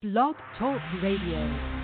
Blog Talk Radio.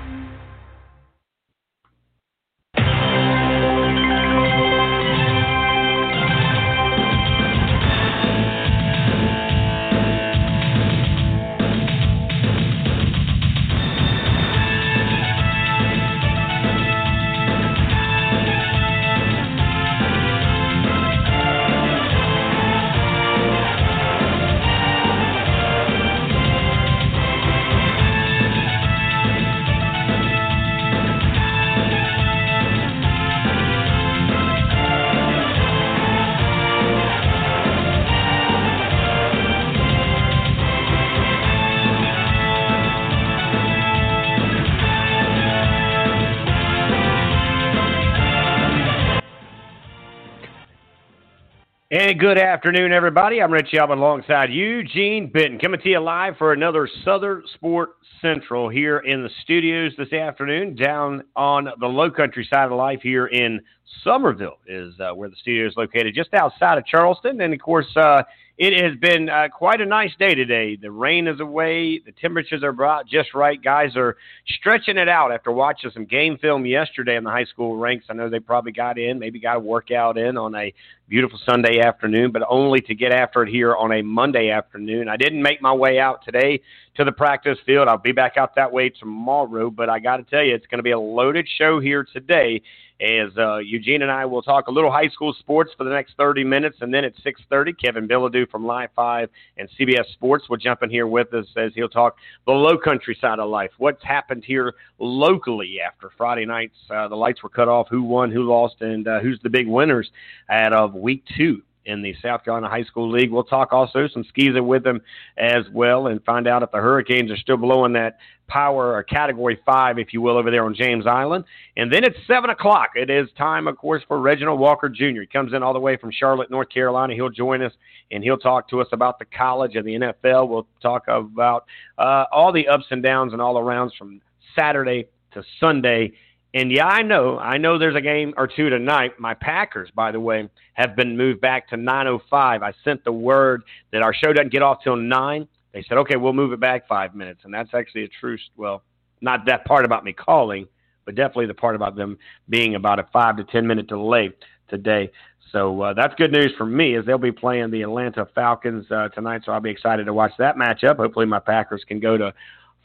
Good afternoon, everybody. I'm Richie Albert alongside Eugene Benton, coming to you live for another Southern Sport Central here in the studios this afternoon, down on the low country side of life here in Summerville, is uh, where the studio is located, just outside of Charleston. And of course, uh, it has been uh, quite a nice day today. The rain is away. The temperatures are about just right. Guys are stretching it out after watching some game film yesterday in the high school ranks. I know they probably got in, maybe got a workout in on a beautiful Sunday afternoon, but only to get after it here on a Monday afternoon. I didn't make my way out today to the practice field. I'll be back out that way tomorrow, but I got to tell you, it's going to be a loaded show here today as uh, Eugene and I will talk a little high school sports for the next 30 minutes, and then at 6:30, Kevin Bilodeau from Live 5 and CBS Sports will jump in here with us as he'll talk the low country side of life. What's happened here locally after Friday nights? Uh, the lights were cut off. Who won? Who lost? And uh, who's the big winners out of Week Two? In the South Carolina High School League. We'll talk also some skis with them as well and find out if the Hurricanes are still blowing that power or category five, if you will, over there on James Island. And then it's seven o'clock. It is time, of course, for Reginald Walker Jr. He comes in all the way from Charlotte, North Carolina. He'll join us and he'll talk to us about the college and the NFL. We'll talk about uh, all the ups and downs and all arounds from Saturday to Sunday and yeah, I know, I know there's a game or two tonight. My Packers, by the way, have been moved back to 9:05. I sent the word that our show doesn't get off till nine. They said, okay, we'll move it back five minutes, and that's actually a true. Well, not that part about me calling, but definitely the part about them being about a five to ten minute delay today. So uh, that's good news for me, as they'll be playing the Atlanta Falcons uh, tonight. So I'll be excited to watch that matchup. Hopefully, my Packers can go to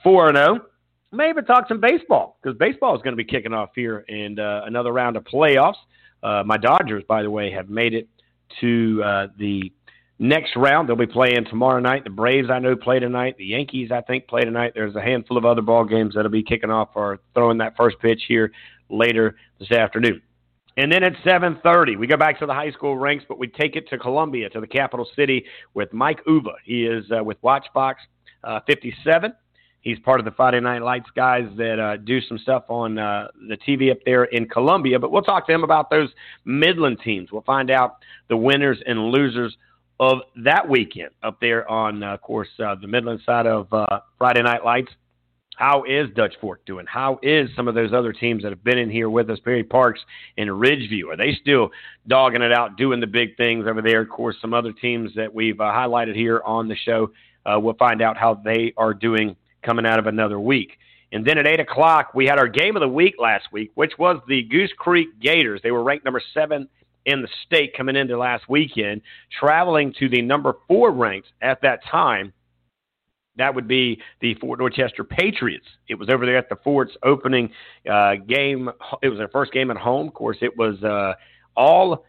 four and zero. Oh maybe talk some baseball because baseball is going to be kicking off here and uh, another round of playoffs. Uh, my Dodgers, by the way, have made it to uh, the next round. They'll be playing tomorrow night. The Braves, I know, play tonight. The Yankees, I think, play tonight. There's a handful of other ball games that'll be kicking off or throwing that first pitch here later this afternoon. And then at 7:30, we go back to the high school ranks, but we take it to Columbia, to the capital city, with Mike Uva. He is uh, with WACH Fox uh, 57. He's part of the Friday Night Lights guys that uh, do some stuff on uh, the TV up there in Columbia. But we'll talk to him about those Midland teams. We'll find out the winners and losers of that weekend up there on, uh, of course, uh, the Midland side of uh, Friday Night Lights. How is Dutch Fork doing? How is some of those other teams that have been in here with us, Perry Parks and Ridgeview? Are they still dogging it out, doing the big things over there? Of course, some other teams that we've uh, highlighted here on the show. we'll find out how they are doing coming out of another week. And then at 8 o'clock, we had our game of the week last week, which was the Goose Creek Gators. They were ranked number seven in the state coming into last weekend, traveling to the number four ranked at that time. That would be the Fort Dorchester Patriots. It was over there at the Fort's opening uh, game. It was their first game at home. Of course, it was uh, all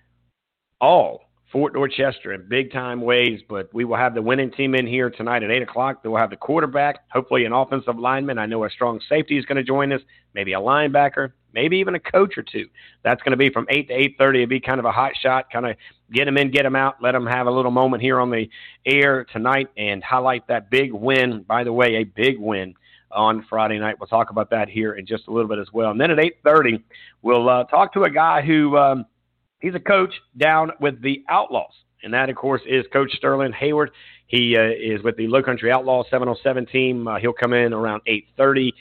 all Fort Dorchester in big time ways, but we will have the winning team in here tonight at 8 o'clock. We'll have the quarterback, hopefully an offensive lineman. I know a strong safety is going to join us, maybe a linebacker, maybe even a coach or two. That's going to be from 8 to 8.30. It'll be kind of a hot shot, kind of get them in, get them out, let them have a little moment here on the air tonight and highlight that big win. By the way, a big win on Friday night. We'll talk about that here in just a little bit as well. And then at 8.30, we'll uh, talk to a guy who um, – he's a coach down with the Outlaws, and that, of course, is Coach Sterling Heyward. He uh, is with the Low Country Outlaws 707 team. Uh, he'll come in around 8:30,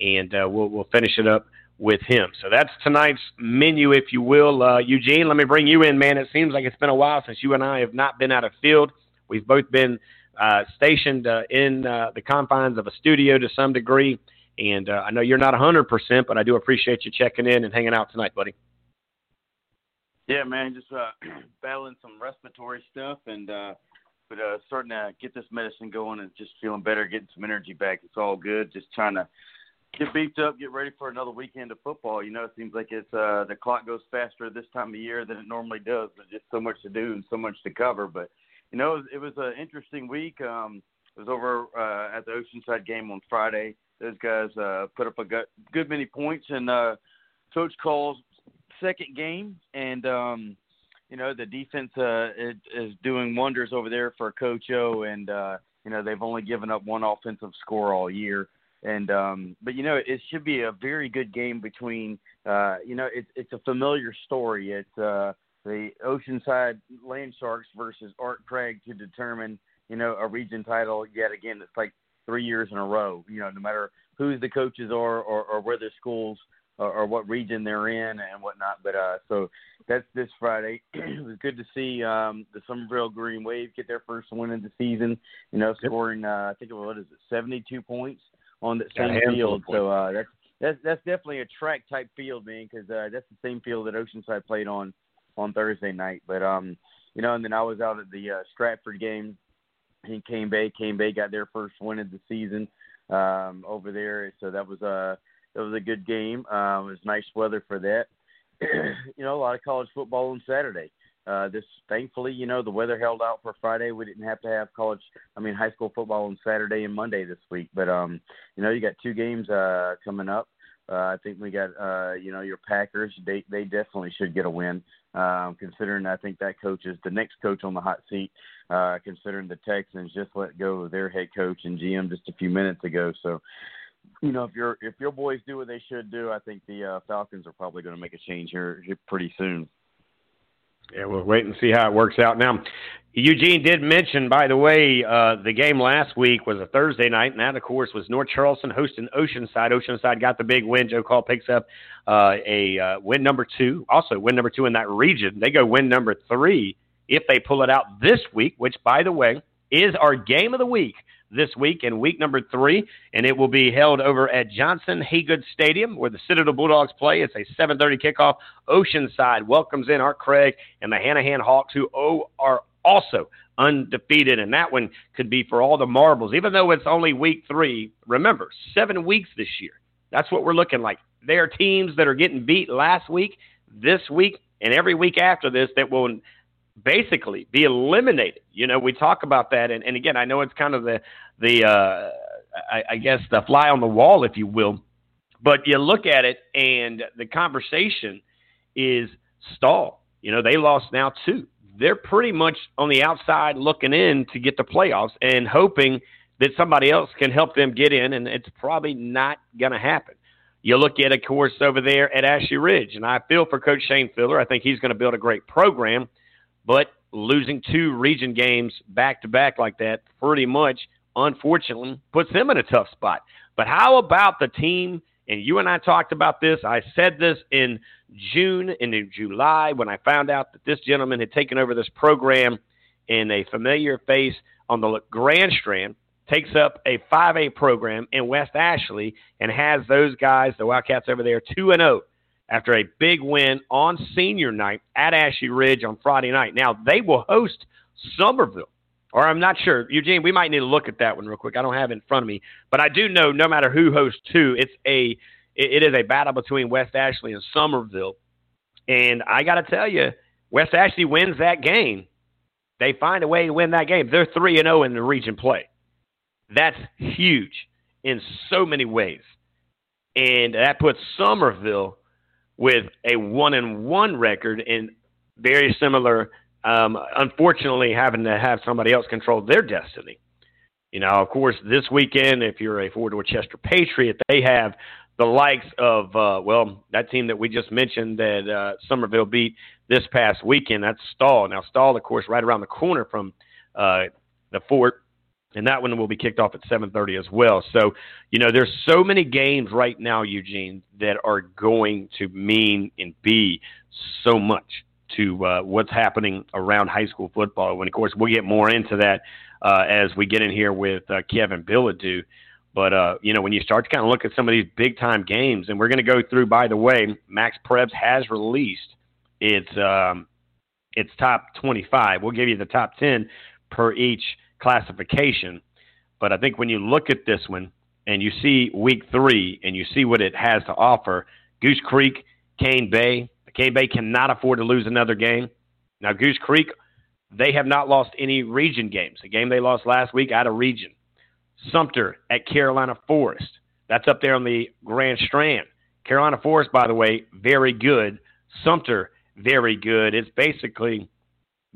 and uh, we'll we'll finish it up with him. So that's tonight's menu, if you will. Uh, Eugene, let me bring you in, man. It seems like it's been a while since you and I have not been out of field. We've both been uh, stationed uh, in the confines of a studio to some degree. And I know you're not 100%, but I do appreciate you checking in and hanging out tonight, buddy. Yeah, man, just uh, battling some respiratory stuff and uh, but uh, starting to get this medicine going and just feeling better, getting some energy back. It's all good. Just trying to get beefed up, get ready for another weekend of football. You know, it seems like it's uh, the clock goes faster this time of year than it normally does. There's just so much to do and so much to cover. But you know, it was, an interesting week. Um, it was over uh, at the Oceanside game on Friday. Those guys uh, put up a good, good many points, and uh, coach calls second game, and um, you know the defense uh, is, is doing wonders over there for Coach O, and uh, you know they've only given up one offensive score all year. And um, but you know it should be a very good game between uh, you know it's it's a familiar story. It's uh, the Oceanside Land Sharks versus Art Craig to determine you know a region title yet again. It's like three years in a row. You know no matter who the coaches are or, or where the schools or, or what region they're in and whatnot. But uh, so that's this Friday. it was good to see um, the Summerville Green Wave get their first win of the season. You know, scoring uh, I think it was what is it, seventy two points on that same field. So uh, that's that's that's definitely a track type field, man, because uh, that's the same field that Oceanside played on on Thursday night. But um, you know, and then I was out at the uh, Stratford game in Cane Bay. Cane Bay got their first win of the season um, over there, so that was a uh, it was a good game. Um, it was nice weather for that. you know, a lot of college football on Saturday. Uh, this thankfully, you know, the weather held out for Friday. We didn't have to have college, I mean, high school football on Saturday and Monday this week. But um, you know, you got two games uh, coming up. Uh, I think we got, uh, you know, your Packers. They they definitely should get a win. Um, considering I think that coach is the next coach on the hot seat. Uh, considering the Texans just let go of their head coach and GM just a few minutes ago. So, you know, if your if your boys do what they should do, I think the uh, Falcons are probably going to make a change here, pretty soon. Yeah, we'll wait and see how it works out. Now, Eugene did mention, by the way, uh, the game last week was a Thursday night, and that, of course, was North Charleston hosting Oceanside. Oceanside got the big win. Joe Call picks up uh, a uh, win number two, also win number two in that region. They go win number three if they pull it out this week, which, by the way, is our game of the week this week in week number three, and it will be held over at Johnson Hagood Stadium where the Citadel Bulldogs play. It's a 7:30 kickoff. Oceanside welcomes in Art Craig and the Hanahan Hawks, who are also undefeated, and that one could be for all the marbles. Even though it's only week three, remember seven weeks this year. That's what we're looking like. There are teams that are getting beat last week, this week, and every week after this that will basically be eliminated. You know, we talk about that, and, and again, I know it's kind of the the uh, I, I guess the fly on the wall, if you will, but you look at it, and the conversation is stall. You know, they lost now two. They're pretty much on the outside looking in to get the playoffs and hoping that somebody else can help them get in, and it's probably not going to happen. You look at, of course, over there at Ashley Ridge, and I feel for Coach Shane Filler. I think he's going to build a great program. But losing two region games back to back like that pretty much, unfortunately, puts them in a tough spot. But how about the team? And you and I talked about this. I said this in June and in July when I found out that this gentleman had taken over this program in a familiar face on the Grand Strand, takes up a 5A program in West Ashley, and has those guys, the Wildcats over there, 2 and 0 after a big win on senior night at Ashley Ridge on Friday night. Now, they will host Summerville, Or I'm not sure. Eugene, we might need to look at that one real quick. I don't have it in front of me. But I do know no matter who hosts two, it's a it is a battle between West Ashley and Summerville. And I got to tell you, West Ashley wins that game. They find a way to win that game. They're 3 and 0 in the region play. That's huge in so many ways. And that puts Summerville with a one and one record and very similar. Um, unfortunately, having to have somebody else control their destiny. You know, of course, this weekend, if you're a Fort Dorchester Patriot, they have the likes of uh, well, that team that we just mentioned that uh, Summerville beat this past weekend. That's Stall. Now, Stall, of course, right around the corner from uh, the Fort and that one will be kicked off at 7:30 as well. So, you know, there's so many games right now, Eugene, that are going to mean and be so much to uh, what's happening around high school football. And of course, we'll get more into that uh, as we get in here with uh, Kevin Bilodeau. But uh, you know, when you start to kind of look at some of these big time games, and we're going to go through. By the way, Max Preps has released its um, its top 25. We'll give you the top 10 per each classification. But I think when you look at this one and you see week three and you see what it has to offer, Goose Creek, Cane Bay, Cane Bay cannot afford to lose another game. Now, Goose Creek, they have not lost any region games. The game they lost last week out of region. Sumter at Carolina Forest. That's up there on the Grand Strand. Carolina Forest, by the way, very good. Sumter, very good. It's basically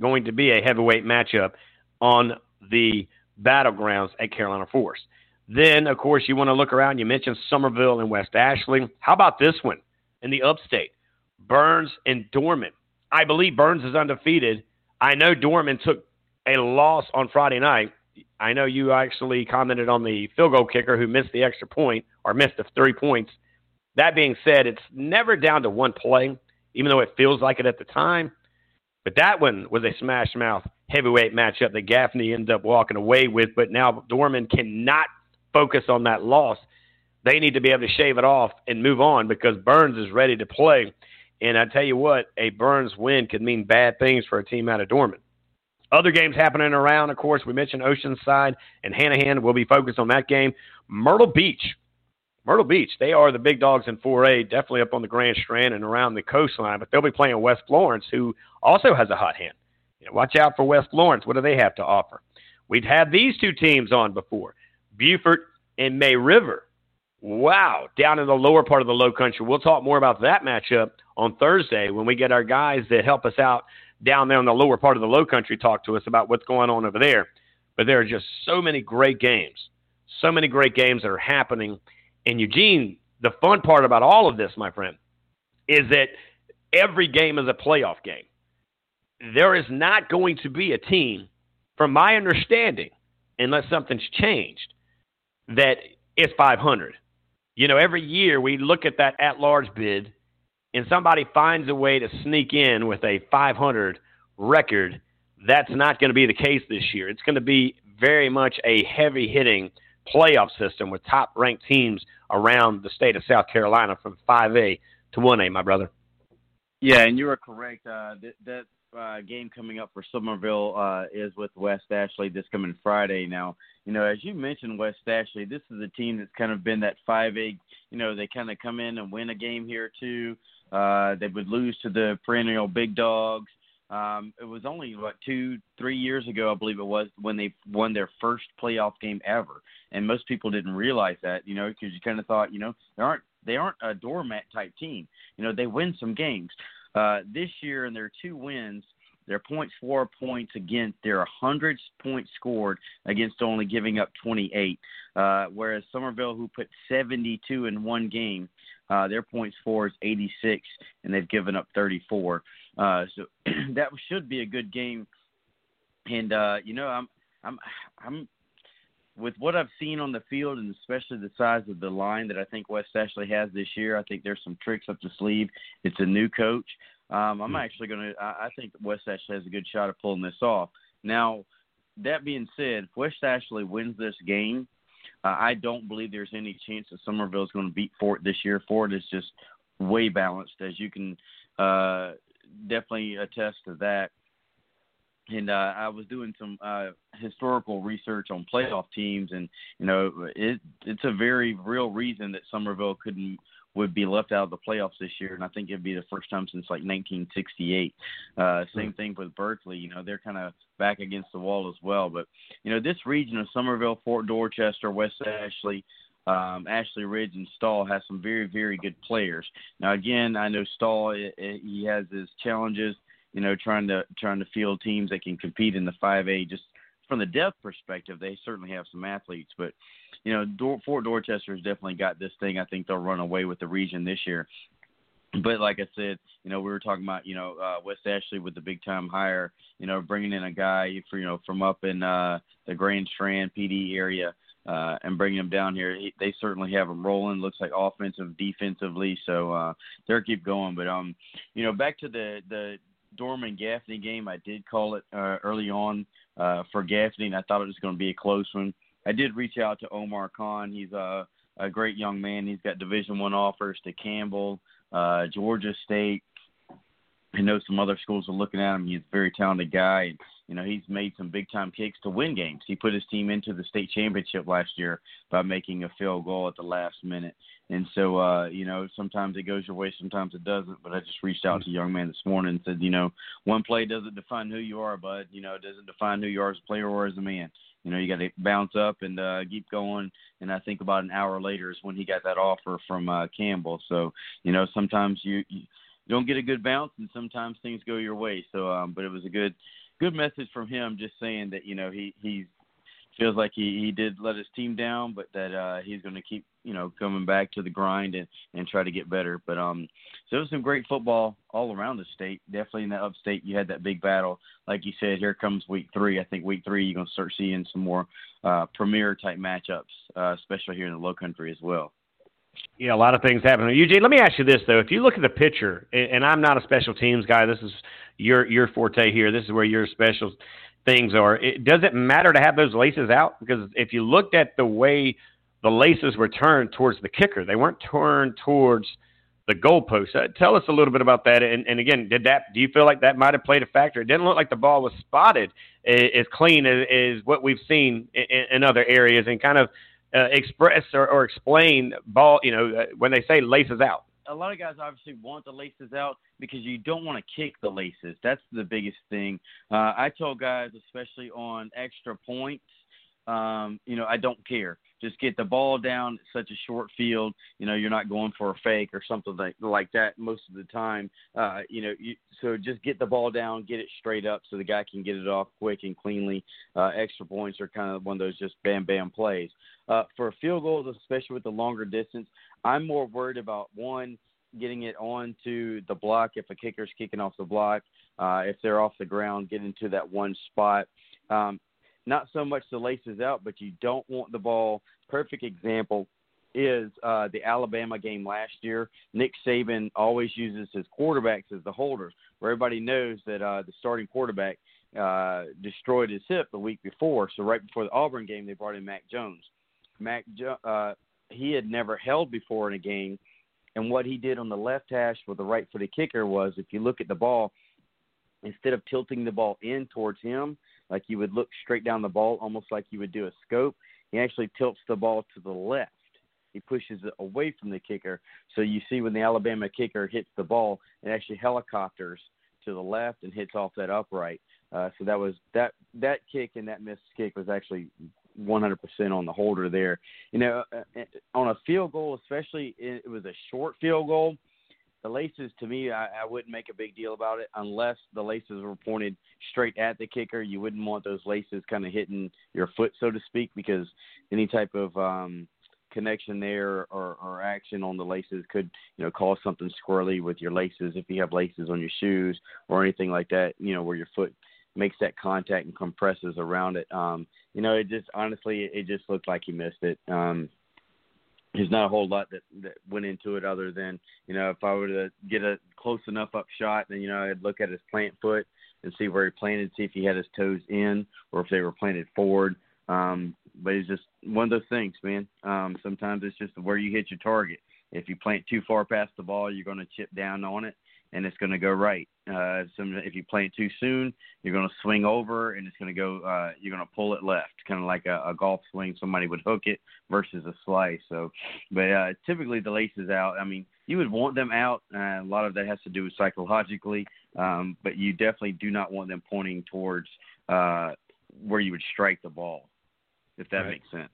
going to be a heavyweight matchup on the battlegrounds at Carolina Forest. Then, of course, you want to look around. You mentioned Summerville and West Ashley. How about this one in the upstate? Burns and Dorman. I believe Burns is undefeated. I know Dorman took a loss on Friday night. I know you actually commented on the field goal kicker who missed the extra point or missed the three points. That being said, it's never down to one play, even though it feels like it at the time. But that one was a smash mouth heavyweight matchup that Gaffney ended up walking away with. But now Dorman cannot focus on that loss. They need to be able to shave it off and move on because Burns is ready to play. And I tell you what, a Burns win could mean bad things for a team out of Dorman. Other games happening around, of course, we mentioned Oceanside and Hanahan. We'll be focused on that game. Myrtle Beach. Myrtle Beach, they are the big dogs in 4A, definitely up on the Grand Strand and around the coastline, but they'll be playing West Florence, who also has a hot hand. You know, watch out for West Florence. What do they have to offer? We've had these two teams on before Beaufort and May River. Wow, down in the lower part of the low country. We'll talk more about that matchup on Thursday when we get our guys that help us out down there in the lower part of the low country talk to us about what's going on over there. But there are just so many great games, so many great games that are happening. And Eugene, the fun part about all of this, my friend, is that every game is a playoff game. There is not going to be a team, from my understanding, unless something's changed, that is 500. You know, every year we look at that at large bid and somebody finds a way to sneak in with a 500 record. That's not going to be the case this year. It's going to be very much a heavy hitting playoff system with top ranked teams around the state of South Carolina from 5A to 1A, my brother. Yeah, and you are correct. Uh, that, that uh, game coming up for Summerville uh, is with West Ashley this coming Friday. Now, you know, as you mentioned, West Ashley, this is a team that's kind of been that 5A. You know, they kind of come in and win a game here too. Uh, they would lose to the perennial big dogs. Um, it was only what two, three years ago, I believe it was, when they won their first playoff game ever, and most people didn't realize that, you know, because you kind of thought, you know, they aren't they aren't a doormat type team. You know, they win some games. Uh, this year, in their two wins, their points four points against their 100 points scored against only giving up 28. Uh, whereas Summerville, who put 72 in one game, uh, their points for is 86, and they've given up 34. Uh, so that should be a good game. And uh, you know, I'm I'm I'm with what I've seen on the field, and especially the size of the line that I think West Ashley has this year. I think there's some tricks up the sleeve. It's a new coach. Um, I'm hmm. actually going to. I think West Ashley has a good shot of pulling this off. Now, that being said, if West Ashley wins this game, uh, I don't believe there's any chance that Summerville is going to beat Fort this year. Fort is just way balanced, as you can uh, definitely attest to that. And uh, I was doing some uh, historical research on playoff teams, and you know, it, it's a very real reason that Summerville couldn't would be left out of the playoffs this year, and I think it'd be the first time since like 1968. Uh, same thing with Berkeley. You know, they're kind of back against the wall as well. But you know, this region of Summerville, Fort Dorchester, West Ashley, um, Ashley Ridge, and Stall has some very, very good players. Now, again, I know Stall it, it, he has his challenges. You know, trying to trying to field teams that can compete in the 5A. Just from the depth perspective, they certainly have some athletes, but you know, Dor- Fort has definitely got this thing. I think they'll run away with the region this year. But like I said, you know, we were talking about, you know, uh, West Ashley with the big time hire, you know, bringing in a guy for, you know, from up in uh, the Grand Strand Pee Dee area uh, and bringing him down here. He, they certainly have him rolling. Looks like offensive, defensively. So uh, they'll keep going. But um, you know, back to the the Dorman Gaffney game, I did call it uh, early on uh, for Gaffney, and I thought it was going to be a close one. I did reach out to Omar Khan. He's a, a great young man. He's got Division One offers to Campbell, uh, Georgia State. I know some other schools are looking at him. He's a very talented guy, and you know he's made some big time kicks to win games. He put his team into the state championship last year by making a field goal at the last minute. And so, uh, you know, sometimes it goes your way, sometimes it doesn't. But I just reached out to a young man this morning and said, you know, one play doesn't define who you are, bud. You know, it doesn't define who you are as a player or as a man. You know, you got to bounce up and uh, keep going. And I think about an hour later is when he got that offer from uh, Campbell. So, you know, sometimes you, you don't get a good bounce, and sometimes things go your way. So, um, but it was a good, good message from him, just saying that you know he he's feels like he he did let his team down, but that uh, he's going to keep you know coming back to the grind and and try to get better. But um, so it was some great football all around the state. Definitely in the upstate, you had that big battle, like you said. Here comes week three. I think week three you're to start seeing some more uh, premier type matchups, uh, especially here in the Low Country as well. Yeah, a lot of things happen. Eugene, let me ask you this though: if you look at the picture, and I'm not a special teams guy, this is your your forte here. This is where your special things are. It, does it matter to have those laces out? Because if you looked at the way the laces were turned towards the kicker, they weren't turned towards the goalpost. Uh, tell us a little bit about that. And, and again, did that? Do you feel like that might have played a factor? It didn't look like the ball was spotted as clean as, as what we've seen in, in other areas, and kind of uh, express or, or explain ball. You know, uh, when they say laces out a lot of guys obviously want the laces out because you don't want to kick the laces. That's the biggest thing. Uh, I tell guys, especially on extra points, um, you know, I don't care. Just get the ball down. Such a short field. You know, you're not going for a fake or something like, like that most of the time. Uh, you know, you, so just get the ball down, get it straight up so the guy can get it off quick and cleanly. Uh, extra points are kind of one of those just bam bam plays. Uh, for field goals, especially with the longer distance, I'm more worried about one getting it onto the block if a kicker's kicking off the block. Uh, if they're off the ground, get into that one spot. Um, not so much the laces out, but you don't want the ball. Perfect example is uh, the Alabama game last year. Nick Saban always uses his quarterbacks as the holders, where everybody knows that uh, the starting quarterback uh, destroyed his hip the week before. So right before the Auburn game, they brought in Mac Jones. Mac, uh, he had never held before in a game, and what he did on the left hash with the right-footed kicker was, if you look at the ball, instead of tilting the ball in towards him, like you would look straight down the ball, almost like you would do a scope, he actually tilts the ball to the left. He pushes it away from the kicker. So you see when the Alabama kicker hits the ball, it actually helicopters to the left and hits off that upright. Uh, so that was that that kick and that missed kick was actually 100% on the holder there. You know, uh, uh, on a field goal, especially it was a short field goal. The laces, to me, I, I wouldn't make a big deal about it unless the laces were pointed straight at the kicker. You wouldn't want those laces kind of hitting your foot, so to speak, because any type of um, connection there or, or action on the laces could, you know, cause something squirrely with your laces if you have laces on your shoes or anything like that. You know, where your foot makes that contact and compresses around it. Um, you know, it just honestly, it just looked like he missed it. Um, there's not a whole lot that that went into it other than you know if I were to get a close enough up shot, then you know I'd look at his plant foot and see where he planted, see if he had his toes in or if they were planted forward. Um, but it's just one of those things, man. Um, sometimes it's just where you hit your target. If you plant too far past the ball, you're going to chip down on it and it's going to go right. Uh, some, if you play it too soon, you're going to swing over and it's going to go. Uh, you're going to pull it left, kind of like a, a golf swing. Somebody would hook it versus a slice. So, but uh, typically the laces out. I mean, you would want them out. Uh, a lot of that has to do with psychologically, um, but you definitely do not want them pointing towards uh, where you would strike the ball, if that right. makes sense.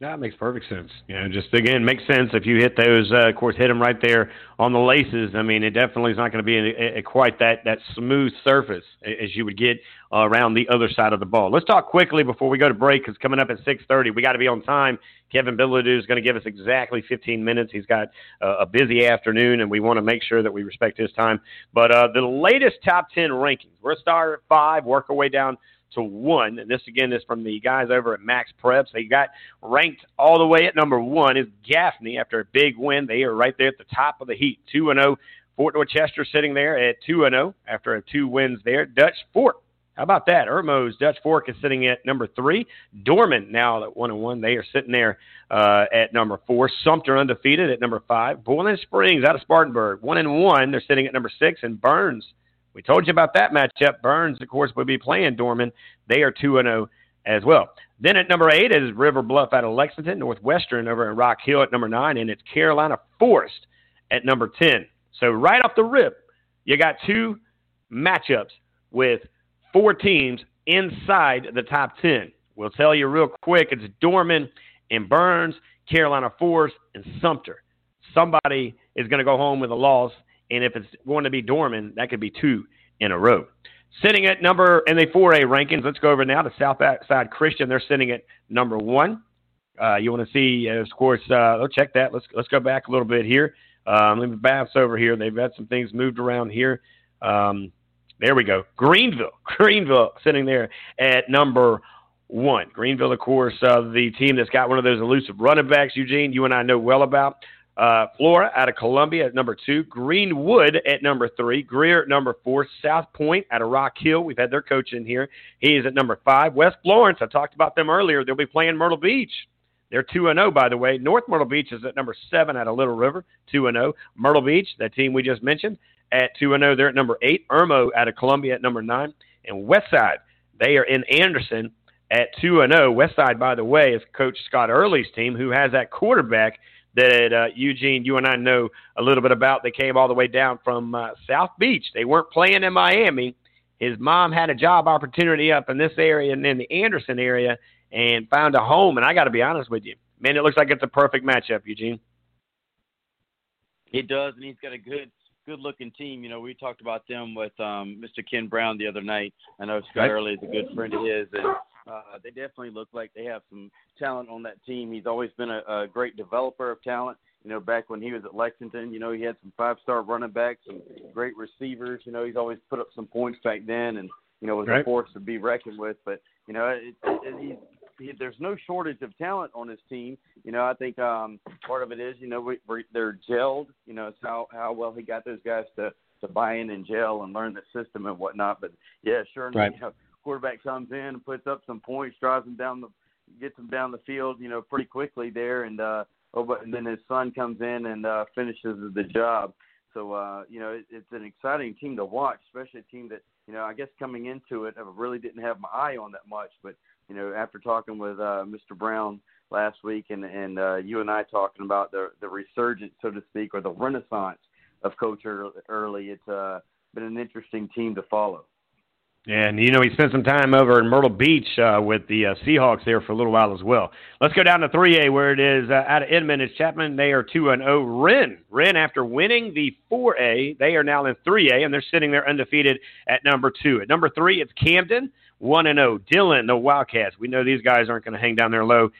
That makes perfect sense. You know, just again, makes sense if you hit those. Uh, of course, hit them right there on the laces. I mean, it definitely is not going to be a, a, quite that that smooth surface as you would get uh, around the other side of the ball. Let's talk quickly before we go to break because coming up at six thirty, we got to be on time. Kevin Bilodeau is going to give us exactly 15 minutes. He's got uh, a busy afternoon, and we want to make sure that we respect his time. But uh, the latest top 10 rankings, we're a star at five, work our way down to one. And this again is from the guys over at Max Preps. They got ranked all the way at number one is Gaffney after a big win. They are right there at the top of the heat, two and zero. Oh. Fort Dorchester sitting there at two and zero oh after two wins there. Dutch Fork How about that? Irmo's Dutch Fork is sitting at number three. Dorman now at one and one. They are sitting there uh, at number four. Sumter undefeated at number five. Boiling Springs out of Spartanburg one and one. They're sitting at number six. And Burns, we told you about that matchup. Burns, of course, will be playing Dorman. They are two and zero as well. Then at number eight is River Bluff out of Lexington. Northwestern over in Rock Hill at number nine, and it's Carolina Forest at number ten. So right off the rip, you got two matchups with four teams inside the top 10. We'll tell you real quick it's Dorman and Burns, Carolina Forest, and Sumter. Somebody is going to go home with a loss, and if it's going to be Dorman, that could be two in a row. Sitting at number in the 4A rankings, let's go over now to Southside Christian. They're sitting at number one. Uh, you want to see, of course, uh, let's check that. Let's let's go back a little bit here. Um, let me bounce over here. They've had some things moved around here. Um, there we go. Greenville. Greenville sitting there at number one. Greenville, of course, uh, the team that's got one of those elusive running backs, Eugene, you and I know well about. Uh, Flora out of Columbia at number two. Greenwood at number three. Greer at number four. South Pointe out of Rock Hill. We've had their coach in here. He's at number five. West Florence, I talked about them earlier. They'll be playing Myrtle Beach. They're 2 0, by the way. North Myrtle Beach is at number 7 out of Little River, 2 0. Myrtle Beach, that team we just mentioned, at 2 0. They're at number 8. Irmo out of Columbia at number 9. And Westside, they are in Anderson at 2 0. Westside, by the way, is Coach Scott Earley's team, who has that quarterback that uh, Eugene, you and I know a little bit about. They came all the way down from uh, South Beach. They weren't playing in Miami. His mom had a job opportunity up in this area and in the Anderson area and found a home. And I got to be honest with you, man, it looks like it's a perfect matchup, Eugene. It does, and he's got a good good looking team. You know, we talked about them with um, Mr. Ken Brown the other night. I know Scott right. Earley is a good friend of his, and uh, they definitely look like they have some talent on that team. He's always been a, a great developer of talent. You know, back when he was at Lexington, you know, he had some five star running backs and great receivers. You know, he's always put up some points back then, and you know, was right. a force to be reckoned with. But you know, it, it, he's he, there's no shortage of talent on his team. You know, I think um, part of it is, you know, we, we, they're gelled. You know, it's how how well he got those guys to to buy in and gel and learn the system and whatnot. But yeah, sure. Right. You know, quarterback comes in and puts up some points, drives them down the, gets them down the field. You know, pretty quickly there, and uh, oh, but and then his son comes in and uh, finishes the job. So uh, you know, it, it's an exciting team to watch, especially a team that you know I guess coming into it, I really didn't have my eye on that much, but you know, after talking with uh, Mr. Brown last week, and and uh, you and I talking about the the resurgence, so to speak, or the renaissance of Coach Earley, it's uh, been an interesting team to follow. And, you know, he spent some time over in Myrtle Beach uh, with the uh, Seahawks there for a little while as well. Let's go down to 3A where it is uh, out of Inman. It's Chapman. They are 2 and 0. Wren. Wren, after winning the 4A, they are now in 3A, and they're sitting there undefeated at number 2. At number 3, it's Camden. 1 and 0. Dillon, the Wildcats. We know these guys aren't going to hang down there low.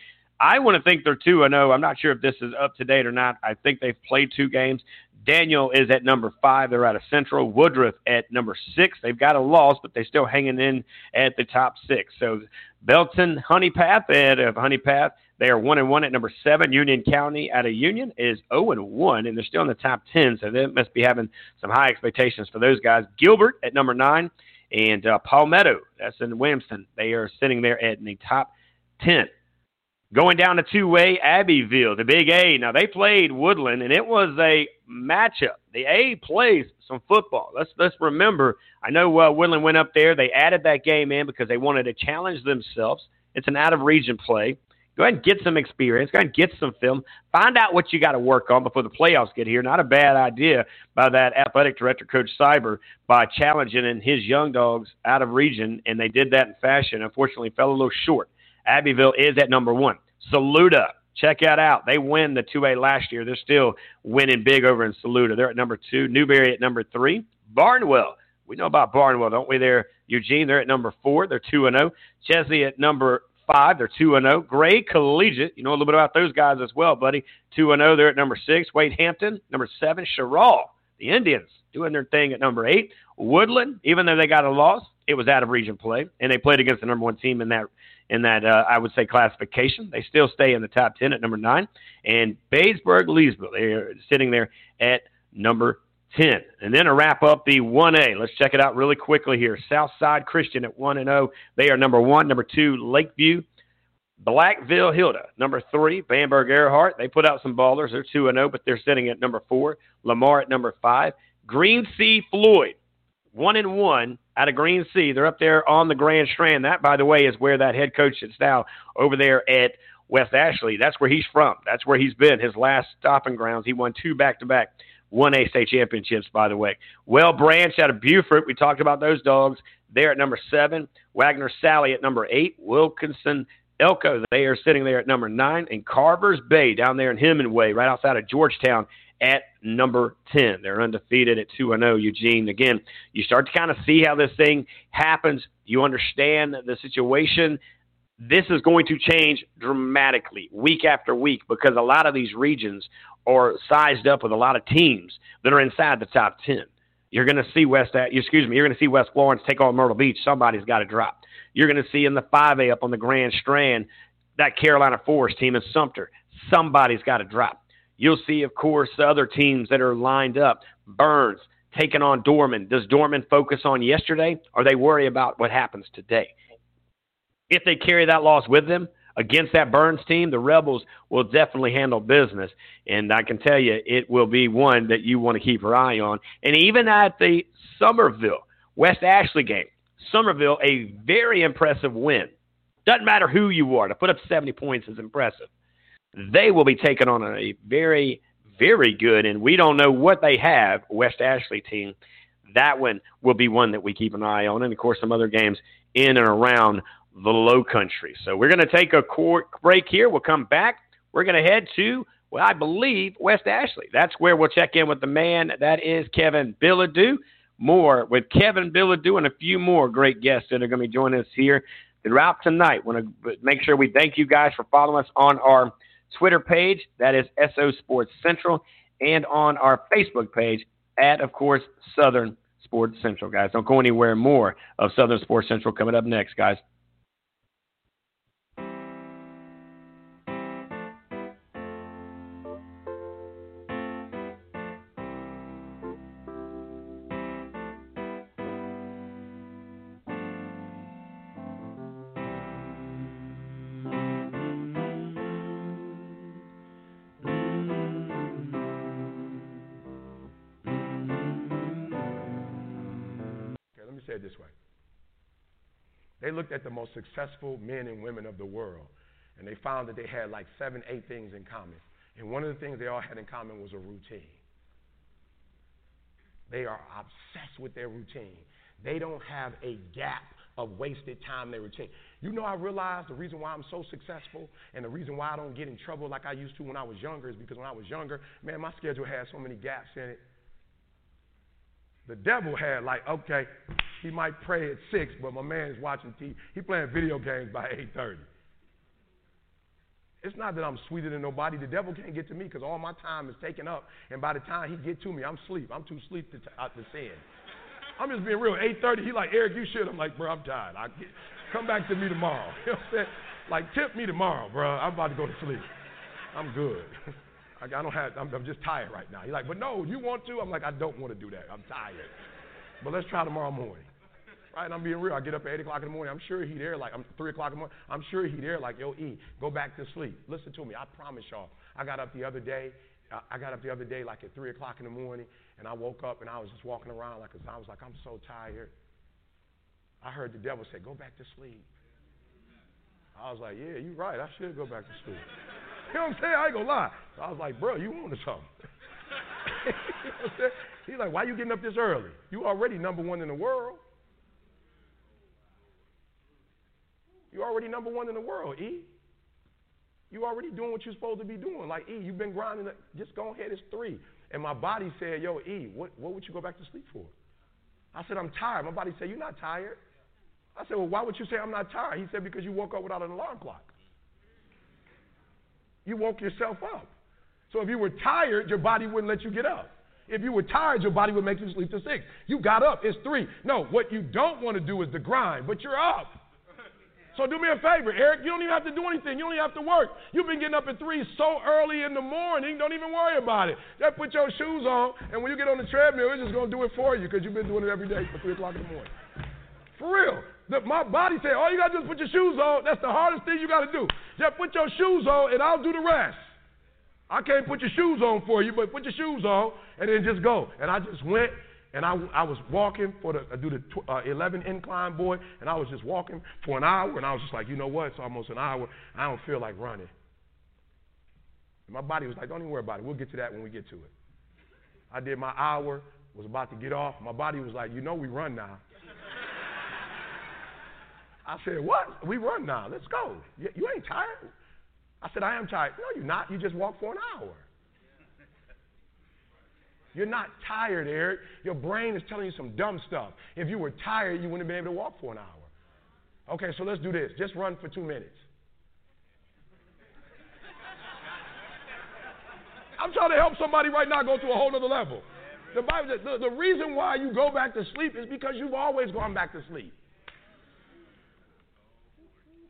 I want to think they're 2 and 0. I'm not sure if this is up to date or not. I think they've played two games. Daniel is at number five. They're out of Central. Woodruff at number six. They've got a loss, but they're still hanging in at the top six. So Belton Honea Path at uh, Honea Path. They are one and one at number seven. Union County out of Union is zero and one, and they're still in the top ten. So they must be having some high expectations for those guys. Gilbert at number nine, and uh, Palmetto that's in Williamston. They are sitting there at the top ten. Going down to two way, Abbeville, the big A. Now they played Woodland, and it was a matchup. The A plays some football. Let's let's remember. I know uh, Woodland went up there. They added that game in because they wanted to challenge themselves. It's an out of region play. Go ahead and get some experience. Go ahead and get some film. Find out what you got to work on before the playoffs get here. Not a bad idea by that athletic director, Coach Cyber, by challenging in his young dogs out of region, and they did that in fashion. Unfortunately, fell a little short. Abbeville is at number one. Saluda, check that out. They win the 2A last year. They're still winning big over in Saluda. They're at number two. Newberry at number three. Barnwell. We know about Barnwell, don't we? There, Eugene. They're at number four. They're two and zero. Oh. Chesnee at number five. They're two and zero. Oh. Gray Collegiate. You know a little bit about those guys as well, buddy. Two and zero. They're at number six. Wade Hampton, number seven. Sherrall, the Indians, doing their thing at number eight. Woodland, even though they got a loss, it was out of region play, and they played against the number one team in that in that uh, I would say classification. They still stay in the top ten at number nine, and Batesburg Leesville they are sitting there at number 10. And then to wrap up the 1A, let's check it out really quickly here. Southside Christian at 1 and 0. They are number 1, number 2 Lakeview. Blackville Hilda, number 3 Bamberg Ehrhardt. They put out some ballers. They're 2 and 0, but they're sitting at number 4. Lamar at number 5. Green Sea Floyd, 1 and 1 out of Green Sea. They're up there on the Grand Strand. That, by the way, is where that head coach sits now over there at West Ashley. That's where he's from. That's where he's been. His last stopping grounds. He won two back to back 1A state championships, by the way. Whale Branch out of Beaufort. We talked about those dogs. They're at number seven. Wagener Salley at number eight. Williston Elko, they are sitting there at number nine. And Carver's Bay down there in Hemingway, right outside of Georgetown, at number 10. They're undefeated at 2 0, Eugene. Again, you start to kind of see how this thing happens. You understand the situation. This is going to change dramatically week after week because a lot of these regions are sized up with a lot of teams that are inside the top 10. You're going to see West, excuse me, you're going to see West Florence take on Myrtle Beach. Somebody's got to drop. You're going to see in the 5A up on the Grand Strand that Carolina Forest team in Sumter. Somebody's got to drop. You'll see, of course, the other teams that are lined up. Burns taking on Dorman. Does Dorman focus on yesterday, or they worry about what happens today? If they carry that loss with them, against that Burns team, the Rebels will definitely handle business. And I can tell you, it will be one that you want to keep your eye on. And even at the Summerville West Ashley game, Summerville, a very impressive win. Doesn't matter who you are, to put up 70 points is impressive. They will be taking on a very, very good, and we don't know what they have, West Ashley team. That one will be one that we keep an eye on. And of course, some other games in and around the low country. So we're going to take a quick break here. We'll come back. We're going to head to, well, I believe, West Ashley. That's where we'll check in with the man. That is Kevin Bilodeau. More with Kevin Bilodeau and a few more great guests that are going to be joining us here throughout tonight. Want to make sure we thank you guys for following us on our Twitter page. That is SO Sports Central. And on our Facebook page at, of course, Southern Sports Central, guys. Don't go anywhere more of Southern Sports Central coming up next, guys. At the most successful men and women of the world, and they found that they had like seven, eight things in common. And one of the things they all had in common was a routine. They are obsessed with their routine. They don't have a gap of wasted time in their routine. You know, I realized the reason why I'm so successful and the reason why I don't get in trouble like I used to when I was younger is because when I was younger, man, my schedule had so many gaps in it. The devil had like, okay, he might pray at six, but my man is watching TV. He playing video games by eight thirty. It's not that I'm sweeter than nobody. The devil can't get to me because all my time is taken up, and by the time he get to me, I'm sleep. I'm too sleep to, t- out to sin. I'm just being real. Eight thirty, he like Eric, you should. I'm like, bro, I'm tired. I get, come back to me tomorrow. You know what I'm saying? Like, tip me tomorrow, bro. I'm about to go to sleep. I'm good. I, I don't have. I'm, I'm just tired right now. He's like, but no, you want to? I'm like, I don't want to do that. I'm tired. But let's try tomorrow morning. Right, I'm being real. I get up at 8 o'clock in the morning. I'm sure he there like, I'm 3 o'clock in the morning. I'm sure he there like, yo, E, go back to sleep. Listen to me. I promise y'all. I got up the other day. I got up the other day like at 3 o'clock in the morning, and I woke up and I was just walking around like, I was like, I'm so tired. I heard the devil say, go back to sleep. I was like, yeah, you're right. I should go back to sleep. you know what I'm saying? I ain't gonna lie. So I was like, bro, you wanted something. you know He's like, why you getting up this early? You already number one in the world. You're already number one in the world, E. You already doing what you're supposed to be doing. Like, E, you've been grinding. Just go ahead, it's three. And my body said, yo, E, what, what would you go back to sleep for? I said, I'm tired. My body said, you're not tired. I said, well, why would you say I'm not tired? He said, because you woke up without an alarm clock. You woke yourself up. So if you were tired, your body wouldn't let you get up. If you were tired, your body would make you sleep to six. You got up, it's three. No, what you don't want to do is the grind, but you're up. So do me a favor, Eric. You don't even have to do anything. You don't even have to work. You've been getting up at three so early in the morning. Don't even worry about it. Just put your shoes on, and when you get on the treadmill, it's just gonna do it for you because you've been doing it every day for three o'clock in the morning. For real. The, my body said, all you gotta do is put your shoes on. That's the hardest thing you gotta do. Just put your shoes on, and I'll do the rest. I can't put your shoes on for you, but put your shoes on, and then just go. And I just went and I, I was walking for the I do the tw- uh, 11 incline boy, and I was just walking for an hour, and I was just like, you know what? It's almost an hour. I don't feel like running. And my body was like, don't even worry about it. We'll get to that when we get to it. I did my hour, was about to get off. My body was like, you know, we run now. I said, what? We run now. Let's go. You, you ain't tired? I said, I am tired. No, you're not. You just walked for an hour. You're not tired, Eric. Your brain is telling you some dumb stuff. If you were tired, you wouldn't have been able to walk for an hour. Okay, so let's do this. Just run for two minutes. I'm trying to help somebody right now go to a whole other level. The Bible the, the reason why you go back to sleep is because you've always gone back to sleep.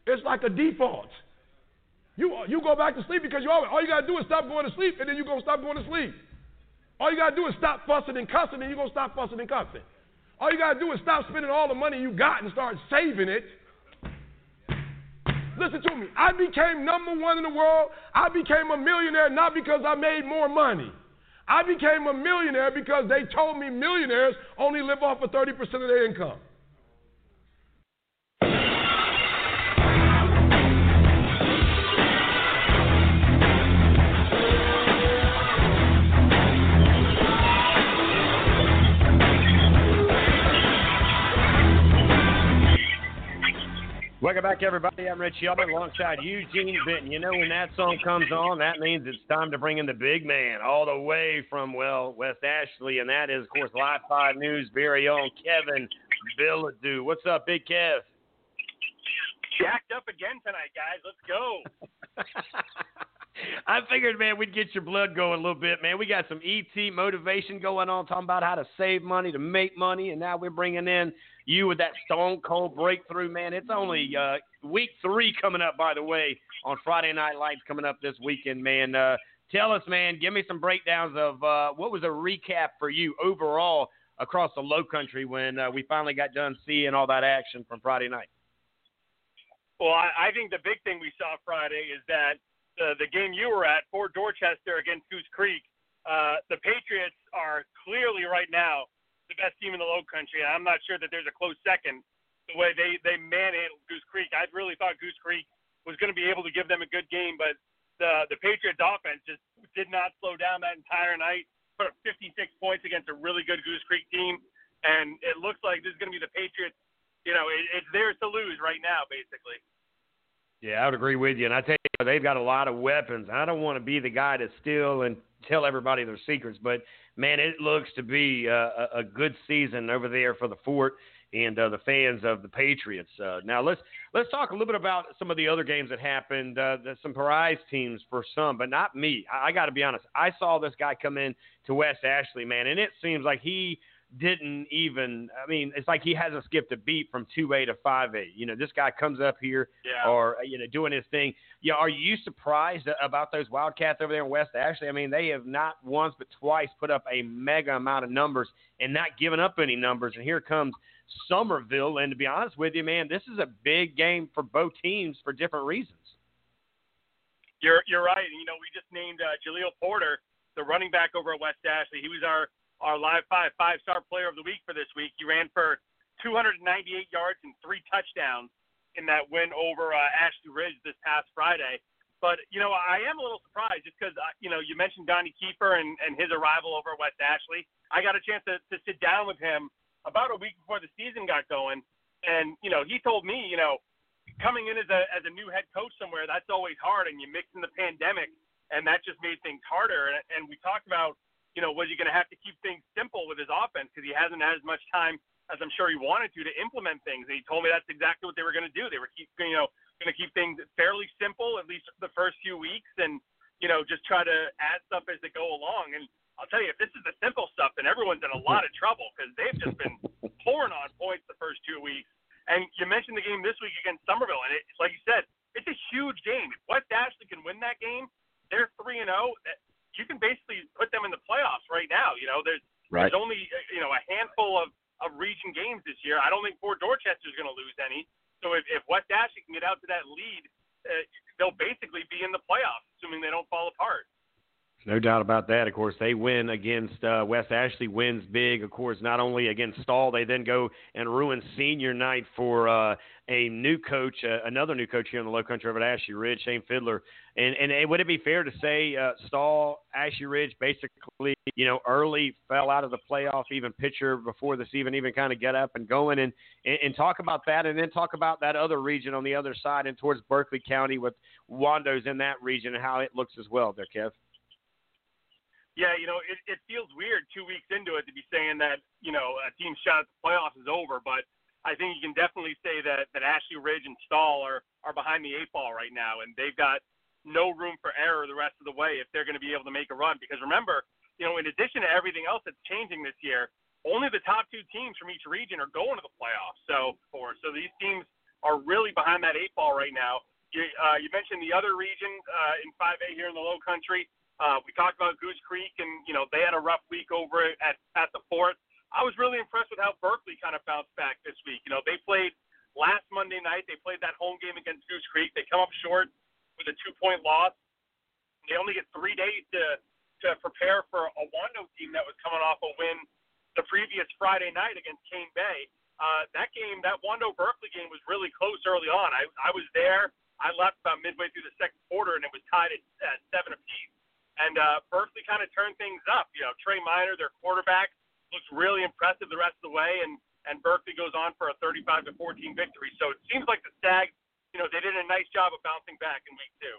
It's like a default. You, you go back to sleep because you always, all you got to do is stop going to sleep, and then you're going to stop going to sleep. All you got to do is stop fussing and cussing, and you're going to stop fussing and cussing. All you got to do is stop spending all the money you got and start saving it. Listen to me. I became number one in the world. I became a millionaire not because I made more money. I became a millionaire because they told me millionaires only live off of 30% of their income. Welcome back, everybody. I'm Rich Yeoman alongside Eugene Benton. You know, when that song comes on, that means it's time to bring in the big man all the way from, well, West Ashley, and that is, of course, Live 5 News' very own Kevin Bilodeau. What's up, Big Kev? Jacked up again tonight, guys. Let's go. I figured, man, we'd get your blood going a little bit, man. We got some ET motivation going on, talking about how to save money, to make money, and now we're bringing in you with that stone cold breakthrough, man. It's only uh, week three coming up, by the way, on Friday Night Lights coming up this weekend, man. Uh, tell us, man, give me some breakdowns of uh, what was a recap for you overall across the low country when uh, we finally got done seeing all that action from Friday night. Well, I, I think the big thing we saw Friday is that the, the game you were at, Fort Dorchester against Goose Creek, uh, the Patriots are clearly right now the best team in the Low Country. I'm not sure that there's a close second. The way they they manhandled Goose Creek, I really thought Goose Creek was going to be able to give them a good game, but the the Patriots offense just did not slow down that entire night. Put up 56 points against a really good Goose Creek team, and it looks like this is going to be the Patriots. You know, it, it's theirs to lose right now, basically. Yeah, I would agree with you. And I tell you, they've got a lot of weapons. I don't want to be the guy to steal and tell everybody their secrets, but man, it looks to be a, a good season over there for the Fort and uh, the fans of the Patriots. Uh, now let's let's talk a little bit about some of the other games that happened. Uh, some prize teams for some, but not me. I, I got to be honest. I saw this guy come in to West Ashley, man, and it seems like he didn't even. I mean, it's like he hasn't skipped a beat from two A to five A. You know, this guy comes up here yeah. or you know doing his thing. Yeah, are you surprised about those Wildcats over there in West Ashley? I mean, they have not once but twice put up a mega amount of numbers and not given up any numbers. And here comes Summerville. And to be honest with you, man, this is a big game for both teams for different reasons. You're you're right. You know, we just named uh, Jaleel Porter, the running back over at West Ashley. He was our our Live Five five star player of the week for this week. He ran for 298 yards and three touchdowns in that win over uh, Ashley Ridge this past Friday. But you know, I am a little surprised just because uh, you know you mentioned Donnie Kiefer and, and his arrival over at West Ashley. I got a chance to, to sit down with him about a week before the season got going, and you know he told me, you know, coming in as a as a new head coach somewhere that's always hard, and you mix in the pandemic, and that just made things harder. And, and we talked about you know, was he going to have to keep things simple with his offense because he hasn't had as much time as I'm sure he wanted to to implement things. And he told me that's exactly what they were going to do. They were keep, you know, going to keep things fairly simple at least the first few weeks, and you know, just try to add stuff as they go along. And I'll tell you, if this is the simple stuff, then everyone's in a lot of trouble because they've just been pouring on points the first two weeks. And you mentioned the game this week against Summerville, and it, like you said, it's a huge game. If West Ashley can win that game, they're three and oh, zero. You can basically put them in the playoffs right now. You know, there's right. there's only you know a handful of of region games this year. I don't think Fort Dorchester is going to lose any. So if, if West Ashley can get out to that lead, uh, they'll basically be in the playoffs, assuming they don't fall apart. No doubt about that. Of course, they win against uh, West Ashley. Wins big. Of course, not only against Stall, they then go and ruin senior night for uh, a new coach, uh, another new coach here in the Low Country over at Ashley Ridge, Shane Fiddler. And and would it be fair to say uh, Stall, Ashley Ridge, basically, you know, early fell out of the playoff, even pitcher before this even even kind of get up and going, and, and and talk about that, and then talk about that other region on the other side and towards Berkeley County with Wando's in that region and how it looks as well, there, Kev. Yeah, you know, it, it feels weird two weeks into it to be saying that, you know, a team shot at the playoffs is over, but I think you can definitely say that, that Ashley Ridge and Stall are, are behind the eight ball right now, and they've got no room for error the rest of the way if they're going to be able to make a run. Because remember, you know, in addition to everything else that's changing this year, only the top two teams from each region are going to the playoffs. So, for so these teams are really behind that eight ball right now. You, uh, you mentioned the other region uh, in 5A here in the Low Country. Uh, we talked about Goose Creek, and you know they had a rough week over at at the fourth. I was really impressed with how Berkeley kind of bounced back this week. You know they played last Monday night. They played that home game against Goose Creek. They come up short with a two point loss. They only get three days to to prepare for a Wando team that was coming off a win the previous Friday night against Cane Bay. Uh, that game, that Wando Berkeley game, was really close early on. I I was there. I left about midway through the second quarter, and it was tied at, at seven apiece. And uh, Berkeley kind of turned things up. You know, Trey Miner, their quarterback, looks really impressive the rest of the way, and and Berkeley goes on for a 35 to 14 victory. So it seems like the Stags, you know, they did a nice job of bouncing back in week two.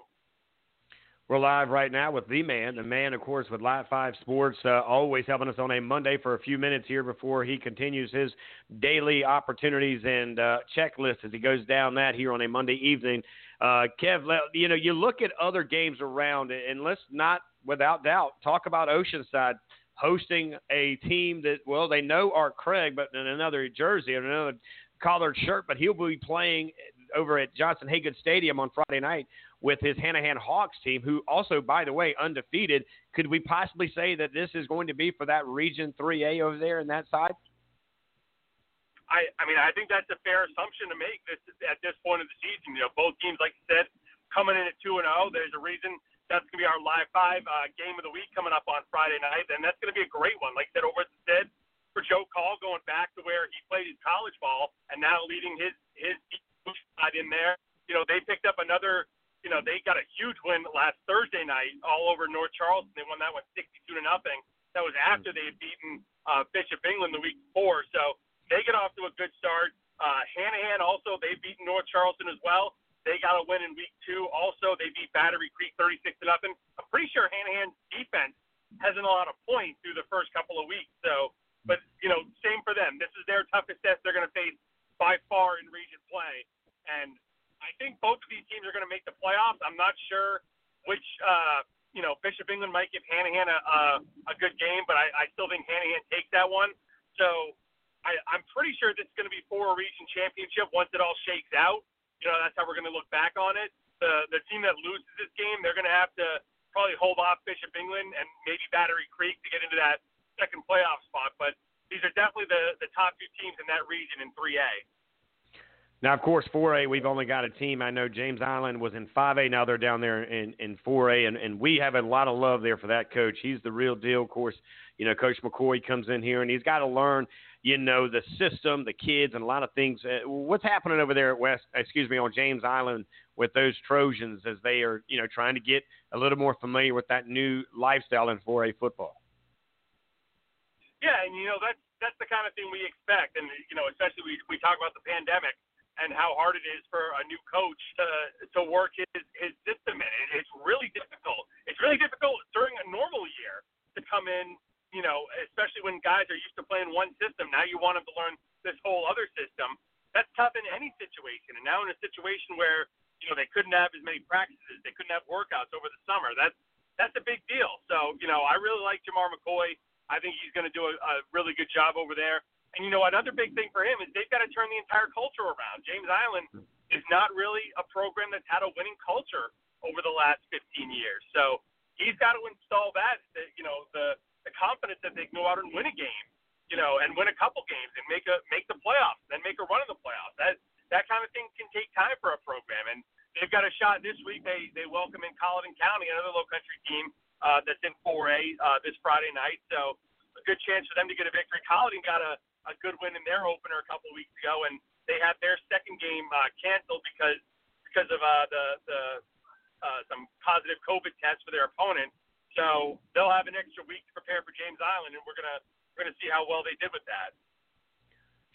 We're live right now with the man, the man, of course, with Live Five Sports, uh, always helping us on a Monday for a few minutes here before he continues his daily opportunities and uh, checklist as he goes down that here on a Monday evening. Uh, Kev, you know, you look at other games around, and let's not, without doubt, talk about Oceanside hosting a team that, well, they know Art Craig, but in another jersey and another collared shirt, but he'll be playing over at Johnson Hagood Stadium on Friday night with his Hanahan Hawks team, who also, by the way, undefeated. Could we possibly say that this is going to be for that Region 3A over there in that side? I, I mean, I think that's a fair assumption to make this at this point of the season. You know, both teams, like you said, coming in at two and zero. Oh, there's a reason that's going to be our live five uh, game of the week coming up on Friday night, and that's going to be a great one. Like I said, over at the Stead for Joe Call, going back to where he played his college ball, and now leading his his side in there. You know, they picked up another. You know, they got a huge win last Thursday night all over North Charleston. They won that one 62 to nothing. That was after they had beaten uh, Bishop England the week before. So they get off to a good start. Uh, Hanahan also they beat North Charleston as well. They got a win in week two. Also, they beat Battery Creek 36 to nothing. I'm pretty sure Hanahan's defense hasn't allowed a points through the first couple of weeks. So, but you know, same for them. This is their toughest test they're going to face by far in region play, and I think both of these teams are going to make the playoffs. I'm not sure which. Uh, you know, Bishop England might give Hanahan a, a, a good game, but I, I still think Hanahan takes that one. So I, I'm pretty sure this is going to be for a region championship once it all shakes out. You know, that's how we're going to look back on it. The the team that loses this game, they're going to have to probably hold off Bishop England and maybe Battery Creek to get into that second playoff spot. But these are definitely the the top two teams in that region in 3A. Now, of course, 4A, we've only got a team. I know James Island was in 5A. Now they're down there in, in 4A, and, and we have a lot of love there for that coach. He's the real deal. Of course, you know, Coach McCoy comes in here, and he's got to learn – you know the system, the kids, and a lot of things. Uh, what's happening over there at West? Excuse me, on James Island with those Trojans as they are, you know, trying to get a little more familiar with that new lifestyle in 4A football. Yeah, and you know that's that's the kind of thing we expect, and you know, especially we we talk about the pandemic and how hard it is for a new coach to to work his his system in. It's really difficult. It's really difficult during a normal year to come in you know, especially when guys are used to playing one system. Now you want them to learn this whole other system. That's tough in any situation. And now in a situation where you know they couldn't have as many practices, they couldn't have workouts over the summer. That's that's a big deal. So you know, I really like Jamar McCoy. I think he's going to do a, a really good job over there. And you know, another big thing for him is they've got to turn the entire culture around. James Island is not really a program that's had a winning culture over the last 15 years. So he's got to install that, you know, the the confidence that they can go out and win a game, you know, and win a couple games and make a make the playoffs, then make a run in the playoffs. That that kind of thing can take time for a program, and they've got a shot this week. They they welcome in Colleton County, another low country team uh, that's in 4A uh, this Friday night. So a good chance for them to get a victory. Colleton got a a good win in their opener a couple weeks ago, and they had their second game uh, canceled because because of uh, the the uh, some positive COVID tests for their opponent. So they'll have an extra week to prepare for James Island, and we're gonna we're gonna see how well they did with that.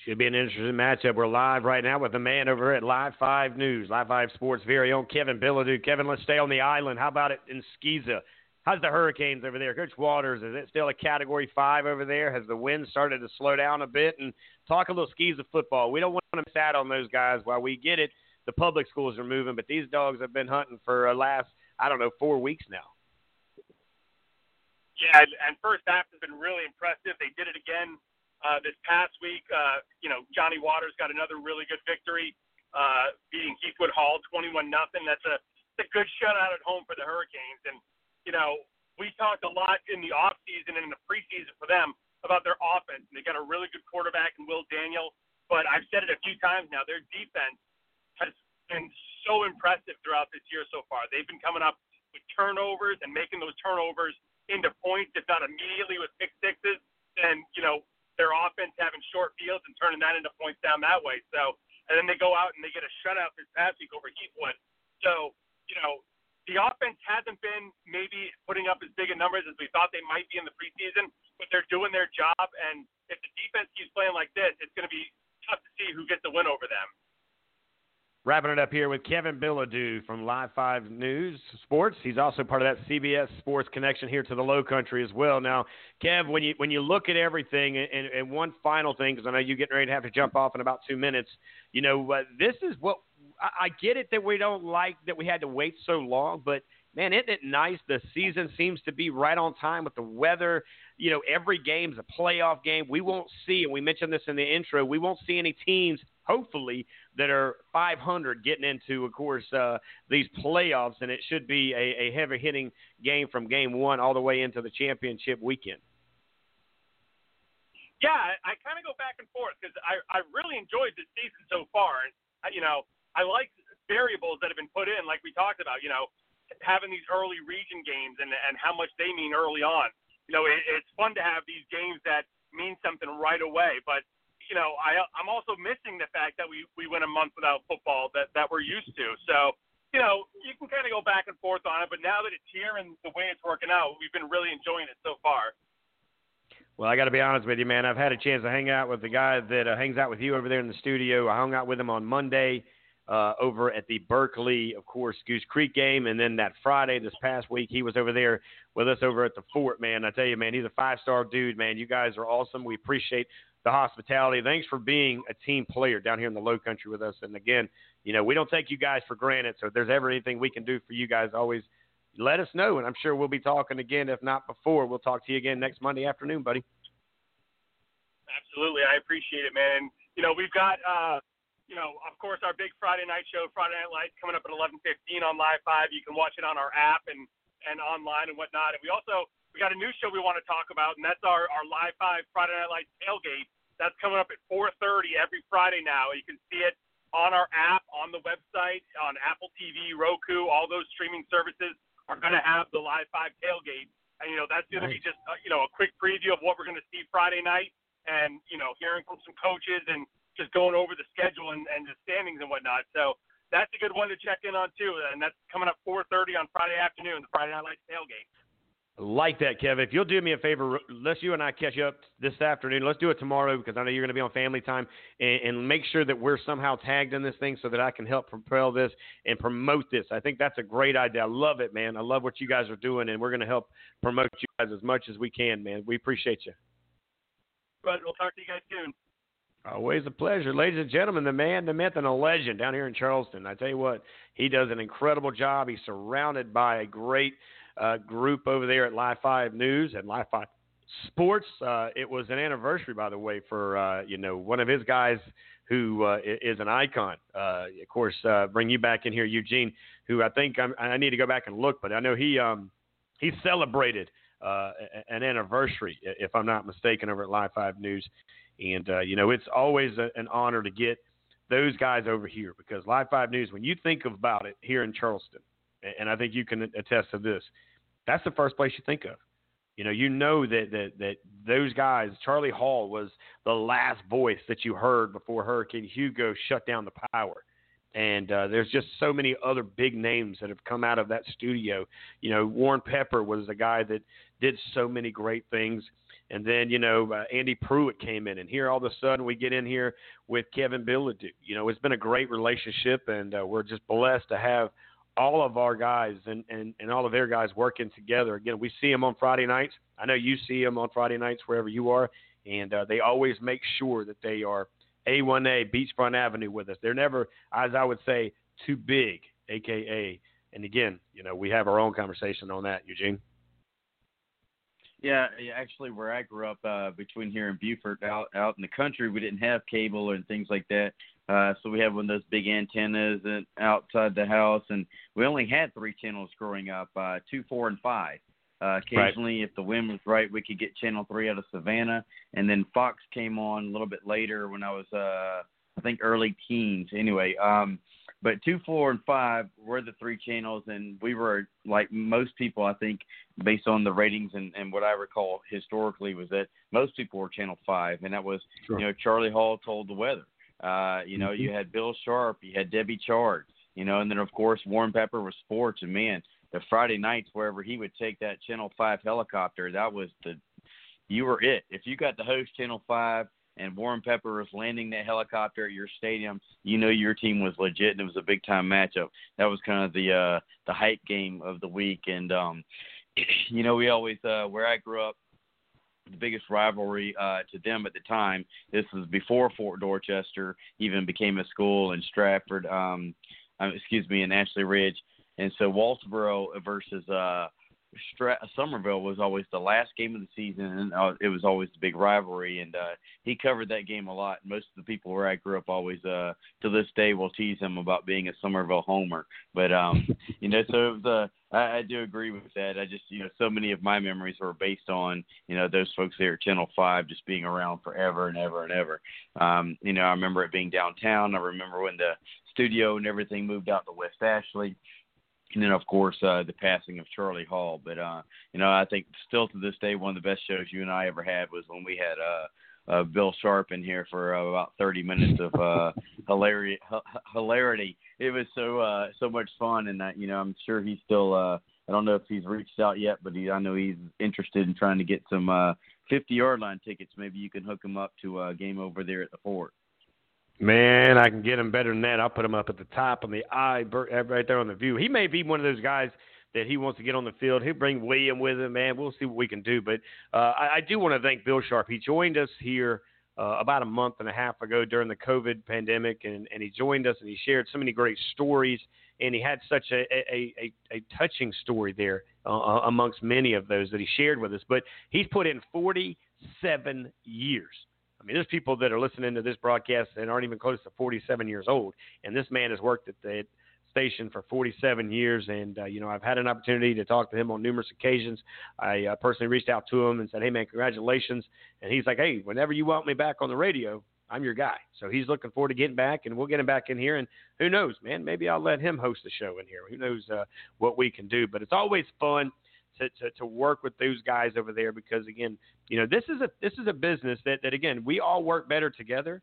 Should be an interesting matchup. We're live right now with the man over at Live Five News, Live Five Sports' very own Kevin Bilodeau. Kevin, let's stay on the island. How about it in SCISA? How's the Hurricanes over there, Coach Waters? Is it still a Category Five over there? Has the wind started to slow down a bit? And talk a little SCISA football. We don't want to miss out on those guys. While we get it, the public schools are moving, but these dogs have been hunting for a last I don't know four weeks now. Yeah, and first half has been really impressive. They did it again uh, this past week. Uh, you know, Johnny Waters got another really good victory, uh, beating Heathwood Hall 21 nothing. That's a, a good shutout at home for the Hurricanes. And you know, we talked a lot in the off season and in the preseason for them about their offense. And they got a really good quarterback in Will Daniel. But I've said it a few times now. Their defense has been so impressive throughout this year so far. They've been coming up with turnovers and making those turnovers into points, if not immediately with pick sixes, then you know their offense having short fields and turning that into points down that way. So, and then they go out and they get a shutout this past week over Heathwood. So, you know, the offense hasn't been maybe putting up as big a numbers as we thought they might be in the preseason, but they're doing their job. And if the defense keeps playing like this, it's going to be tough to see who gets the win over them. Wrapping it up here with Kevin Bilodeau from Live 5 News Sports. He's also part of that CBS Sports connection here to the Low Country as well. Now, Kev, when you when you look at everything, and, and one final thing, because I know you're getting ready to have to jump off in about two minutes. You know, uh, this is what I, I get it that we don't like that we had to wait so long, but man, isn't it nice? The season seems to be right on time with the weather. You know, every game's a playoff game. We won't see, and we mentioned this in the intro, we won't see any teams, hopefully, that are 500 getting into, of course, uh, these playoffs, and it should be a, a heavy hitting game from game one all the way into the championship weekend. Yeah, I, I kind of go back and forth because I, I really enjoyed this season so far. And, you know, I like variables that have been put in, like we talked about, you know, having these early region games and, and how much they mean early on. You know, it, it's fun to have these games that mean something right away, but you know, I I'm also missing the fact that we we went a month without football that that we're used to. So, you know, you can kind of go back and forth on it, but now that it's here and the way it's working out, we've been really enjoying it so far. Well, I got to be honest with you, man. I've had a chance to hang out with the guy that uh, hangs out with you over there in the studio. I hung out with him on Monday uh, over at the Berkeley, of course, Goose Creek game. And then that Friday this past week, he was over there with us over at the fort, man. I tell you, man, he's a five star dude, man. You guys are awesome. We appreciate the hospitality. Thanks for being a team player down here in the low country with us. And again, you know, we don't take you guys for granted. So if there's ever anything we can do for you guys, always let us know. And I'm sure we'll be talking again. If not before, we'll talk to you again next Monday afternoon, buddy. Absolutely. I appreciate it, man. You know, we've got, uh, you know, of course, our big Friday night show, Friday Night Lights, coming up at 11:15 on Live Five. You can watch it on our app and and online and whatnot. And we also we got a new show we want to talk about, and that's our our Live Five Friday Night Lights tailgate. That's coming up at 4:30 every Friday now. You can see it on our app, on the website, on Apple TV, Roku, all those streaming services are going to have the Live Five tailgate. And you know that's going nice. to be just uh, you know a quick preview of what we're going to see Friday night, and you know hearing from some coaches and just going over the schedule and, and the standings and whatnot. So that's a good one to check in on too, and that's coming up 4:30 on Friday afternoon, the Friday Night Lights tailgate. Like that, Kevin. If you'll do me a favor, let's you and I catch up this afternoon. Let's do it tomorrow because I know you're going to be on family time, and, and, make sure that we're somehow tagged in this thing so that I can help propel this and promote this. I think that's a great idea. I love it, man. I love what you guys are doing, and we're going to help promote you guys as much as we can, man. We appreciate you. Right. we'll talk to you guys soon. Always a pleasure. Ladies and gentlemen, the man, the myth, and the legend down here in Charleston. I tell you what, he does an incredible job. He's surrounded by a great uh, group over there at Live 5 News and Live 5 sports, uh, it was an anniversary, by the way, for uh, you know one of his guys who uh, is an icon. Uh, of course, uh, bring you back in here, Eugene, who I think I'm, i need to go back and look, but I know he um, he celebrated uh, an anniversary, if I'm not mistaken, over at Live Five News, and uh, you know it's always a, an honor to get those guys over here because Live Five News, when you think about it here in Charleston, and I think you can attest to this, that's the first place you think of. You know, you know that that that those guys, Charlie Hall was the last voice that you heard before Hurricane Hugo shut down the power. And uh, there's just so many other big names that have come out of that studio. You know, Warren Pepper was a guy that did so many great things. And then, you know, uh, Andy Pruitt came in, and here all of a sudden we get in here with Kevin Bilodeau. You know, it's been a great relationship, and uh, we're just blessed to have all of our guys and, and, and all of their guys working together. Again, we see them on Friday nights. I know you see them on Friday nights wherever you are, and uh, they always make sure that they are A1A Beachfront Avenue with us. They're never, as I would say, too big, aka. And again, you know, we have our own conversation on that, Eugene. Yeah, actually, where I grew up, uh, between here and Beaufort, out out in the country, we didn't have cable and things like that. Uh, so we had one of those big antennas and outside the house, and we only had three channels growing up: uh, two, four, and five. Uh, occasionally, right. if the wind was right, we could get channel three out of Savannah, and then Fox came on a little bit later when I was, uh, I think, early teens. Anyway, um, but two, four, and five were the three channels, and we were like most people, I think, based on the ratings and, and what I recall historically was that most people were channel five, and that was sure. you know Charlie Hall told the weather. Uh, you know, mm-hmm. you had Bill Sharp, you had Debi Chard, you know, and then of course Warren Pepper was sports. And man, the Friday nights wherever he would take that Channel Five helicopter, that was the you were it. If you got to host Channel Five and Warren Pepper was landing that helicopter at your stadium, you know your team was legit and it was a big time matchup. That was kind of the uh the hype game of the week and um you know we always uh where I grew up the biggest rivalry uh, to them at the time. This was before Fort Dorchester even became a school, and Stratford, um, uh, excuse me, in Ashley Ridge, and so Walterboro versus uh, Stra- Summerville was always the last game of the season, and uh, it was always the big rivalry. And uh, he covered that game a lot. Most of the people where I grew up always, uh, to this day, will tease him about being a Summerville homer. But um, you know, so it was, uh, I, I do agree with that. I just, you know, so many of my memories were based on, you know, those folks there at Channel Five just being around forever and ever and ever. Um, you know, I remember it being downtown. I remember when the studio and everything moved out to West Ashley and then of course uh, the passing of Charlie Hall. But uh, you know, I think still to this day, one of the best shows you and I ever had was when we had uh, uh, Bill Sharp in here for uh, about 30 minutes of uh, hilarity. It was so uh, so much fun, and uh, you know, I'm sure he's still. Uh, I don't know if he's reached out yet, but he, I know he's interested in trying to get some uh, 50 yard line tickets. Maybe you can hook him up to a game over there at the fort. Man, I can get him better than that. I'll put him up at the top on the eye, uh, right there on the view. He may be one of those guys that he wants to get on the field. He'll bring William with him, man. We'll see what we can do. But uh, I, I do want to thank Bill Sharp. He joined us here uh, about a month and a half ago during the COVID pandemic, and, and he joined us and he shared so many great stories. And he had such a, a, a, a touching story there uh, uh amongst many of those that he shared with us. But he's put in 47 years I mean, there's people that are listening to this broadcast and aren't even close to 47 years old, and this man has worked at the station for 47 years. And uh, you know, I've had an opportunity to talk to him on numerous occasions. I uh, personally reached out to him and said, "Hey, man, congratulations!" And he's like, "Hey, whenever you want me back on the radio, I'm your guy." So he's looking forward to getting back, and we'll get him back in here. And who knows, man? Maybe I'll let him host the show in here. Who knows uh, what we can do? But it's always fun to, to, to work with those guys over there because again, you know, this is a this is a business that, that again we all work better together,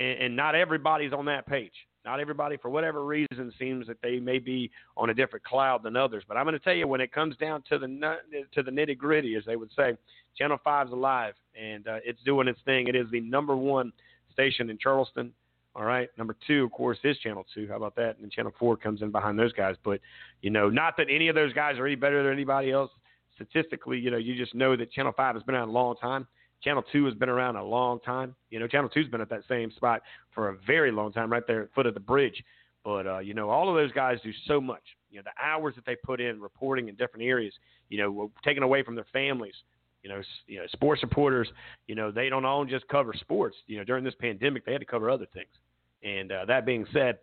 and, and not everybody's on that page. Not everybody, for whatever reason, seems that they may be on a different cloud than others. But I'm going to tell you, when it comes down to the to the nitty gritty, as they would say, Channel Five's alive and uh, it's doing its thing. It is the number one station in Charleston. All right. Number two, of course, is Channel Two. How about that? And then Channel Four comes in behind those guys. But you know, not that any of those guys are any better than anybody else. Statistically, you know, you just know that Channel Five has been around a long time. Channel Two has been around a long time. You know, Channel Two's been at that same spot for a very long time, right there at the foot of the bridge. But uh, you know, all of those guys do so much. You know, the hours that they put in reporting in different areas. You know, taken away from their families You know, you know, sports reporters, you know, they don't all just cover sports. You know, during this pandemic, they had to cover other things. And uh, that being said,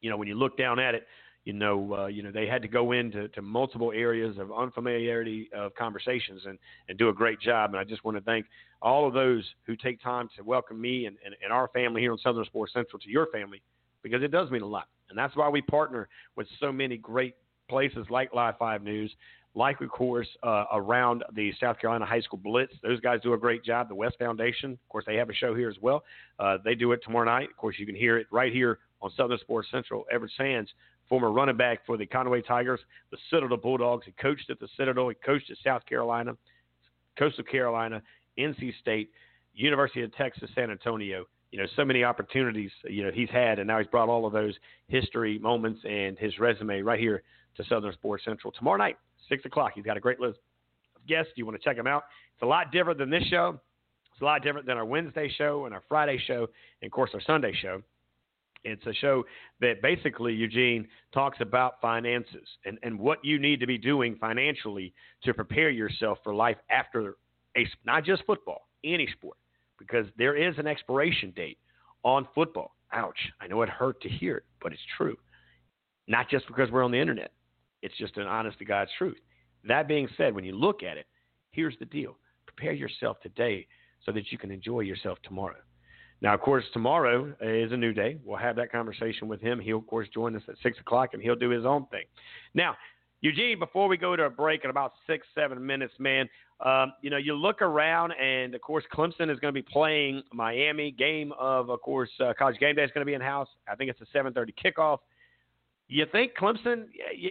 you know, when you look down at it, you know, uh, you know, they had to go into to multiple areas of unfamiliarity of conversations and, and do a great job. And I just want to thank all of those who take time to welcome me and, and, and our family here on Southern Sports Central to your family because it does mean a lot. And that's why we partner with so many great places like Live 5 News, like, of course, uh, around the South Carolina High School Blitz. Those guys do a great job. The West Foundation, of course, they have a show here as well. Uh, they do it tomorrow night. Of course, you can hear it right here on Southern Sports Central. Everett Sands, former running back for the Conway Tigers, the Citadel Bulldogs. He coached at the Citadel. He coached at South Carolina, Coastal Carolina, NC State, University of Texas, San Antonio. You know, so many opportunities, you know, he's had, and now he's brought all of those history moments and his resume right here to Southern Sports Central. Tomorrow night, 6 o'clock, he's got a great list of guests. You want to check him out. It's a lot different than this show. It's a lot different than our Wednesday show and our Friday show, and of course, our Sunday show. It's a show that basically, Eugene, talks about finances and, and what you need to be doing financially to prepare yourself for life after a, not just football, any sport, because there is an expiration date on football. Ouch. I know it hurt to hear it, but it's true. Not just because we're on the internet, it's just an honest to God's truth. That being said, when you look at it, here's the deal prepare yourself today so that you can enjoy yourself tomorrow. Now, of course, tomorrow is a new day. We'll have that conversation with him. He'll, of course, join us at 6 o'clock and he'll do his own thing. Now, Eugene, before we go to a break in about six, seven minutes, man, um, you know, you look around and, of course, Clemson is going to be playing Miami. Game of, of course, uh, College Game Day is going to be in house. I think it's a 7.30 kickoff. You think Clemson you,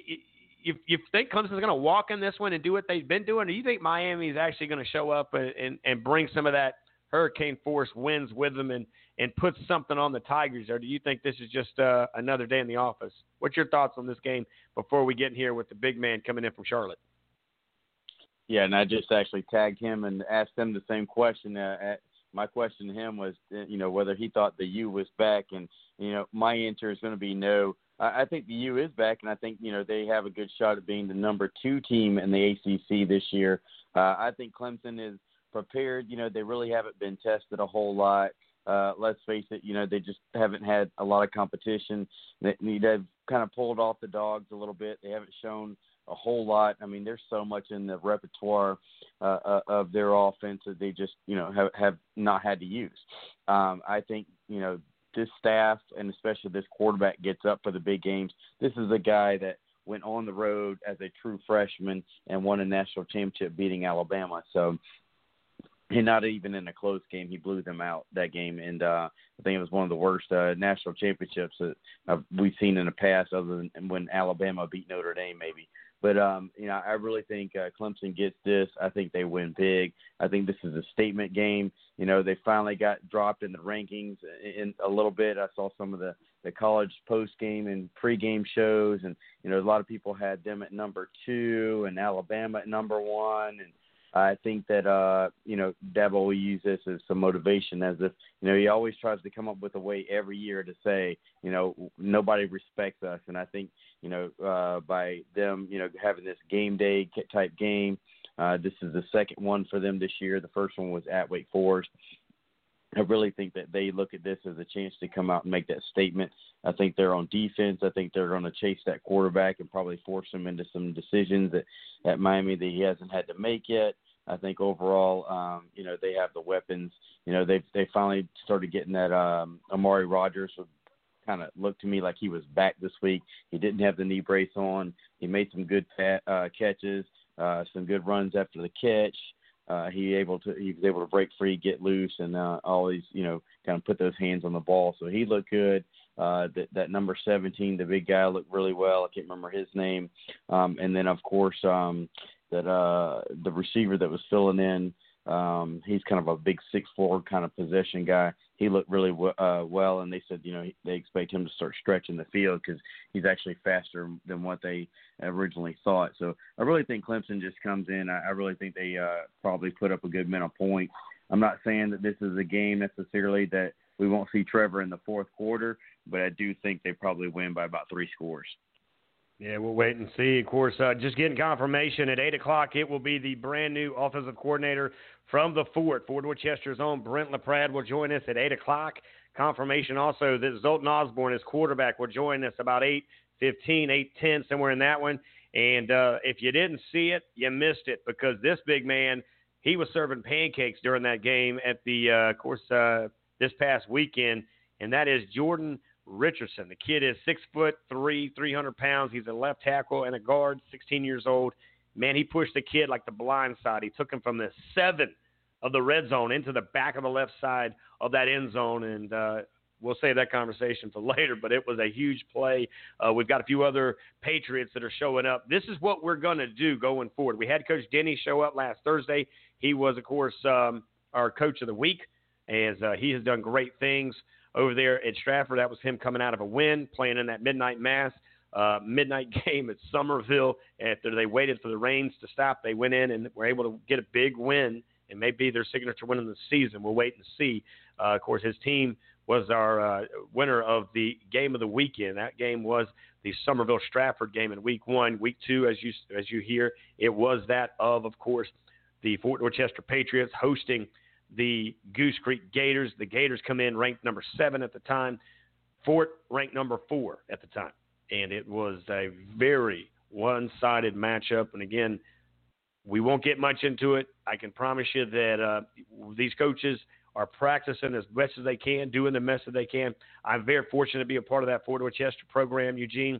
you think Clemson's going to walk in this one and do what they've been doing, or do you think Miami is actually going to show up and, and, and bring some of that – hurricane force winds with them and and put something on the Tigers, or do you think this is just uh, another day in the office? What's your thoughts on this game before we get in here with the big man coming in from Charlotte? Yeah, and I just actually tagged him and asked him the same question. Uh, my question to him was, uh, you know, whether he thought the U was back, and you know, my answer is going to be no. I, think the U is back, and I think you know they have a good shot at being the number two team in the ACC this year. Uh, I think Clemson is prepared. You know, they really haven't been tested a whole lot. Uh, let's face it, you know, they just haven't had a lot of competition. They, they've kind of pulled off the dogs a little bit. They haven't shown a whole lot. I mean, there's so much in the repertoire uh, uh, of their offense that they just, you know, have, have not had to use. Um, I think, you know, this staff and especially this quarterback gets up for the big games. This is a guy that went on the road as a true freshman and won a national championship beating Alabama. So and not even in a close game, he blew them out that game. And uh, I think it was one of the worst uh, national championships that uh, we've seen in the past, other than when Alabama beat Notre Dame, maybe. But um, you know, I really think uh, Clemson gets this. I think they win big. I think this is a statement game. You know, they finally got dropped in the rankings in a little bit. I saw some of the the college post game and pregame shows, and you know, a lot of people had them at number two and Alabama at number one, and I think that uh, you know Dabo will use this as some motivation, as if you know he always tries to come up with a way every year to say you know nobody respects us, and I think you know uh, by them you know having this game day type game, uh, this is the second one for them this year. The first one was at Wake Forest. I really think that they look at this as a chance to come out and make that statement. I think they're on defense. I think they're going to chase that quarterback and probably force him into some decisions that at Miami that he hasn't had to make yet. I think overall, um, you know, they have the weapons. You know, they they finally started getting that um, Amari Rodgers kind of looked to me like he was back this week. He didn't have the knee brace on. He made some good pat, uh, catches, uh, some good runs after the catch. Uh, he able to he was able to break free, get loose, and uh, always you know kind of put those hands on the ball. So he looked good. Uh, that that number 17, the big guy, looked really well. I can't remember his name. Um, and then of course um, that uh, the receiver that was filling in, um, he's kind of a big six four kind of possession guy. He looked really w- uh, well, and they said you know they expect him to start stretching the field because he's actually faster than what they originally thought. So I really think Clemson just comes in. I, I really think they uh, probably put up a good amount of points. I'm not saying that this is a game necessarily that we won't see Trevor in the fourth quarter, but I do think they probably win by about three scores. Yeah, we'll wait and see. Of course, uh, just getting confirmation at 8 o'clock, it will be the brand new offensive coordinator from the Fort. Fort Dorchester's own Brent LaPrade will join us at 8 o'clock. Confirmation also that Zoltan Osborne, his quarterback, will join us about 8.15, 8.10, somewhere in that one. And uh, if you didn't see it, you missed it because this big man, he was serving pancakes during that game at the, uh, of course, uh, this past weekend, and that is Jordan Richardson. The kid is six foot three, 300 pounds. He's a left tackle and a guard, 16 years old. Man, he pushed the kid like the blind side. He took him from the seven of the red zone into the back of the left side of that end zone, and uh, we'll save that conversation for later. But it was a huge play. Uh, we've got a few other Patriots that are showing up. This is what we're going to do going forward. We had Coach Denny show up last Thursday. He was, of course, um, our coach of the week, as uh, he has done great things over there at Stratford. That was him coming out of a win, playing in that midnight mass. Uh, midnight game at Summerville. After they waited for the rains to stop, they went in and were able to get a big win and maybe their signature win of the season. We'll wait and see. Uh, of course, his team was our uh, winner of the game of the weekend. That game was the Summerville Stratford game in week one. Week two, as you as you hear, it was that of, of course, the Fort Dorchester Patriots hosting the Goose Creek Gators. The Gators come in ranked number seven at the time. Fort ranked number four at the time, and it was a very one-sided matchup. And again, we won't get much into it. I can promise you that uh, these coaches are practicing as best as they can, doing the best that they can. I'm very fortunate to be a part of that Fort Dorchester program, Eugene.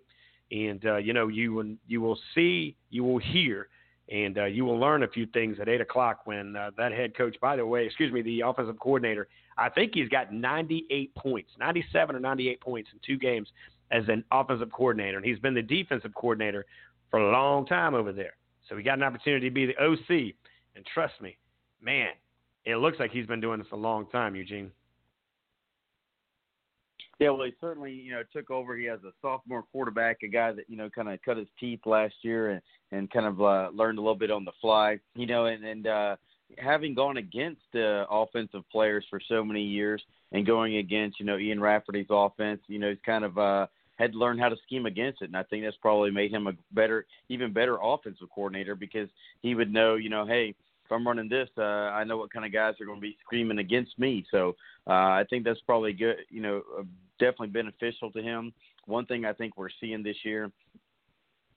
And uh, you know, you you will see, you will hear, and uh, you will learn a few things at eight o'clock when uh, that head coach, by the way, excuse me, the offensive coordinator. I think he's got 98 points, 97 or 98 points in two games as an offensive coordinator, and he's been the defensive coordinator for a long time over there. So he got an opportunity to be the OC. And trust me, man, it looks like he's been doing this a long time, Eugene. Yeah, well, he certainly, you know, took over. He has a sophomore quarterback, a guy that, you know, kind of cut his teeth last year and, and kind of uh, learned a little bit on the fly, you know, and, and uh, having gone against uh, offensive players for so many years and going against, you know, Ian Rafferty's offense, you know, he's kind of uh, had to learn how to scheme against it. And I think that's probably made him a better, even better offensive coordinator because he would know, you know, hey, if I'm running this, uh, I know what kind of guys are going to be screaming against me. So uh, I think that's probably good, you know, uh, definitely beneficial to him. One thing I think we're seeing this year,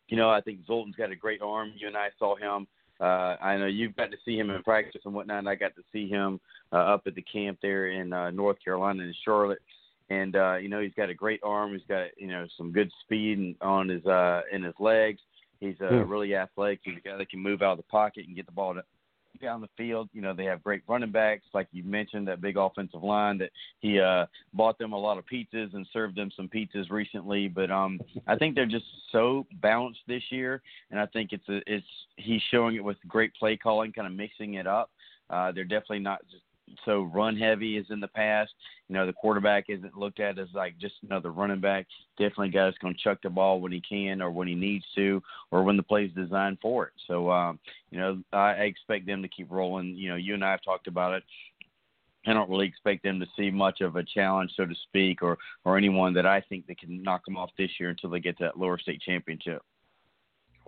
you know, I think Zoltan's got a great arm. You and I saw him. Uh, I know you've got to see him in practice and whatnot. And I got to see him uh, up at the camp there in uh, North Carolina in Charlotte and uh, you know he's got a great arm. He's got you know some good speed on his uh, in his legs. He's uh, really athletic. He's a guy that can move out of the pocket and get the ball to, down the field. You know they have great running backs, like you mentioned, that big offensive line that he uh, bought them a lot of pizzas and served them some pizzas recently. But um, I think they're just so balanced this year, and I think it's a, it's he's showing it with great play calling, kind of mixing it up. Uh, they're definitely not just so run heavy as in the past. You know, the quarterback isn't looked at as like just another running back. Definitely guys going to chuck the ball when he can or when he needs to or when the play is designed for it. So, um, you know, I expect them to keep rolling. You know, you and I have talked about it. I don't really expect them to see much of a challenge, so to speak, or or anyone that I think that can knock them off this year until they get to that lower state championship.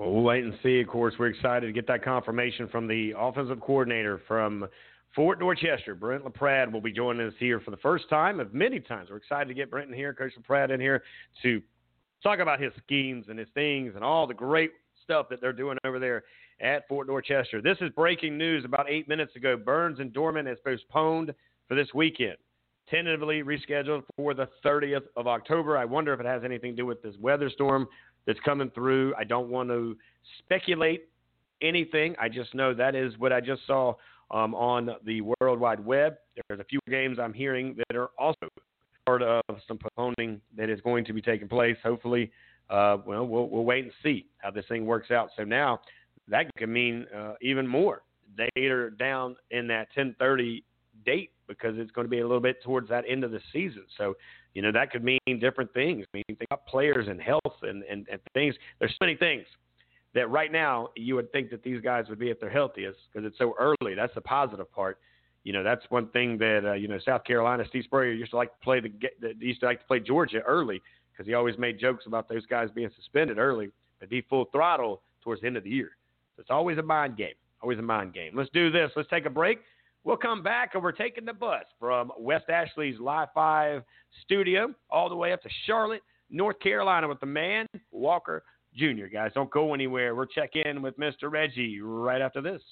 Well, we'll wait and see. Of course, we're excited to get that confirmation from the offensive coordinator from Fort Dorchester. Brent LaPrade will be joining us here for the first time of many times. We're excited to get Brent in here, Coach LaPrade in here to talk about his schemes and his things and all the great stuff that they're doing over there at Fort Dorchester. This is breaking news about eight minutes ago. Byrnes and Dorman has postponed for this weekend, tentatively rescheduled for the 30th of October. I wonder if it has anything to do with this weather storm that's coming through. I don't want to speculate anything. I just know that is what I just saw um, on the World Wide Web. There's a few games I'm hearing that are also part of some postponing that is going to be taking place. Hopefully, uh, well, we'll we'll wait and see how this thing works out. So now that could mean uh, even more. They are down in that 10:30 date because it's going to be a little bit towards that end of the season. So you know that could mean different things. I mean, think about players and health and, and, and things. There's so many things that right now you would think that these guys would be at their healthiest because it's so early. That's the positive part. You know, that's one thing that uh, you know South Carolina. Steve Spurrier used to like to play the used to like to play Georgia early because he always made jokes about those guys being suspended early. but be full throttle towards the end of the year. So it's always a mind game. Always a mind game. Let's do this. Let's take a break. We'll come back and we're taking the bus from West Ashley's Live 5 studio all the way up to Charlotte, North Carolina with the man, Walker Jr. Guys, don't go anywhere. We'll check in with Mr. Reggie right after this.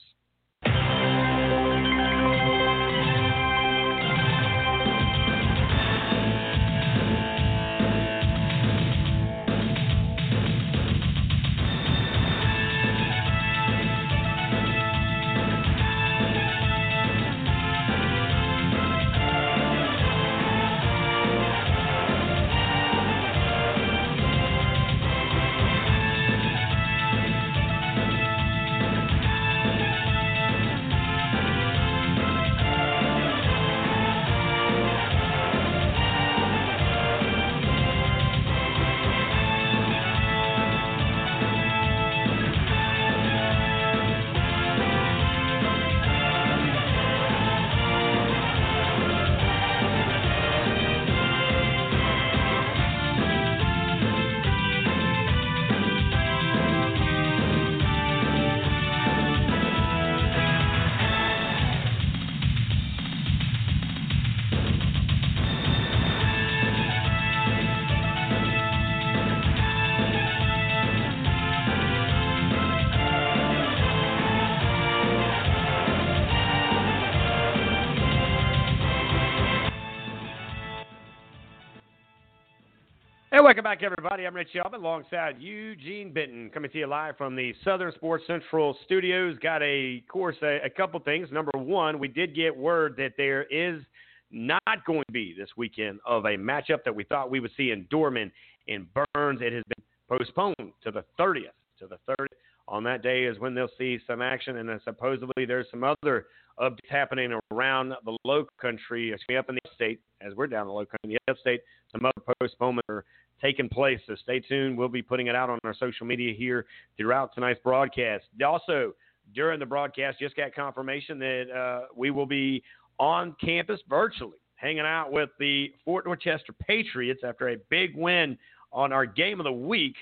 Welcome back, everybody. I'm Rich Albin alongside Eugene Benton, coming to you live from the Southern Sports Central studios. Got a course, a, a couple things. Number one, we did get word that there is not going to be this weekend of a matchup that we thought we would see in Dorman and Byrnes. It has been postponed to the 30th. To the 30th. On that day is when they'll see some action, and then supposedly there's some other updates happening around the low country, up in the upstate, as we're down the low country, in the upstate. Some other postponements are taking place, so stay tuned. We'll be putting it out on our social media here throughout tonight's broadcast. Also, during the broadcast, just got confirmation that uh, we will be on campus virtually, hanging out with the Fort Dorchester Patriots after a big win on our game of the week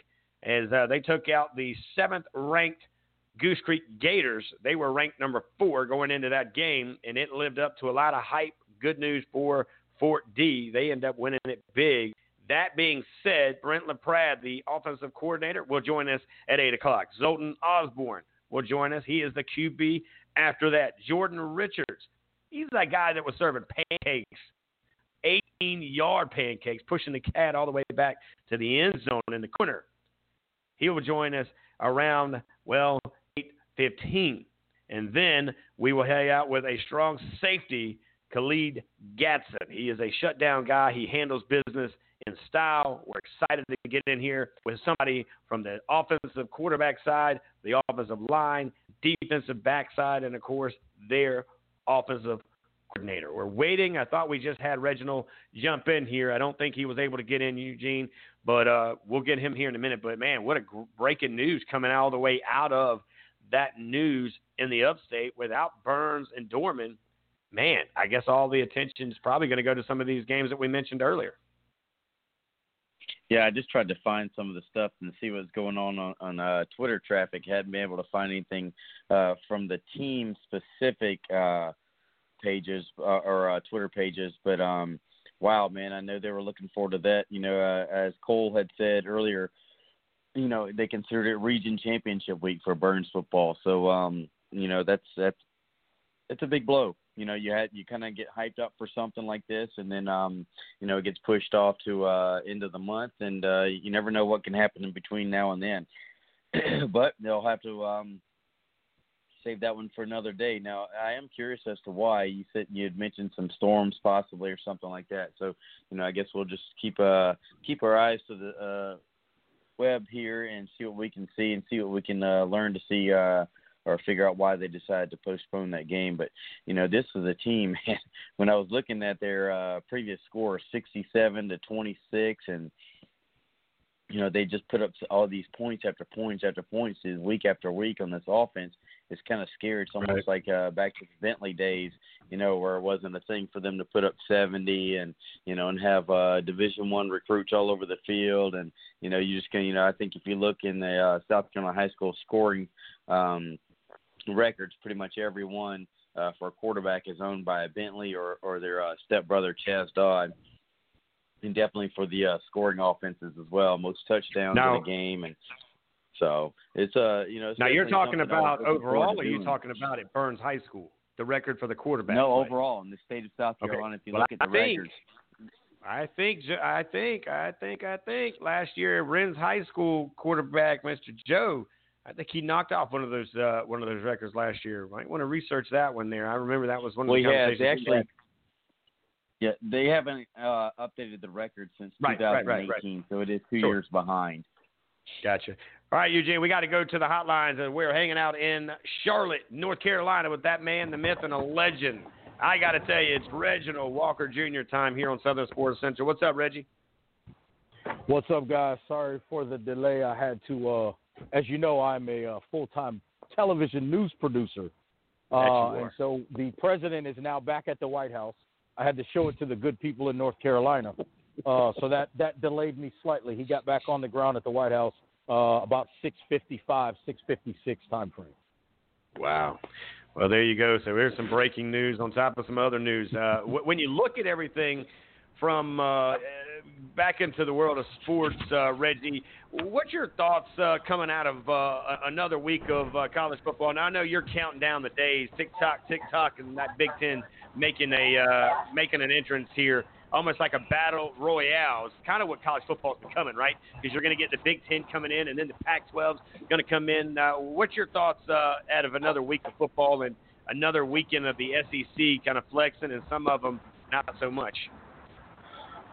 as uh, they took out the seventh ranked Goose Creek Gators. They were ranked number four going into that game, and it lived up to a lot of hype. Good news for Fort D. They end up winning it big. That being said, Brent LaPrade, the offensive coordinator, will join us at 8 o'clock. Zoltan Osborne will join us. He is the QB after that. Jordan Richards, he's that guy that was serving pancakes, 18 yard pancakes, pushing the cat all the way back to the end zone in the corner. He will join us around, well, 8.15. And then we will hang out with a strong safety, Khalid Gatson. He is a shutdown guy. He handles business in style. We're excited to get in here with somebody from the offensive quarterback side, the offensive line, defensive backside, and of course, their offensive coordinator. We're waiting. I thought we just had Reginald jump in here. I don't think he was able to get in, Eugene, but uh, we'll get him here in a minute. But man, what a breaking news coming all the way out of that news in the upstate without Byrnes and Dorman. Man, I guess all the attention is probably going to go to some of these games that we mentioned earlier. Yeah, I just tried to find some of the stuff and see what's going on on, on uh, Twitter traffic. Hadn't been able to find anything uh, from the team specific uh, pages uh, or uh, Twitter pages, but um, wow, man, I know they were looking forward to that. You know, uh, as Cole had said earlier, you know they considered it region championship week for Byrnes football, so um, you know that's that's it's a big blow. You know you had you kind of get hyped up for something like this and then um you know it gets pushed off to uh end of the month and uh you never know what can happen in between now and then. But they'll have to um save that one for another day. Now i am curious as to why. You said you had mentioned some storms possibly or something like that. So you know i guess we'll just keep uh keep our eyes to the uh web here and see what we can see and see what we can uh learn to see uh or figure out why they decided to postpone that game. But you know, this was a team. when I was looking at their uh, previous score, 67 to 26, and you know, they just put up all these points after points after points week after week on this offense. It's kind of scary. It's almost right. like uh, back to the Bentley days, you know, where it wasn't a thing for them to put up 70 and, you know, and have uh, Division One recruits all over the field. And, you know, you just can, you know, I think if you look in the uh, South Carolina high school scoring um, records, pretty much every one uh, for a quarterback is owned by a Bentley or, or their uh, stepbrother, Chas Dodd and definitely for the uh, scoring offenses as well. Most touchdowns now, in a game, and so it's uh you know. now you're talking about overall, or are you talking about at Byrnes High School, the record for the quarterback? No, play? overall in the state of South Carolina. Okay. If you well, look at the I think, records. I think, I think, I think, I think last year Rennes High School quarterback, Mr. Joe, I think he knocked off one of those uh, one of those records last year. Might want to research that one there. I remember that was one of well, the yeah, conversations. they actually yeah, they haven't uh, updated the record since right, 2018, right, right, so it is two sure. years behind. Gotcha. All right, Eugene, we got to go to the hotlines, and we're hanging out in Charlotte, North Carolina, with that man, the myth, and a legend. I got to tell you, it's Reginald Walker Jr. time here on Southern Sports Central. What's up, Reggie? What's up, guys? Sorry for the delay. I had to, uh, as you know, I'm a uh, full-time television news producer, uh, and so the president is now back at the White House. I had to show it to the good people in North Carolina. Uh, so that, that delayed me slightly. He got back on the ground at the White House uh, about 6:55, 6:56 time frame. Wow. Well, there you go. So here's some breaking news on top of some other news. Uh, when you look at everything from uh, back into the world of sports, uh, Reggie, what's your thoughts uh, coming out of uh, another week of uh, college football? Now I know you're counting down the days, tick tock, tick tock, and that Big Ten making a uh, making an entrance here, almost like a battle royale. It's kind of what college football's becoming, right? Because you're going to get the Big Ten coming in, and then the Pac-12's going to come in. What's your thoughts out of another week of football and another weekend of the SEC kind of flexing, and some of them not so much?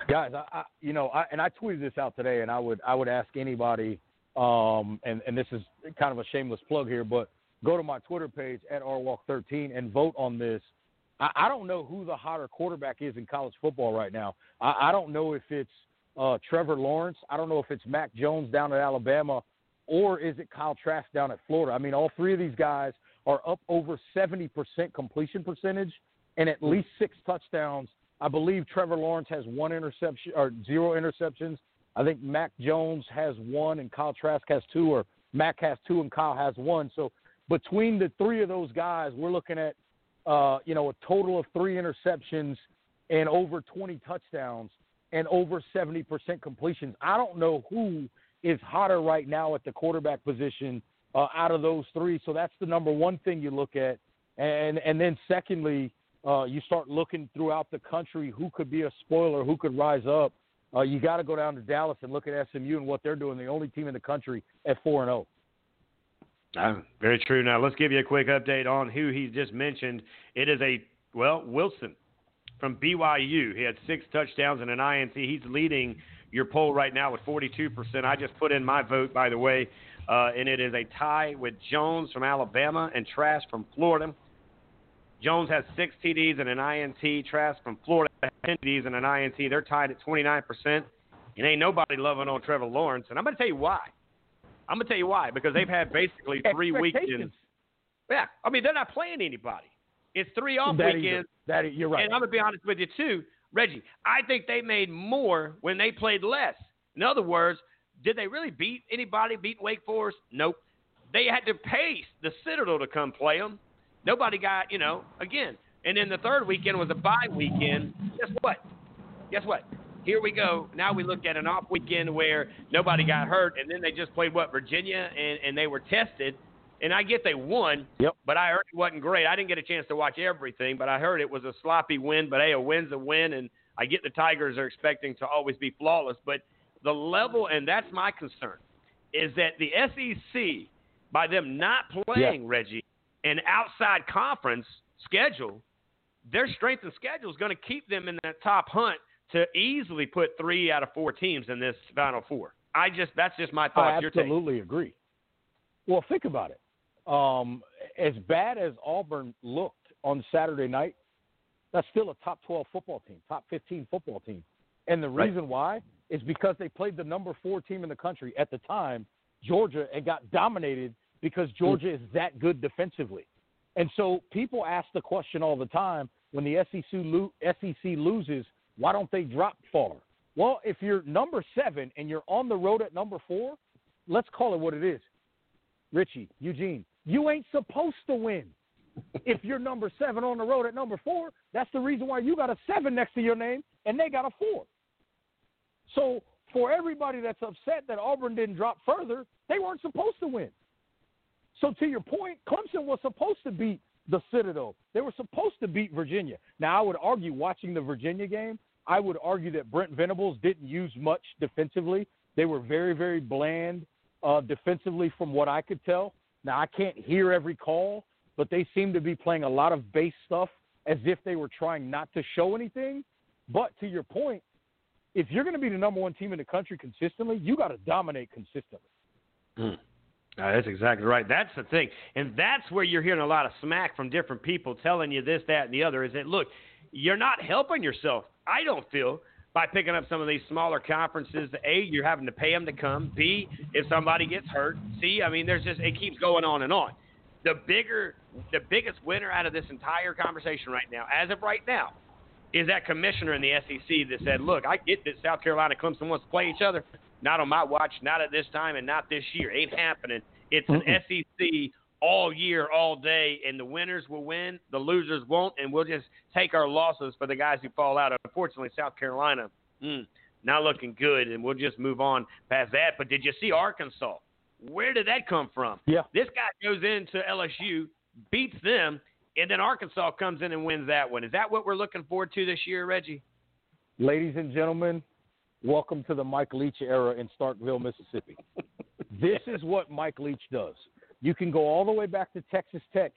Guys, I, I you know, I, and I tweeted this out today, and I would I would ask anybody, um, and and this is kind of a shameless plug here, but go to my Twitter page at rwalk13 and vote on this I, I don't know who the hotter quarterback is in college football right now. I, I don't know if it's uh, Trevor Lawrence. I don't know if it's Mac Jones down at Alabama, or is it Kyle Trask down at Florida. I mean, all three of these guys are up over 70% completion percentage and at least six touchdowns. I believe Trevor Lawrence has one interception or zero interceptions. I think Mac Jones has one and Kyle Trask has two, or Mac has two and Kyle has one. So between the three of those guys, we're looking at uh, you know, a total of three interceptions and over 20 touchdowns and over 70% completions. I don't know who is hotter right now at the quarterback position uh, out of those three. So that's the number one thing you look at. And and then secondly, uh, you start looking throughout the country who could be a spoiler, who could rise up. Uh, you got to go down to Dallas and look at SMU and what they're doing. The only team in the country at four and zero. Oh. Uh, very true. Now let's give you a quick update on who he just mentioned. It is a well Wilson from BYU. He had six touchdowns and an INT. He's leading your poll right now with 42%. I just put in my vote, by the way, uh, and it is a tie with Jones from Alabama and Trask from Florida. Jones has six TDs and an INT. Trask from Florida has 10 TDs and an INT. They're tied at 29%. And ain't nobody loving on Trevor Lawrence. And I'm going to tell you why. I'm gonna tell you why because they've had basically three weekends. Yeah, I mean they're not playing anybody. It's three off that weekends. Is, that is, you're right. And I'm gonna be honest with you too, Reggie. I think they made more when they played less. In other words, did they really beat anybody? Beat Wake Forest? Nope. They had to pay the Citadel to come play them. Nobody got, you know, again. And then the third weekend was a bye weekend. Guess what? Guess what? Here we go. Now we look at an off weekend where nobody got hurt, and then they just played what Virginia, and, and they were tested. And I get they won, yep. but I heard it wasn't great. I didn't get a chance to watch everything, but I heard it was a sloppy win. But hey, a win's a win, and I get the Tigers are expecting to always be flawless. But the level, and that's my concern, is that the SEC, by them not playing yeah. Reggie, an outside conference schedule, their strength and schedule is going to keep them in that top hunt to easily put three out of four teams in this Final Four. I just that's just my thoughts. I absolutely agree. Well, think about it. Um, as bad as Auburn looked on Saturday night, that's still a top 12 football team, top 15 football team. And the reason right. why is because they played the number four team in the country at the time, Georgia, and got dominated because hmm. Georgia is that good defensively. And so people ask the question all the time when the SEC, lo- SEC loses, why don't they drop far? Well, if you're number seven and you're on the road at number four, let's call it what it is. Richie, Eugene, you ain't supposed to win. if you're number seven on the road at number four, that's the reason why you got a seven next to your name and they got a four. So for everybody that's upset that Auburn didn't drop further, they weren't supposed to win. So to your point, Clemson was supposed to beat the Citadel. They were supposed to beat Virginia. Now I would argue watching the Virginia game, I would argue that Brent Venables didn't use much defensively. They were very, very bland uh, defensively from what I could tell. Now I can't hear every call, but they seem to be playing a lot of base stuff as if they were trying not to show anything. But to your point, if you're going to be the number one team in the country consistently, you got to dominate consistently. Mm. Uh, that's exactly right. That's the thing. And that's where you're hearing a lot of smack from different people telling you this, that, and the other is that, look, you're not helping yourself, I don't feel, by picking up some of these smaller conferences. A, you're having to pay them to come. B, if somebody gets hurt. C, I mean, there's just, it keeps going on and on. The bigger, the biggest winner out of this entire conversation right now, as of right now, is that commissioner in the SEC that said, look, I get that South Carolina Clemson wants to play each other. Not on my watch, not at this time, and not this year. Ain't happening. It's an mm SEC all year, all day, and the winners will win, the losers won't, and we'll just take our losses for the guys who fall out. Unfortunately, South Carolina, mm, not looking good, and we'll just move on past that. But did you see Arkansas? Where did that come from? Yeah. This guy goes into LSU, beats them, and then Arkansas comes in and wins that one. Is that what we're looking forward to this year, Reggie? Ladies and gentlemen, welcome to the Mike Leach era in Starkville, Mississippi. this is what Mike Leach does. You can go all the way back to Texas Tech.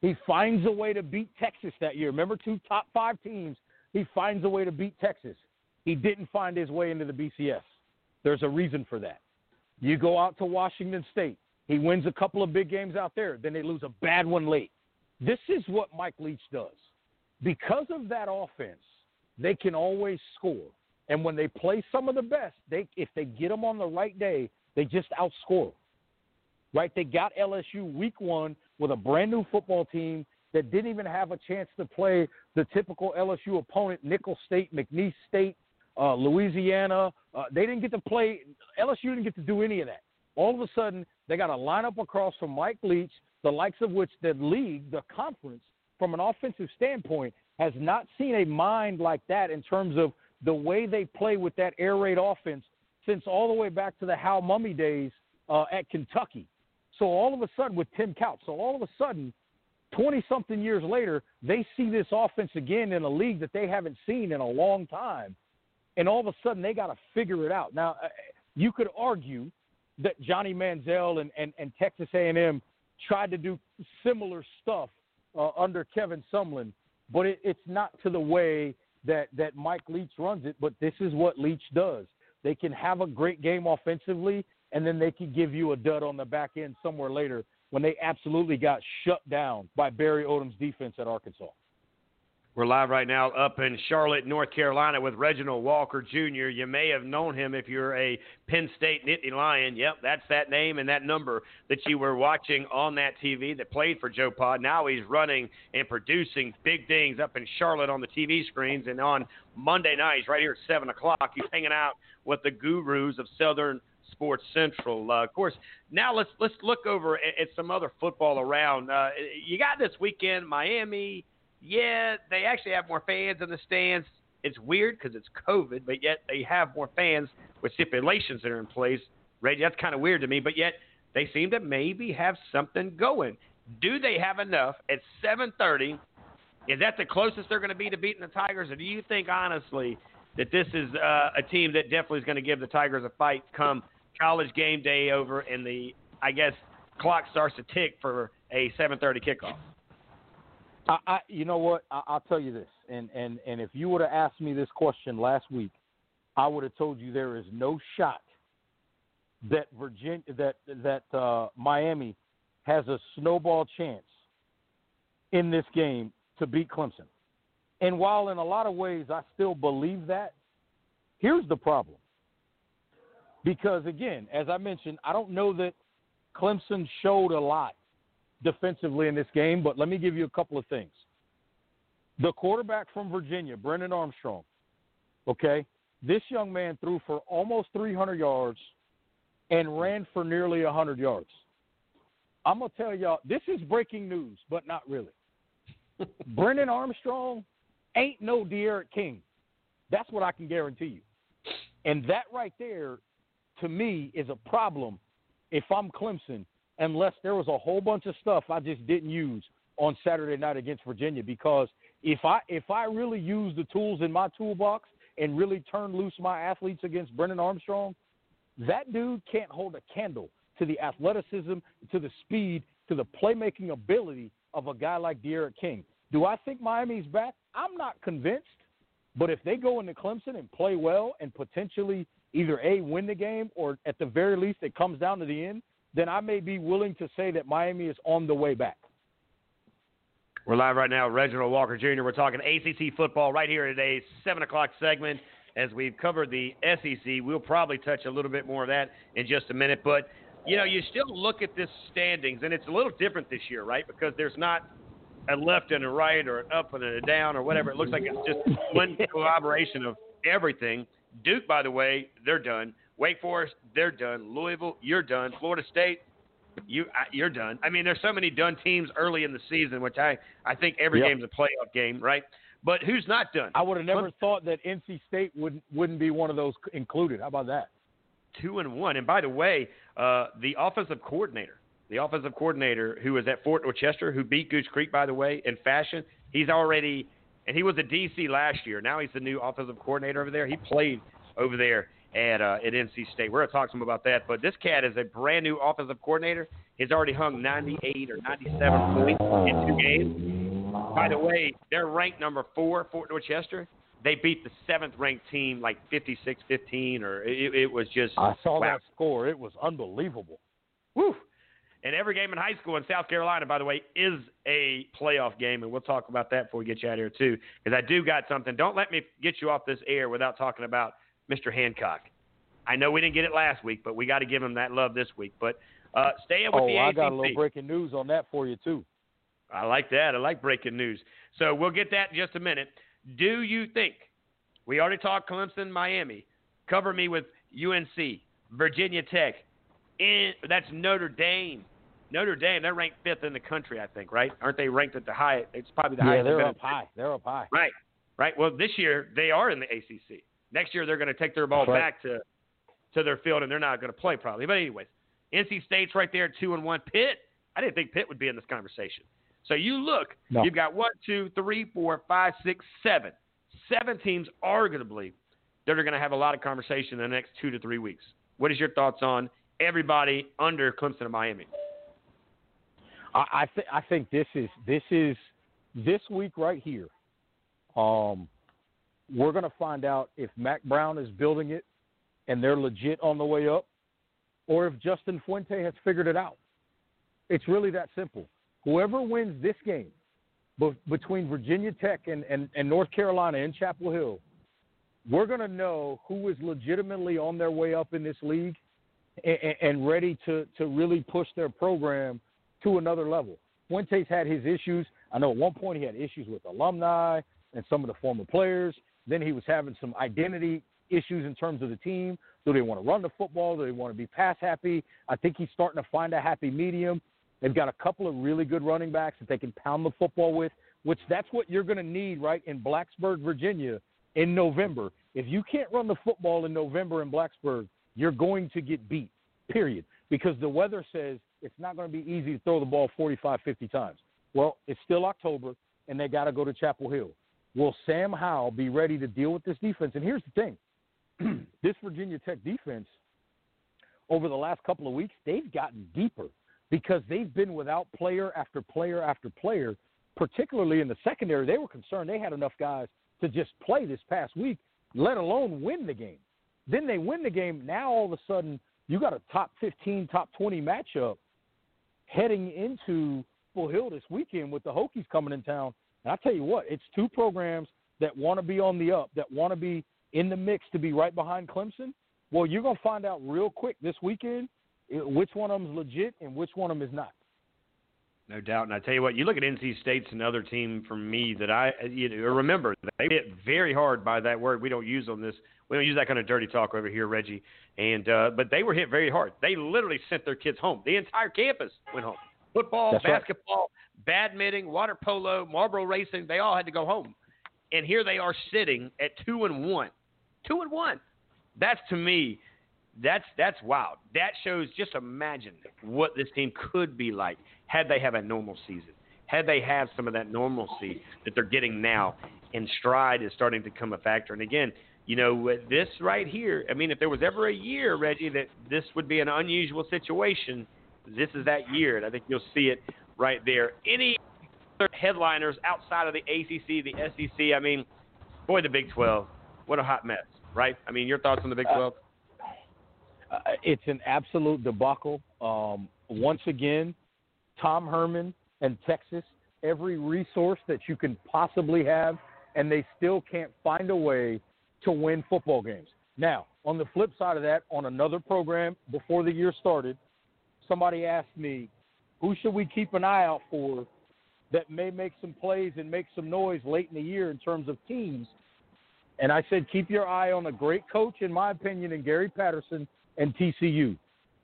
He finds a way to beat Texas that year. Remember, two top five teams. He finds a way to beat Texas. He didn't find his way into the BCS. There's a reason for that. You go out to Washington State. He wins a couple of big games out there. Then they lose a bad one late. This is what Mike Leach does. Because of that offense, they can always score. And when they play some of the best, they if they get them on the right day, they just outscore. Right? They got LSU week one with a brand new football team that didn't even have a chance to play the typical LSU opponent, Nicholls State, McNeese State, uh, Louisiana. Uh, they didn't get to play. LSU didn't get to do any of that. All of a sudden, they got a lineup across from Mike Leach, the likes of which the league, the conference, from an offensive standpoint, has not seen a mind like that in terms of the way they play with that air raid offense since all the way back to the Hal Mumme days uh, at Kentucky. So all of a sudden, with Tim Couch, so all of a sudden, 20 something years later, they see this offense again in a league that they haven't seen in a long time. And all of a sudden, they got to figure it out. Now, uh, you could argue that Johnny Manziel and, and, and Texas A&M tried to do similar stuff uh, under Kevin Sumlin, but it, it's not to the way that that Mike Leach runs it. But this is what Leach does. They can have a great game offensively, and then they can give you a dud on the back end somewhere later when they absolutely got shut down by Barry Odom's defense at Arkansas. We're live right now up in Charlotte, North Carolina with Reginald Walker Jr. You may have known him if you're a Penn State Nittany Lion. Yep, that's that name and that number that you were watching on that TV that played for Joe Pod. Now he's running and producing big things up in Charlotte on the TV screens. And on Monday nights, right here at 7 o'clock, he's hanging out with the gurus of Southern Sports Central. Uh, of course, now let's let's look over at, at some other football around. Uh, you got this weekend, Miami – yeah, they actually have more fans in the stands. It's weird because it's COVID, but yet they have more fans with stipulations that are in place. Reggie, that's kind of weird to me, but yet they seem to maybe have something going. Do they have enough at 7:30? Is that the closest they're going to be to beating the Tigers, or do you think honestly that this is uh, a team that definitely is going to give the Tigers a fight come college game day over and the I guess clock starts to tick for a 7:30 kickoff? I, I you know what? I, I'll tell you this, and and and if you would have asked me this question last week, I would have told you there is no shot that Virginia that that uh, Miami has a snowball chance in this game to beat Clemson. And while in a lot of ways I still believe that, here's the problem. Because again, as I mentioned, I don't know that Clemson showed a lot defensively in this game, but let me give you a couple of things. The quarterback from Virginia, Brennan Armstrong, okay, this young man threw for almost 300 yards and ran for nearly 100 yards. I'm going to tell y'all, this is breaking news, but not really. Brennan Armstrong ain't no D'Eriq King. That's what I can guarantee you. And that right there, to me, is a problem if I'm Clemson, unless there was a whole bunch of stuff I just didn't use on Saturday night against Virginia. Because if I if I really use the tools in my toolbox and really turn loose my athletes against Brennan Armstrong, that dude can't hold a candle to the athleticism, to the speed, to the playmaking ability of a guy like D'Eriq King. Do I think Miami's back? I'm not convinced. But if they go into Clemson and play well and potentially either A, win the game, or at the very least it comes down to the end, then I may be willing to say that Miami is on the way back. We're live right now, Reginald Walker Jr. We're talking ACC football right here today's 7 o'clock segment. As we've covered the SEC, we'll probably touch a little bit more of that in just a minute. But, you know, you still look at this standings, and it's a little different this year, right? Because there's not a left and a right or an up and a down or whatever. It looks like it's just one collaboration of everything. Duke, by the way, they're done. Wake Forest, they're done. Louisville, you're done. Florida State, you you're done. I mean, there's so many done teams early in the season, which I I think every yep. game's a playoff game, right? But who's not done? I would have never thought that NC State would wouldn't be one of those included. How about that? Two and one. And by the way, uh, the offensive coordinator the offensive coordinator who was at Fort Dorchester, who beat Goose Creek, by the way, in fashion. He's already, and he was a DC last year. Now he's the new offensive coordinator over there. He played over there at uh, at NC State. We're gonna talk to him about that. But this cat is a brand new offensive coordinator. He's already hung 98 or 97 points in two games. By the way, they're ranked number four, Fort Dorchester. They beat the seventh ranked team like 56-15, or it, it was just. I saw wow. that score. It was unbelievable. Woo! And every game in high school in South Carolina, by the way, is a playoff game, and we'll talk about that before we get you out of here too, because I do got something. Don't let me get you off this air without talking about Mr. Hancock. I know we didn't get it last week, but we got to give him that love this week. But uh, staying with oh, the I got a little breaking news on that for you too. I like that. I like breaking news. So we'll get that in just a minute. Do you think we already talked Clemson, Miami? Cover me with UNC, Virginia Tech. In, that's Notre Dame. Notre Dame, they're ranked fifth in the country, I think, right? Aren't they ranked at the high? It's probably the yeah, highest. they're they've up high. They're up high. Right, right. Well, this year they are in the ACC. Next year they're going to take their ball right. back to to their field, and they're not going to play probably. But anyways, NC State's right there, two and one. Pitt, I didn't think Pitt would be in this conversation. So you look, no. you've got one, two, three, four, five, six, seven, seven teams arguably that are going to have a lot of conversation in the next two to three weeks. What is your thoughts on everybody under Clemson and Miami? I I, th- I think this is this is this week right here. Um, we're going to find out if Mack Brown is building it and they're legit on the way up, or if Justin Fuente has figured it out. It's really that simple. Whoever wins this game be- between Virginia Tech and, and, and North Carolina in Chapel Hill, we're going to know who is legitimately on their way up in this league and, and ready to, to really push their program to another level. Fuentes had his issues. I know at one point he had issues with alumni and some of the former players. Then he was having some identity issues in terms of the team. Do they want to run the football? Do they want to be pass happy? I think he's starting to find a happy medium. They've got a couple of really good running backs that they can pound the football with, which that's what you're going to need, right, in Blacksburg, Virginia in November. If you can't run the football in November in Blacksburg, you're going to get beat, period. Because the weather says it's not going to be easy to throw the ball 45, 50 times. Well, it's still October, and they got to go to Chapel Hill. Will Sam Howell be ready to deal with this defense? And here's the thing this Virginia Tech defense, over the last couple of weeks, they've gotten deeper because they've been without player after player after player, particularly in the secondary. They were concerned they had enough guys to just play this past week, let alone win the game. Then they win the game. Now all of a sudden, you got a top 15, top 20 matchup heading into Chapel Hill this weekend with the Hokies coming in town. And I tell you what, it's two programs that want to be on the up, that want to be in the mix to be right behind Clemson. Well, you're gonna find out real quick this weekend eh, which one of them's legit and which one of them is not. No doubt. And I tell you what, you look at NC State's another team for me that I you know, remember they hit very hard by that word we don't use on this. We don't use that kind of dirty talk over here, Reggie. And uh, but they were hit very hard. They literally sent their kids home. The entire campus went home. Football, That's right. basketball, badminton, water polo, Marlboro racing, they all had to go home. And here they are sitting at two and one. Two and one. That's to me that's that's wild. That shows. Just imagine what this team could be like had they have a normal season. Had they have some of that normalcy that they're getting now, and stride is starting to come a factor. And again, you know this right here. I mean, if there was ever a year, Reggie, that this would be an unusual situation, this is that year, and I think you'll see it right there. Any other headliners outside of the ACC, the SEC? I mean, boy, the Big 12, what a hot mess, right? I mean, your thoughts on the Big 12? Uh, it's an absolute debacle. Um, once again, Tom Herman and Texas, every resource that you can possibly have, and they still can't find a way to win football games. Now, on the flip side of that, on another program before the year started, somebody asked me, who should we keep an eye out for that may make some plays and make some noise late in the year in terms of teams? And I said, keep your eye on a great coach, in my opinion, in Gary Patterson and TCU.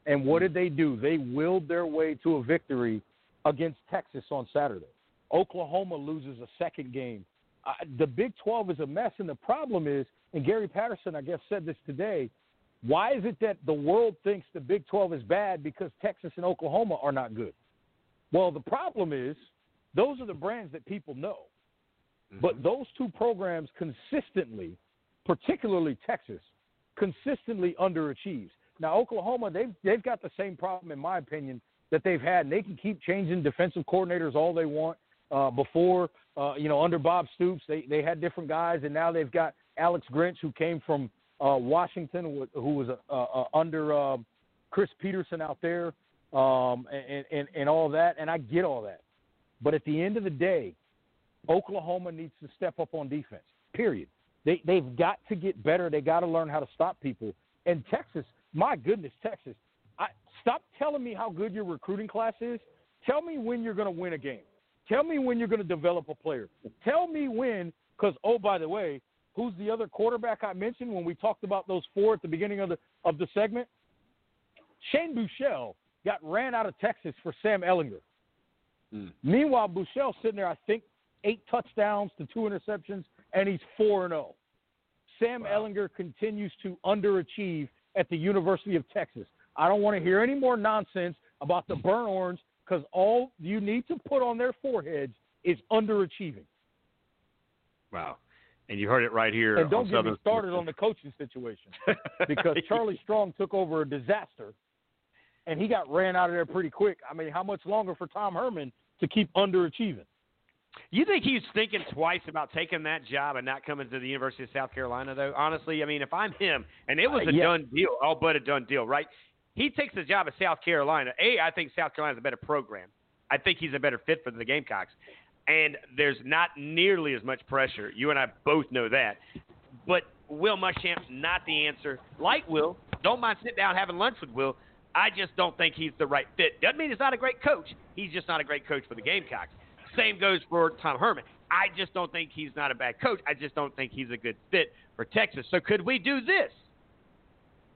And what did they do? They willed their way to a victory against Texas on Saturday. Oklahoma loses a second game. Uh, the Big 12 is a mess, and the problem is, and Gary Patterson, I guess, said this today. Why is it that the world thinks the Big 12 is bad because Texas and Oklahoma are not good? Well, the problem is those are the brands that people know. But those two programs consistently, particularly Texas, consistently underachieves. Now Oklahoma, they've they've got the same problem in my opinion that they've had, and they can keep changing defensive coordinators all they want. Uh, before, uh, you know, under Bob Stoops, they they had different guys, and now they've got Alex Grinch, who came from uh, Washington, who, was uh, uh, under uh, Chris Peterson out there, um, and, and and all that. And I get all that, but at the end of the day, Oklahoma needs to step up on defense. Period. They they've got to get better. They got to learn how to stop people. And Texas, my goodness, Texas. I, stop telling me how good your recruiting class is. Tell me when you're going to win a game. Tell me when you're going to develop a player. Tell me when, because oh by the way, who's the other quarterback I mentioned when we talked about those four at the beginning of the of the segment? Shane Buechele got ran out of Texas for Sam Ehlinger. Hmm. Meanwhile, Buechele's sitting there, I think, eight touchdowns to two interceptions, and he's 4 and 0. Sam Ehlinger continues to underachieve at the University of Texas. I don't want to hear any more nonsense about the burn orange because all you need to put on their foreheads is underachieving. Wow. And you heard it right here. And don't on get me started on the coaching situation because Charlie Strong took over a disaster and he got ran out of there pretty quick. I mean, how much longer for Tom Herman to keep underachieving? You think he's thinking twice about taking that job and not coming to the University of South Carolina, though? Honestly, I mean, if I'm him, and it was a Uh, yeah. done deal, all but a done deal, right? He takes the job at South Carolina. A, I think South Carolina's a better program. I think he's a better fit for the Gamecocks. And there's not nearly as much pressure. You and I both know that. But Will Muschamp's not the answer. Like Will, don't mind sitting down having lunch with Will. I just don't think he's the right fit. Doesn't mean he's not a great coach. He's just not a great coach for the Gamecocks. Same goes for Tom Herman. I just don't think he's not a bad coach. I just don't think he's a good fit for Texas. So could we do this?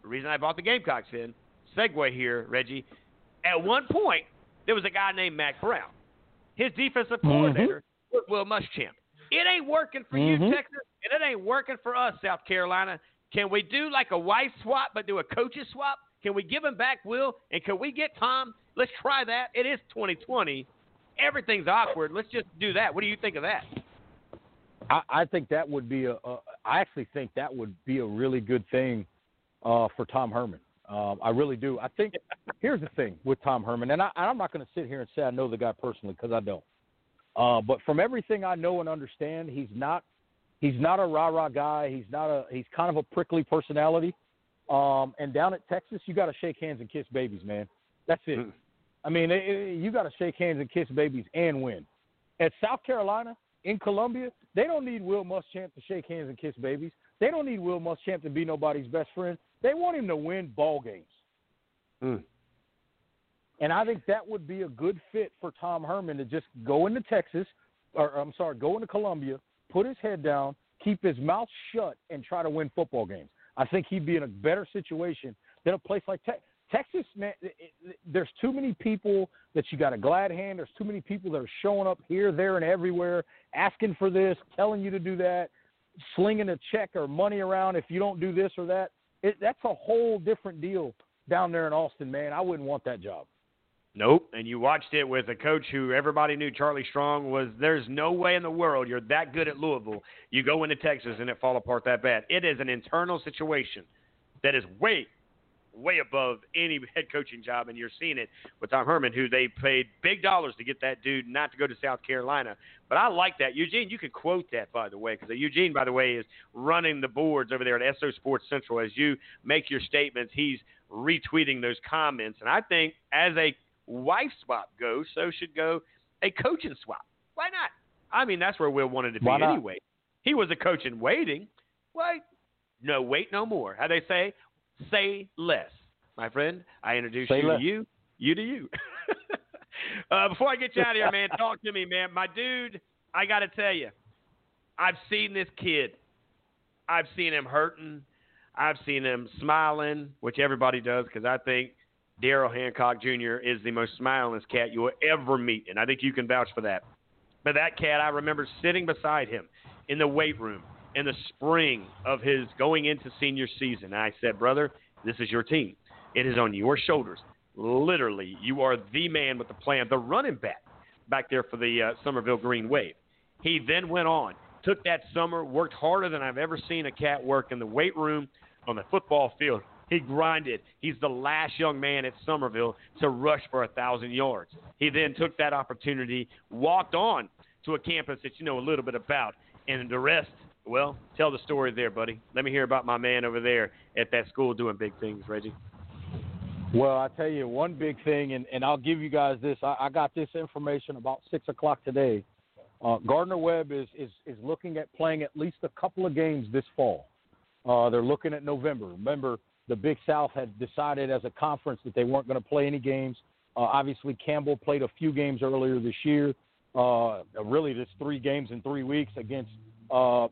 The reason I bought the Gamecocks in, segue here, Reggie. At one point, there was a guy named Mack Brown. His defensive coordinator was Will Muschamp. It ain't working for Mhm. you, Texas, and it ain't working for us, South Carolina. Can we do like a wife swap, but do a coaches swap? Can we give him back Will, and can we get Tom? Let's try that. It is 2020. Everything's awkward. Let's just do that. What do you think of that? I, I think that would be a, a. I actually think that would be a really good thing uh, for Tom Herman. Um, I really do. I think here's the thing with Tom Herman, and I, I'm not going to sit here and say I know the guy personally because I don't. Uh, but from everything I know and understand, he's not he's not a rah rah guy. He's not a he's kind of a prickly personality. Um, and down at Texas, you got to shake hands and kiss babies, man. That's it. Mm. I mean, it, it- you got to shake hands and kiss babies and win. At South Carolina, in Columbia, they don't need Will Muschamp to shake hands and kiss babies. They don't need Will Muschamp to be nobody's best friend. They want him to win ball games. Mm. And I think that would be a good fit for Tom Herman to just go into Texas, or I'm sorry, go into Columbia, put his head down, keep his mouth shut, and try to win football games. I think he'd be in a better situation than a place like Texas. Texas, man, it, it, there's too many people that you got a glad hand. There's too many people that are showing up here, there, and everywhere, asking for this, telling you to do that, slinging a check or money around if you don't do this or that. It, that's a whole different deal down there in Austin, man. I wouldn't want that job. Nope. And you watched it with a coach who everybody knew Charlie Strong was there's no way in the world you're that good at Louisville. You go into Texas and it fall apart that bad. It is an internal situation that is way, way above any head coaching job, and you're seeing it with Tom Herman, who they paid big dollars to get that dude not to go to South Carolina. But I like that. Eugene, you can quote that, by the way, because Eugene, by the way, is running the boards over there at SO Sports Central. As you make your statements, he's retweeting those comments. And I think as a wife swap goes, so should go a coaching swap. Why not? I mean, that's where Will wanted to be anyway. He was a coach in waiting. Wait, no, wait no more. How they say, say less. My friend, I introduce say you less. to you, you to you. uh, before I get you out of here, man, talk to me, man. My dude, I got to tell you, I've seen this kid. I've seen him hurting. I've seen him smiling, which everybody does because I think Daryl Hancock Jr. is the most smilingest cat you will ever meet, and I think you can vouch for that. But that cat, I remember sitting beside him in the weight room in the spring of his going into senior season. I said, Brother, this is your team. It is on your shoulders. Literally, you are the man with the plan, the running back back there for the uh, Summerville Green Wave. He then went on, took that summer, worked harder than I've ever seen a cat work in the weight room, on the football field. He grinded. He's the last young man at Summerville to rush for a thousand yards. He then took that opportunity, walked on to a campus that you know a little bit about, and the rest. Well, tell the story there, buddy. Let me hear about my man over there at that school doing big things, Reggie. Well, I tell you one big thing, and, and I'll give you guys this. I, I got this information about six o'clock today. Uh, Gardner Webb is, is is looking at playing at least a couple of games this fall. Uh, they're looking at November. Remember, the Big South had decided as a conference that they weren't going to play any games. Uh, obviously, Campbell played a few games earlier this year. Uh, really, just three games in three weeks against uh,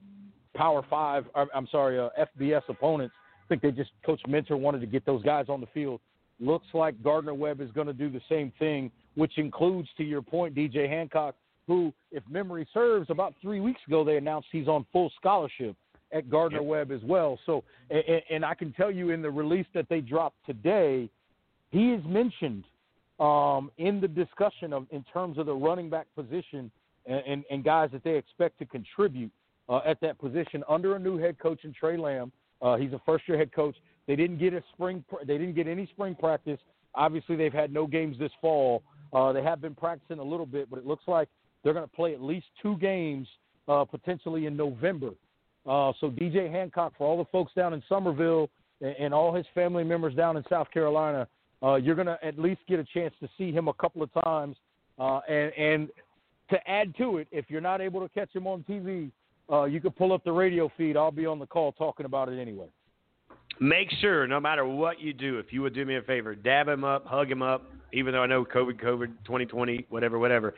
Power Five. I'm sorry, uh, FBS opponents. I think they just Coach Minter wanted to get those guys on the field. Looks like Gardner Webb is going to do the same thing, which includes, to your point, DJ Hancock, who, if memory serves, about three weeks ago they announced he's on full scholarship at Gardner yep. Webb as well. So, and, and, I can tell you in the release that they dropped today, he is mentioned um, in the discussion of in terms of the running back position and, and, and guys that they expect to contribute uh, at that position under a new head coach in Tre Lamb. Uh, he's a first-year head coach. They didn't get a spring. They didn't get any spring practice. Obviously, they've had no games this fall. Uh, they have been practicing a little bit, but it looks like they're going to play at least two games uh, potentially in November. Uh, so DJ Hancock, for all the folks down in Summerville and, and all his family members down in South Carolina, uh, you're going to at least get a chance to see him a couple of times. Uh, and, and to add to it, if you're not able to catch him on TV, uh, you can pull up the radio feed. I'll be on the call talking about it anyway. Make sure, no matter what you do, if you would do me a favor, dab him up, hug him up, even though I know COVID, COVID, 2020, whatever, whatever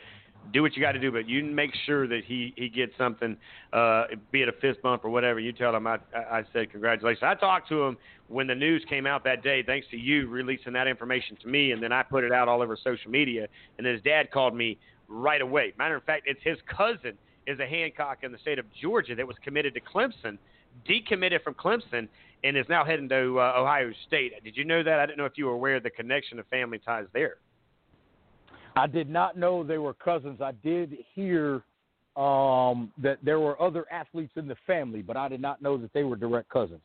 do what you got to do, but you make sure that he he gets something, uh, be it a fist bump or whatever. You tell him I I said congratulations. I talked to him when the news came out that day, thanks to you releasing that information to me, and then I put it out all over social media. And his dad called me right away. Matter of fact, it's his cousin is a Hancock in the state of Georgia that was committed to Clemson, decommitted from Clemson, and is now heading to uh, Ohio State. Did you know that? I didn't know if you were aware of the connection of family ties there. I did not know they were cousins. I did hear um, that there were other athletes in the family, but I did not know that they were direct cousins.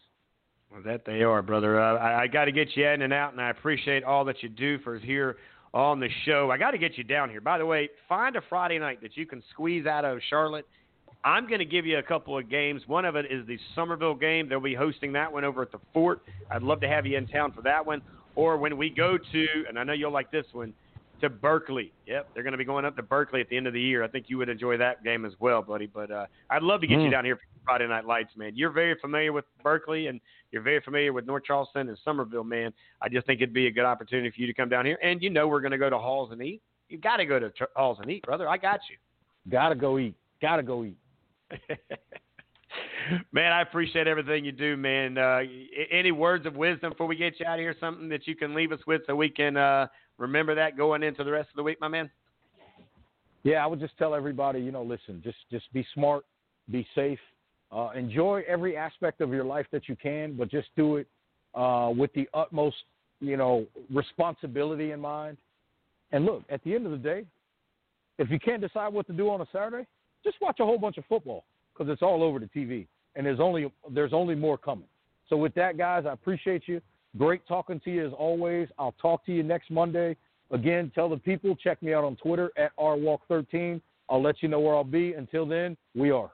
Well, that they are, brother. Uh, I, I got to get you in and out, and I appreciate all that you do for here on the show. I got to get you down here. By the way, find a Friday night that you can squeeze out of Charlotte. I'm going to give you a couple of games. One of it is the Summerville game. They'll be hosting that one over at the Fort. I'd love to have you in town for that one. Or when we go to, and I know you'll like this one, to Berkeley. Yep, they're going to be going up to Berkeley at the end of the year. I think you would enjoy that game as well, buddy. But uh, I'd love to get Mm. you down here for Friday Night Lights, man. You're very familiar with Berkeley and you're very familiar with North Charleston and Summerville, man. I just think it'd be a good opportunity for you to come down here. And you know we're going to go to Halls and eat. You got to go to Ch- Halls and eat, brother. I got you. Gotta go eat. Gotta go eat. man, I appreciate everything you do, man. Uh, any words of wisdom before we get you out of here? Something that you can leave us with so we can uh, remember that going into the rest of the week, my man. Yeah, I would just tell everybody, you know, listen, just just be smart, be safe, uh, enjoy every aspect of your life that you can, but just do it uh, with the utmost, you know, responsibility in mind. And look, at the end of the day, if you can't decide what to do on a Saturday, just watch a whole bunch of football because it's all over the TV, and there's only there's only more coming. So with that, guys, I appreciate you. Great talking to you as always. I'll talk to you next Monday. Again, tell the people, check me out on Twitter at rwalk13. I'll let you know where I'll be. Until then, we are.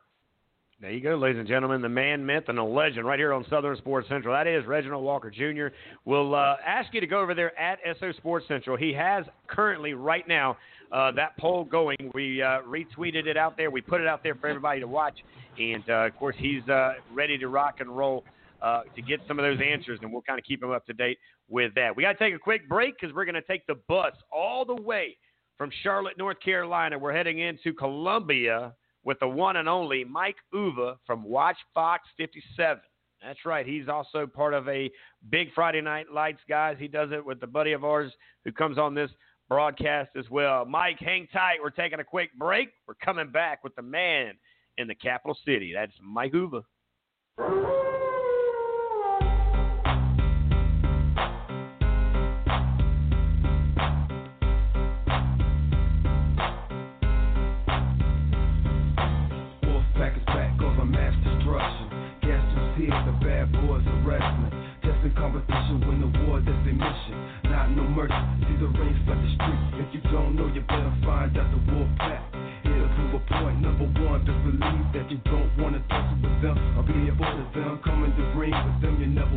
There you go, ladies and gentlemen, the man, myth, and the legend right here on Southern Sports Central. That is Reginald Walker Jr. We'll uh, ask you to go over there at SO Sports Central. He has currently, right now, uh, that poll going. We uh, retweeted it out there. We put it out there for everybody to watch. And, uh, of course, he's uh, ready to rock and roll uh, to get some of those answers, and we'll kind of keep them up to date with that. We got to take a quick break because we're going to take the bus all the way from Charlotte, North Carolina. We're heading into Columbia with the one and only Mike Uva from WACH Fox 57. That's right. He's also part of a big Friday Night Lights, guys. He does it with the buddy of ours who comes on this broadcast as well. Mike, hang tight. We're taking a quick break. We're coming back with the man in the capital city. That's Mike Uva. Who's? The bad boys of wrestling. Testing competition, win the war, that's their mission. Not no mercy, see the rain flood the street. If you don't know, you better find out the Wolfpack. Here to a point, number one, just believe that you don't wanna tussle with them I'll be a part of them. Come in the ring with them, you're never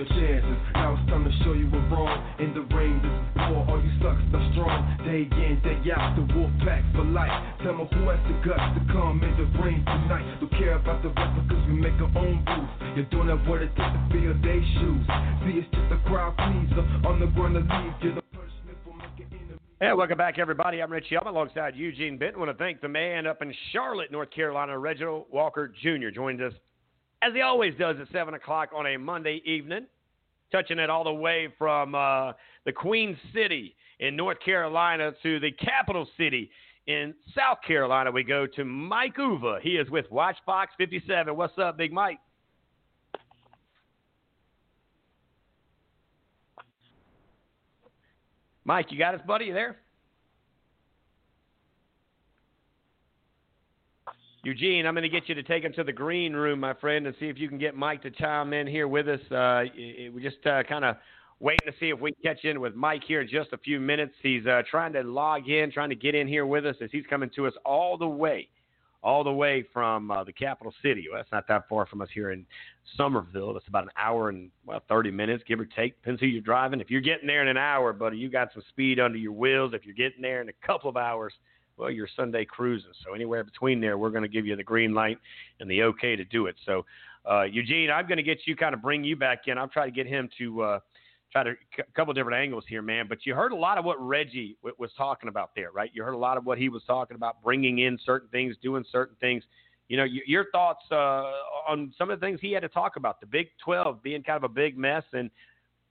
your chances. Now it's time to show you we're wrong. In the ring, this is war. All you suckers are strong. Day in, day out, the wolf pack for life. Tell me who has the guts to come in the ring tonight. Don't care about the replicas, we make our own booth. You're doing that what it takes to fill their shoes. See, it's just a crowd pleaser. On the run to leave, you're the. Hey, welcome back, everybody. I'm Rich Yelp alongside Eugene Benton. I want to thank the man up in Charlotte, North Carolina, Reginald Walker Jr. joins us, as he always does, at 7 o'clock on a Monday evening, touching it all the way from uh, the Queen City in North Carolina to the capital city in South Carolina. We go to Mike Uva. He is with WACH Fox 57. What's up, Big Mike? Mike, you got us, buddy? You there? Eugene, I'm going to get you to take him to the green room, my friend, and see if you can get Mike to chime in here with us. Uh, we just uh, kind of waiting to see if we catch in with Mike here in just a few minutes. He's uh, trying to log in, trying to get in here with us as he's coming to us all the way, all the way from uh, the capital city. Well, that's not that far from us here in Summerville. That's about an hour and well, 30 minutes, give or take. Depends who you're driving. If you're getting there in an hour, buddy, you got some speed under your wheels. If you're getting there in a couple of hours, well, you're Sunday cruising. So anywhere between there, we're going to give you the green light and the okay to do it. So, uh, Eugene, I'm going to get you kind of bring you back in. I'll try to get him to uh, try to a couple different angles here, man. But you heard a lot of what Reggie w- was talking about there, right? You heard a lot of what he was talking about, bringing in certain things, doing certain things. You know, y- your thoughts uh, on some of the things he had to talk about, the Big 12 being kind of a big mess. And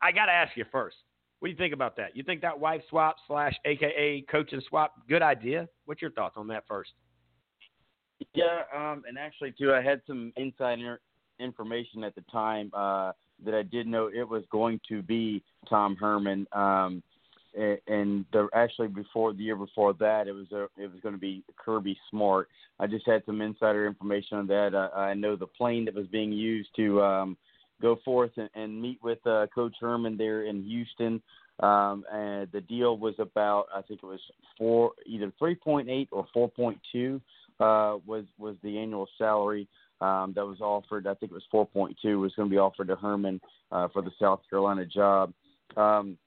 I got to ask you first, what do you think about that? You think that wife swap slash AKA coaching swap, good idea? What's your thoughts on that first? Yeah, um, and actually too, I had some insider information at the time uh, that I did know it was going to be Tom Herman. Um, and the, actually, before the year before that, it was a, it was going to be Kirby Smart. I just had some insider information on that. I, I know the plane that was being used to um, go forth and, and meet with uh, Coach Herman there in Houston. Um, and the deal was about, I think it was four, either 3.8 or 4.2 uh, was was the annual salary um, that was offered. I think it was 4.2 was going to be offered to Herman uh, for the South Carolina job. Um,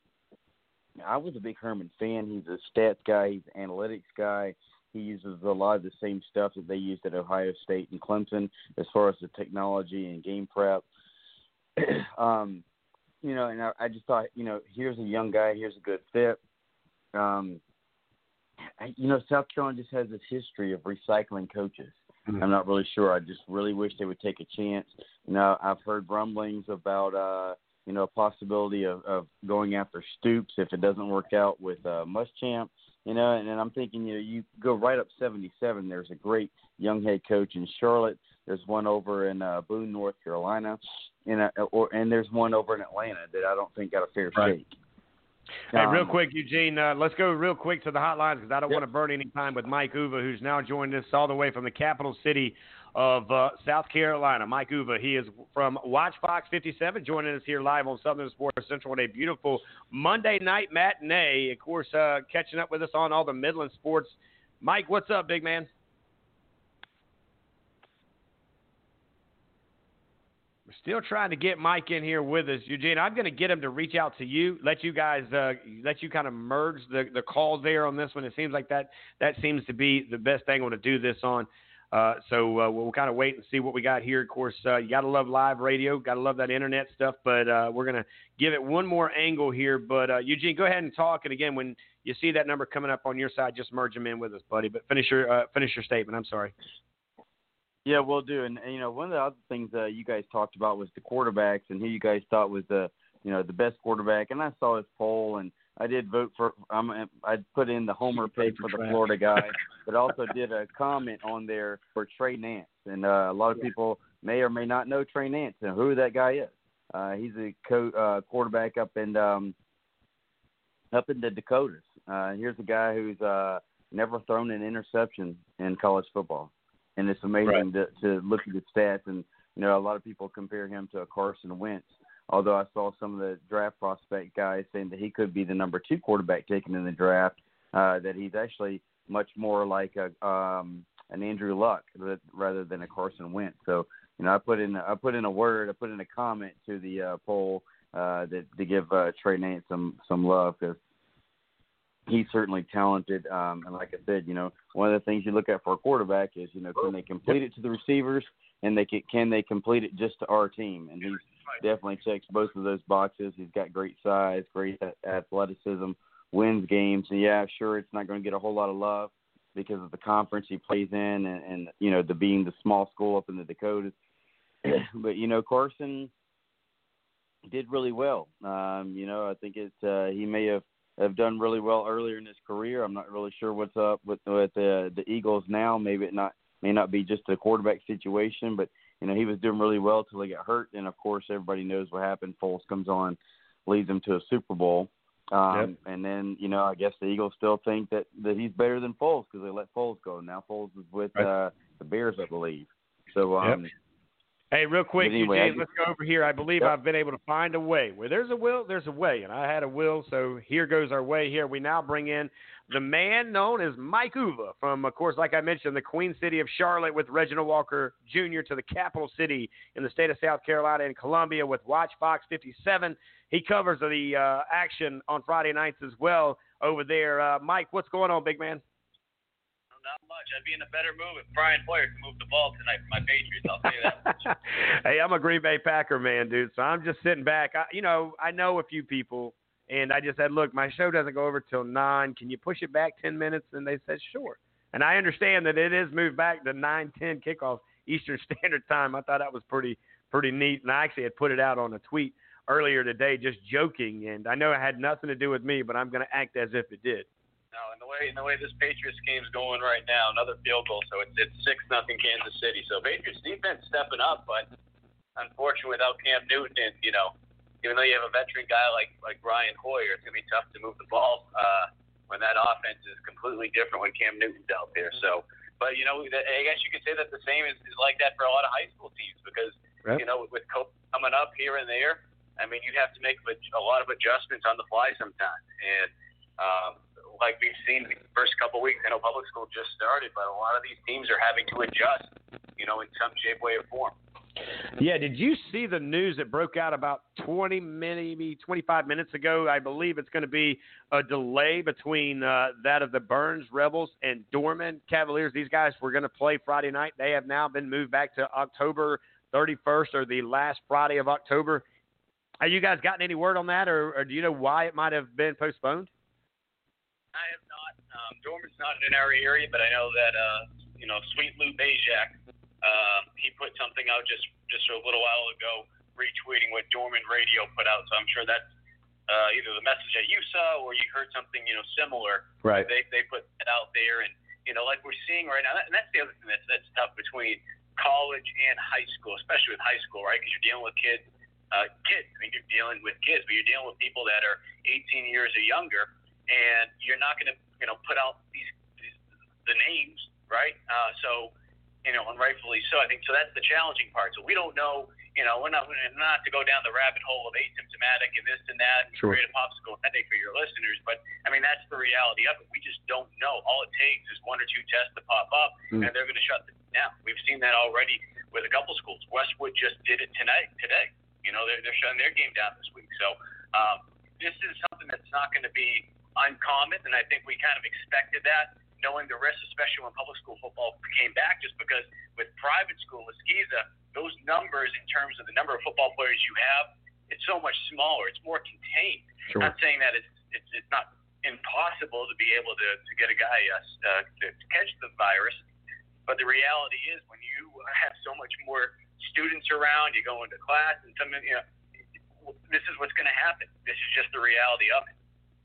I was a big Herman fan. He's a stats guy. He's an analytics guy. He uses a lot of the same stuff that they used at Ohio State and Clemson as far as the technology and game prep. um, you know, and I, I just thought, you know, here's a young guy, here's a good fit. Um, I, you know, South Carolina just has this history of recycling coaches. Mm-hmm. I'm not really sure. I just really wish they would take a chance. You know, I've heard rumblings about, uh, you know, a possibility of, of going after Stoops if it doesn't work out with uh, Muschamp. You know, and, and I'm thinking, you know, you go right up 77. There's a great young head coach in Charlotte. There's one over in uh, Boone, North Carolina, and uh, or and there's one over in Atlanta that I don't think got a fair right. shake. Hey, um, real quick, Eugene, uh, let's go real quick to the hotlines because I don't yep. want to burn any time with Mike Uva, who's now joined us all the way from the capital city of uh, South Carolina. Mike Uva, he is from WACH Fox 57, joining us here live on Southern Sports Central on a beautiful Monday night matinee. Of course, uh, catching up with us on all the Midland sports. Mike, what's up, big man? Still trying to get Mike in here with us, Eugene. I'm going to get him to reach out to you, let you guys, uh, let you kind of merge the the calls there on this one. It seems like that that seems to be the best angle to do this on. Uh, so uh, we'll kind of wait and see what we got here. Of course, uh, you got to love live radio, got to love that internet stuff, but uh, we're going to give it one more angle here. But uh, Eugene, go ahead and talk. And again, when you see that number coming up on your side, just merge them in with us, buddy. But finish your uh, finish your statement. I'm sorry. Yeah, we'll do. And, and you know, one of the other things uh, you guys talked about was the quarterbacks and who you guys thought was the you know the best quarterback. And I saw his poll and I did vote for. Um, I put in the homer pick for the Florida guy, but also did a comment on there for Trey Lance, and uh, a lot of people may or may not know Trey Lance and who that guy is. Uh, he's a co- uh, quarterback up in um, up in the Dakotas. Uh, here's a guy who's uh, never thrown an interception in college football, and it's amazing right. to, to look at his stats. And you know, a lot of people compare him to a Carson Wentz although I saw some of the draft prospect guys saying that he could be the number two quarterback taken in the draft, uh, that he's actually much more like a um, an Andrew Luck rather than a Carson Wentz. So you know, I put in I put in a word, I put in a comment to the uh, poll uh, that to give uh, Trey Lance some some love because he's certainly talented. Um, and like I said, you know, one of the things you look at for a quarterback is you know can they complete it to the receivers and they can, can they complete it just to our team? And he's definitely checks both of those boxes. He's got great size, great athleticism, wins games. And yeah, sure, it's not going to get a whole lot of love because of the conference he plays in, and, and you know, the being the small school up in the Dakotas. but you know, Carson did really well. Um, you know, I think it uh, he may have have done really well earlier in his career. I'm not really sure what's up with with the the Eagles now. Maybe it not may not be just a quarterback situation, but you know, he was doing really well till he got hurt. And of course, everybody knows what happened. Foles comes on, leads them to a Super Bowl. Um, yep. And then, you know, I guess the Eagles still think that, that he's better than Foles because they let Foles go. Now Foles is with right. uh, the Bears, I believe. So, um, yep. Hey, real quick, anyway, Eugene, let's go over here. I believe yep. I've been able to find a way. Where there's a will, there's a way, and I had a will, so here goes our way. Here we now bring in the man known as Mike Uva from, of course, like I mentioned, the Queen City of Charlotte with Reginald Walker Jr. to the capital city in the state of South Carolina and Columbia with WACH Fox 57. He covers the uh, action on Friday nights as well over there. Uh, Mike, what's going on, big man? Much. I'd be in a better mood if Brian Hoyer could move the ball tonight for my Patriots. I'll that. hey, I'm a Green Bay Packer man, dude. So I'm just sitting back. I, you know, I know a few people, and I just said, look, my show doesn't go over till nine. Can you push it back ten minutes? And they said, sure. And I understand that it is moved back to nine ten kickoff Eastern Standard Time. I thought that was pretty pretty neat, and I actually had put it out on a tweet earlier today, just joking. And I know it had nothing to do with me, but I'm going to act as if it did. No, and the way and the way this Patriots game's going right now, another field goal, so it's it's six nothing Kansas City. So Patriots defense stepping up, but unfortunately without Cam Newton, and you know, even though you have a veteran guy like like Brian Hoyer, it's gonna be tough to move the ball uh, when that offense is completely different when Cam Newton's out there. So, but you know, I guess you could say that the same is, is like that for a lot of high school teams because Yep. you know, with COVID coming up here and there, I mean, you'd have to make a a lot of adjustments on the fly sometimes. And um, like we've seen the first couple of weeks, I know public school just started, but a lot of these teams are having to adjust, you know, in some shape, way, or form. Yeah, did you see the news that broke out about 20, maybe 25 minutes ago? I believe it's going to be a delay between uh, that of the Byrnes Rebels and Dorman Cavaliers. These guys were going to play Friday night. They have now been moved back to October 31st or the last Friday of October. Have you guys gotten any word on that, or, or do you know why it might have been postponed? I have not. Um, Dorman's not in our area, but I know that uh, you know Sweet Lou Bezjak, um, he put something out just just a little while ago, retweeting what Dorman Radio put out. So I'm sure that's uh, either the message that you saw or you heard something you know similar. Right. They they put it out there, and you know like we're seeing right now, and that's the other thing that's that's tough between college and high school, especially with high school, right? Because you're dealing with kids. Uh, kids. I mean, you're dealing with kids, but you're dealing with people that are 18 years or younger, and you're not going to, you know, put out these, these the names, right? Uh, so, you know, and rightfully so. I think so. That's the challenging part. So we don't know. You know, we're not we're not to go down the rabbit hole of asymptomatic and this and that and Sure. create a popsicle headache for your listeners. But I mean, that's the reality of it. We just don't know. All it takes is one or two tests to pop up, Mm. and they're going to shut them down. We've seen that already with a couple schools. Westwood just did it tonight. Today, you know, they're they're shutting their game down this week. So um, this is something that's not going to be uncommon, and I think we kind of expected that, knowing the risks, especially when public school football came back, just because with private school, with SCISA, those numbers in terms of the number of football players you have, it's so much smaller. It's more contained. Sure. Not saying that it's it's, it's not impossible to be able to, to get a guy uh, uh, to catch the virus, but the reality is when you have so much more students around, you go into class, and some you know, this is what's going to happen. This is just the reality of it.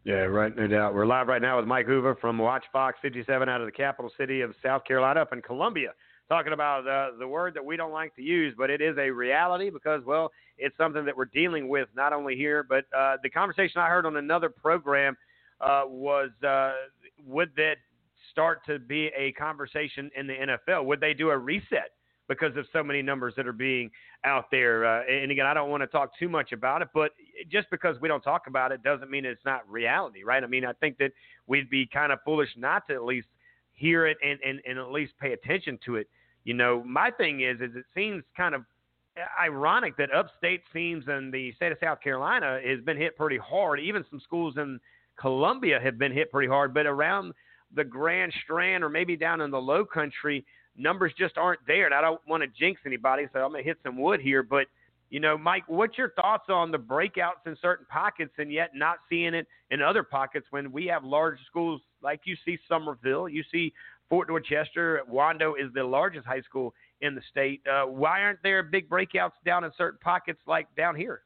Yeah, right, no doubt. We're live right now with Mike Uva from WACH Fox 57 out of the capital city of South Carolina up in Columbia, talking about uh, the word that we don't like to use, but it is a reality because, well, it's something that we're dealing with not only here, but uh, the conversation I heard on another program uh, was uh, would that start to be a conversation in the NFL? Would they do a reset? Because of so many numbers that are being out there. Uh, and again, I don't want to talk too much about it, but just because we don't talk about it doesn't mean it's not reality, right? I mean, I think that we'd be kind of foolish not to at least hear it and, and, and at least pay attention to it. You know, my thing is, is it seems kind of ironic that upstate seems and the state of South Carolina has been hit pretty hard. Even some schools in Columbia have been hit pretty hard, but around the Grand Strand or maybe down in the Low Country, numbers just aren't there. And I don't want to jinx anybody, so I'm going to hit some wood here. But, you know, Mike, what's your thoughts on the breakouts in certain pockets and yet not seeing it in other pockets when we have large schools like you see Summerville, you see Fort Dorchester, Wando is the largest high school in the state. Uh, why aren't there big breakouts down in certain pockets like down here?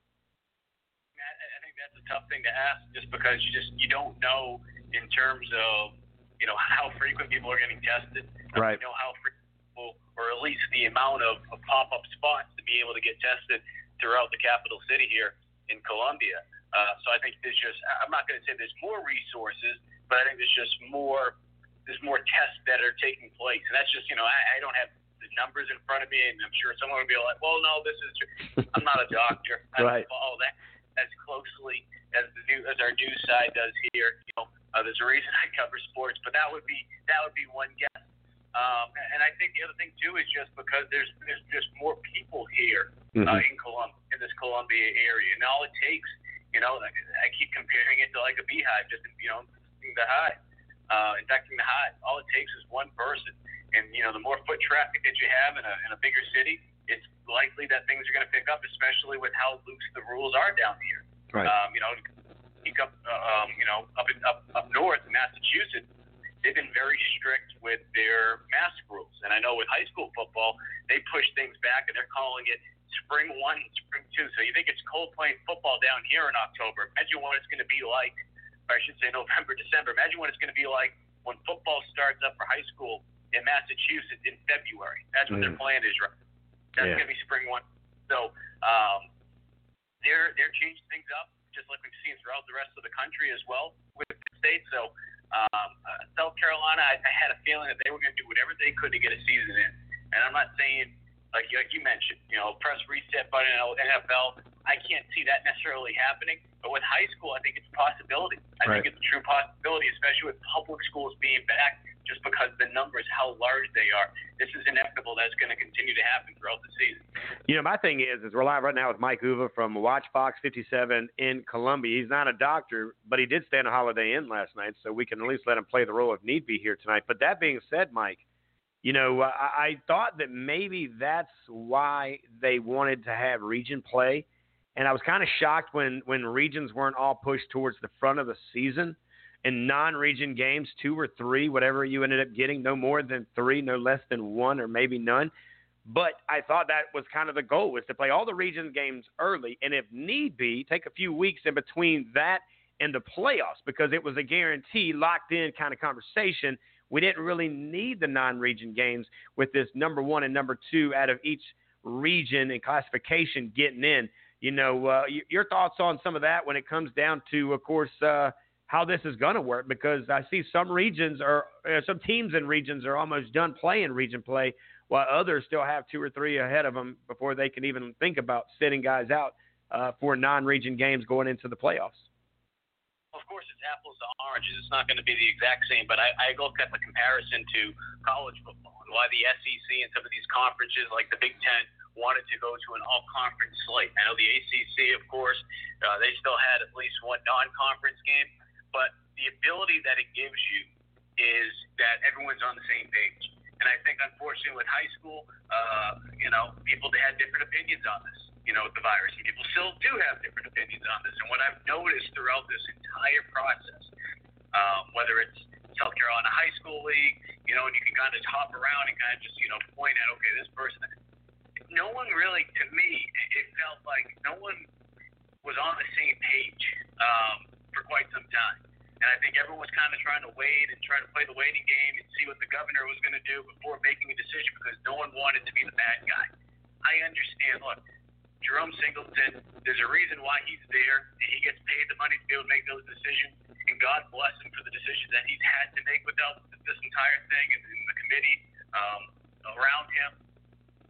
I, I think that's a tough thing to ask, just because you just you don't know in terms of you know how frequent people are getting tested. Right. You know how frequent, people, or at least the amount of, of pop-up spots to be able to get tested throughout the capital city here in Columbia. Uh, so I think there's just I'm not going to say there's more resources, but I think there's just more there's more tests that are taking place, and that's just you know I, I don't have the numbers in front of me, and I'm sure someone will be like, well, no, this is I'm not a doctor. I Right. don't follow that as closely as the new as our news side does here. You know, uh, there's a reason I cover sports, but that would be that would be one guess. Um, and I think the other thing too is just because there's there's just more people here uh, in Columbia in this Columbia area, and all it takes, you know, I, I keep comparing it to like a beehive, just you know, the hive, uh, infecting the hive. All it takes is one person, and you know, the more foot traffic that you have in a in a bigger city, it's likely that things are going to pick up, especially with how loose the rules are down here. Right. Um, you know, you come, uh, um, you know, up in, up up north in Massachusetts, they've been very strict with their mask rules. And I know with high school football, they push things back and they're calling it spring one, spring two. So you think it's cold playing football down here in October? Imagine what it's going to be like, or I should say November, December. Imagine what it's going to be like when football starts up for high school in Massachusetts in February. That's what their Mm. plan is, right? That's Yeah. going to be spring one. So um, they're they're changing things up, just like we've seen throughout the rest of the country as well with the state. So um, uh, South Carolina, I, I had a feeling that they were going to do whatever they could to get a season in. And I'm not saying like like you mentioned, you know, press reset button in NFL. I can't see that necessarily happening. But with high school, I think it's a possibility. I Right. think it's a true possibility, especially with public schools being back, just because the numbers, how large they are. This is inevitable. That's going to continue to happen throughout the season. You know, my thing is, is we're live right now with Mike Uva from WACH Fox 57 in Columbia. He's not a doctor, but he did stay in a Holiday Inn last night, so we can at least let him play the role if need be here tonight. But that being said, Mike, you know, I, I thought that maybe that's why they wanted to have region play, and I was kind of shocked when when regions weren't all pushed towards the front of the season. And non-region games, two or three, whatever you ended up getting, no more than three, no less than one, or maybe none. But I thought that was kind of the goal was to play all the region games early, and if need be, take a few weeks in between that and the playoffs because it was a guarantee, locked in kind of conversation. We didn't really need the non-region games with this number one and number two out of each region and classification getting in. You know, uh, your thoughts on some of that when it comes down to, of course, uh, how this is going to work because I see some regions are uh, some teams in regions are almost done playing region play while others still have two or three ahead of them before they can even think about sitting guys out uh, for non-region games going into the playoffs. Of course, it's apples to oranges. It's not going to be the exact same, but I, I look at the comparison to college football and why the SEC and some of these conferences, like the Big Ten, wanted to go to an all-conference slate. I know the ACC, of course, uh, they still had at least one non-conference game, but the ability that it gives you is that everyone's on the same page. And I think, unfortunately, with high school, uh, you know, people had different opinions on this. You know, with the virus, and people still do have different opinions on this. And what I've noticed throughout this entire process, um, whether it's South Carolina High School League, you know, and you can kind of hop around and kind of just, you know, point at, okay, this person. No one really, to me, it felt like no one was on the same page um, for quite some time. And I think everyone was kind of trying to wait and trying to play the waiting game and see what the governor was going to do before making a decision because no one wanted to be the bad guy. I understand. Look, Jerome Singleton, there's a reason why he's there. And he gets paid the money to be able to make those decisions. And God bless him for the decisions that he's had to make without this entire thing and, and the committee um, around him.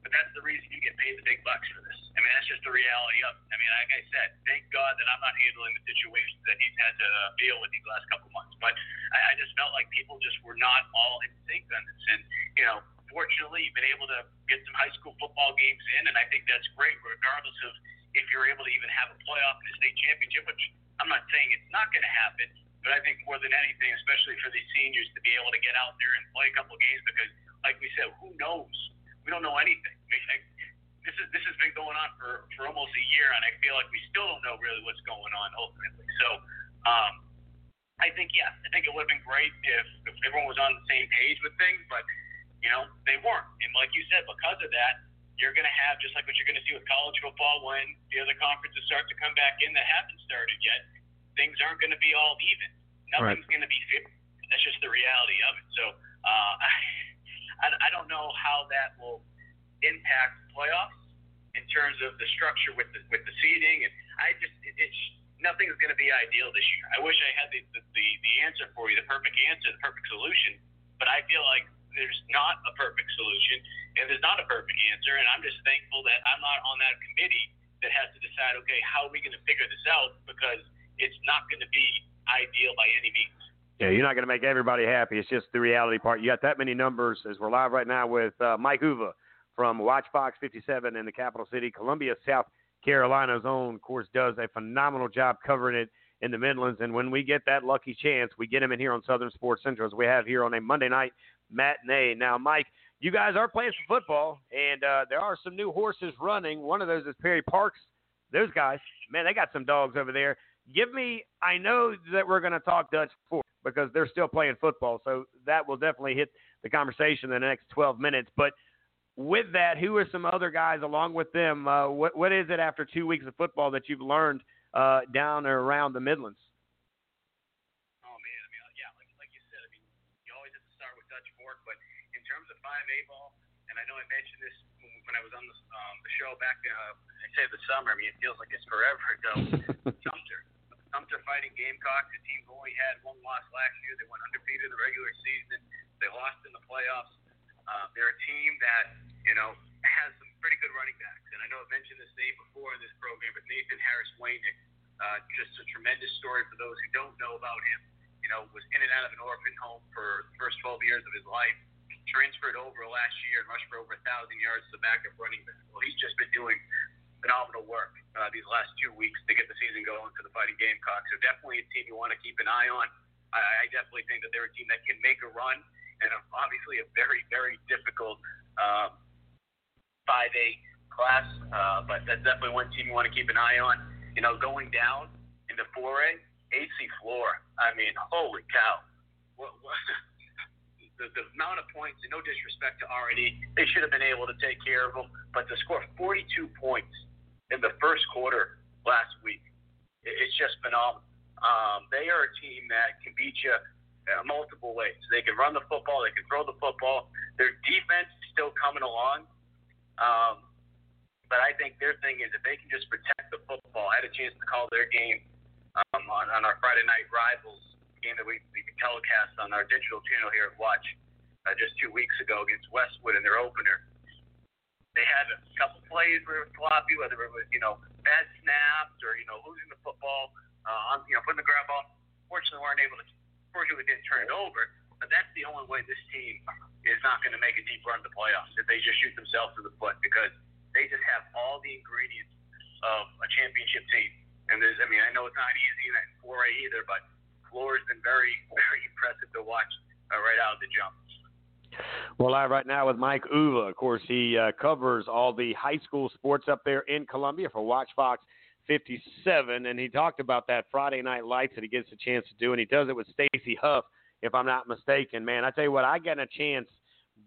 But that's the reason you get paid the big bucks for this. I mean, that's just the reality of it. I mean, like I said, thank God that I'm not handling the situations that he's had to uh, deal with these last couple months. But I, I just felt like people just were not all in sync on this. And, you know, fortunately, you've been able to get some high school football games in, and I think that's great, regardless of if you're able to even have a playoff and a state championship, which I'm not saying it's not going to happen, but I think more than anything, especially for these seniors, to be able to get out there and play a couple games because, like we said, who knows? We don't know anything. This is this has been going on for for almost a year, and I feel like we still don't know really what's going on ultimately. So, um, I think yes, I think it would have been great if, if everyone was on the same page with things, but you know they weren't. And like you said, because of that, you're going to have just like what you're going to see with college football when the other conferences start to come back in that haven't started yet. Things aren't going to be all even. Nothing's going to be. That's just the reality of it. So uh, I, I don't know how that will impact playoffs in terms of the structure with the with the seeding, and I just it, it's nothing's going to be ideal this year. I wish I had the, the the the answer for you, the perfect answer, the perfect solution, but I feel like there's not a perfect solution, and there's not a perfect answer, and I'm just thankful that I'm not on that committee that has to decide, okay, how are we going to figure this out because it's not going to be ideal by any means. Yeah, you're not going to make everybody happy. It's just the reality part. You got that many numbers as we're live right now with uh, Mike Uva from WACH Fox 57 in the capital city, Columbia, South Carolina's own. Of course, does a phenomenal job covering it in the Midlands. And when we get that lucky chance, we get him in here on Southern Sports Central as we have here on a Monday night matinee. Now, Mike, you guys are playing some football, and uh, there are some new horses running. One of those is Perry Parks. Those guys, man, they got some dogs over there. Give me, I know that we're going to talk Dutch before because they're still playing football, so that will definitely hit the conversation in the next 12 minutes. But with that, who are some other guys along with them? Uh, what what is it after two weeks of football that you've learned uh, down or around the Midlands? Oh man, I mean, yeah, like like you said, I mean, you always have to start with Dutch Fork, but in terms of five A ball, and I know I mentioned this when, when I was on the, um, the show back, uh, I say the summer. I mean, it feels like it's forever ago. Sumter, Sumter fighting Gamecocks, a team who only had one loss last year. They went undefeated in the regular season. They lost in the playoffs. Uh, they're a team that you know has some pretty good running backs. And I know I've mentioned this name before in this program, but Nathan Harris Waynick, uh, just a tremendous story for those who don't know about him. You know, was in and out of an orphan home for the first 12 years of his life. Transferred over last year and rushed for over a thousand yards as a backup running back. Well, he's just been doing phenomenal work uh, these last two weeks to get the season going for the Fighting Gamecocks. So definitely a team you want to keep an eye on. I definitely think that they're a team that can make a run, and obviously a very, very difficult um, 5A class. Uh, but that's definitely one team you want to keep an eye on. You know, going down into 4A, AC Flora. I mean, holy cow! What, what, the, the amount of points, no disrespect to R&E, they should have been able to take care of them. But to score 42 points in the first quarter last week, it, it's just phenomenal. Um, they are a team that can beat you uh, multiple ways. They can run the football, they can throw the football. Their defense is still coming along. Um, but I think their thing is if they can just protect the football. I had a chance to call their game um, on, on our Friday night rivals game that we, we telecast on our digital channel here at WACH uh, just two weeks ago against Westwood in their opener. They had a couple plays where it was sloppy, whether it was you know bad snaps or you know losing the football, uh, on, you know putting the grab off. Fortunately, weren't able to. Fortunately, didn't turn it over. But that's the only way this team is not going to make a deep run to playoffs if they just shoot themselves in the foot because they just have all the ingredients of a championship team. And there's, I mean, I know it's not easy in that 4A either, but Flora has been very, very impressive to watch uh, right out of the jump. Well, live right now with Mike Uva. Of course, he uh, covers all the high school sports up there in Columbia for WACH Fox 57, and he talked about that Friday Night Lights that he gets a chance to do, and he does it with Stacy Huff, if I'm not mistaken. Man, I tell you what, I got a chance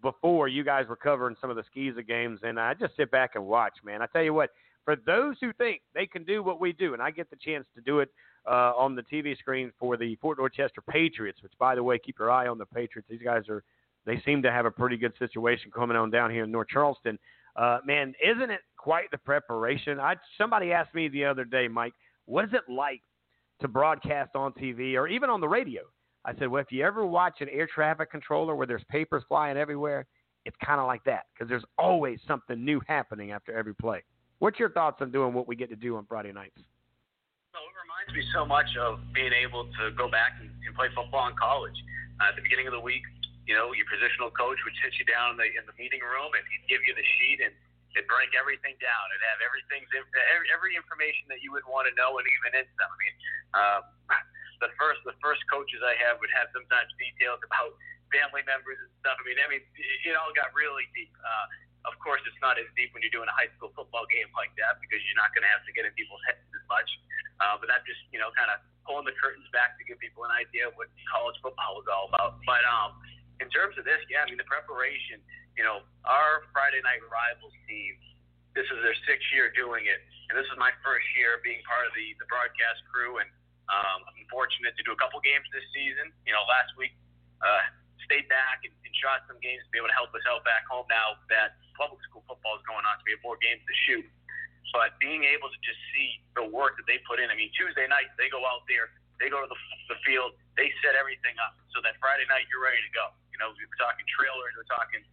before you guys were covering some of the SCISA games, and I just sit back and watch. Man, I tell you what, for those who think they can do what we do, and I get the chance to do it uh, on the TV screen for the Fort Dorchester Patriots, which, by the way, keep your eye on the Patriots. These guys are they seem to have a pretty good situation coming on down here in North Charleston. Uh, man, isn't it quite the preparation? I somebody asked me the other day, Mike, what is it like to broadcast on TV or even on the radio? I said, well, if you ever watch an air traffic controller where there's papers flying everywhere, it's kind of like that because there's always something new happening after every play. What's your thoughts on doing what we get to do on Friday nights? Well, it reminds me so much of being able to go back and, and play football in college. Uh, at the beginning of the week, you know, your positional coach would sit you down in the in the meeting room and he'd give you the sheet and it'd break everything down. It'd have everything's every, every information that you would want to know and even in some. I mean, um, the first the first coaches I had would have sometimes details about family members and stuff. I mean, I mean, it all got really deep. Uh, of course, it's not as deep when you're doing a high school football game like that because you're not going to have to get in people's heads as much. Uh, but that just, you know, kind of pulling the curtains back to give people an idea of what college football was all about. But um, in terms of this, yeah, I mean, the preparation, you know, our Friday night rivals team, this is their sixth year doing it. And this is my first year being part of the, the broadcast crew. And um, I'm fortunate to do a couple games this season. You know, last week, uh, stayed back and, and shot some games to be able to help us out back home now that public school football is going on, so we have more games to shoot. But being able to just see the work that they put in. I mean, Tuesday night they go out there, they go to the, the field, they set everything up so that Friday night you're ready to go. You know, we're talking trailers, we're talking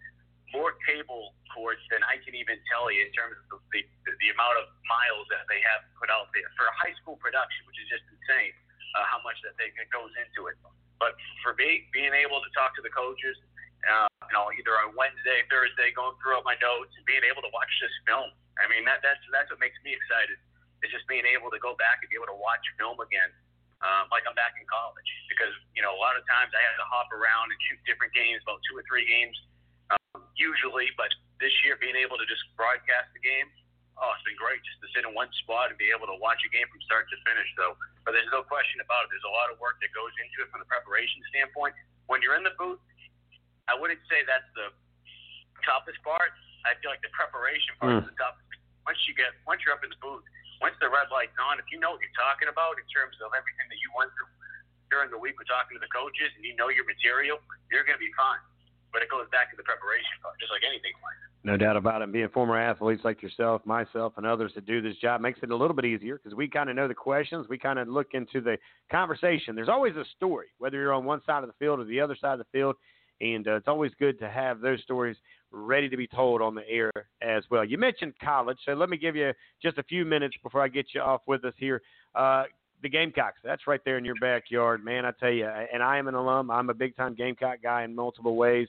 more cable courts than I can even tell you in terms of the, the, the amount of miles that they have put out there for a high school production, which is just insane uh, how much that they, that goes into it. But for me, being able to talk to the coaches, uh, you know, either on Wednesday, Thursday, going through all my notes and being able to watch this film. I mean, that that's that's what makes me excited. Is just being able to go back and be able to watch film again, um, like I'm back in college. Because you know, a lot of times I had to hop around and shoot different games, about two or three games um, usually. But this year, being able to just broadcast the game, oh, it's been great just to sit in one spot and be able to watch a game from start to finish. So, but there's no question about it. There's a lot of work that goes into it from the preparation standpoint. When you're in the booth, I wouldn't say that's the toughest part. I feel like the preparation part mm. is the toughest. Once you get, once you're up in the booth, once the red light's on, if you know what you're talking about in terms of everything that you went through during the week with talking to the coaches and you know your material, you're going to be fine. But it goes back to the preparation part, just like anything like no doubt about it. Being former athletes like yourself, myself, and others that do this job makes it a little bit easier because we kind of know the questions. We kind of look into the conversation. There's always a story, whether you're on one side of the field or the other side of the field. and uh, it's always good to have those stories ready to be told on the air as well. You mentioned college, so let me give you just a few minutes before I get you off with us here. Uh, the Gamecocks, that's right there in your backyard, man. I tell you, and I am an alum. I'm a big time Gamecock guy in multiple ways.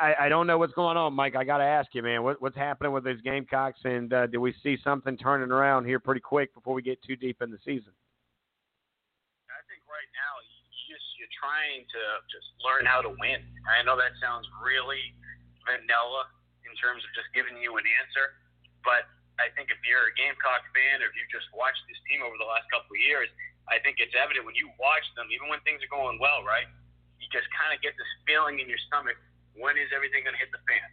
I, I don't know what's going on, Mike. I got to ask you, man, what, what's happening with these Gamecocks, and uh, do we see something turning around here pretty quick before we get too deep in the season? I think right now you just you're trying to just learn how to win. I know that sounds really vanilla in terms of just giving you an answer, but I think if you're a Gamecock fan or if you just watched this team over the last couple of years, I think it's evident when you watch them, even when things are going well, right? You just kind of get this feeling in your stomach when is everything going to hit the fan?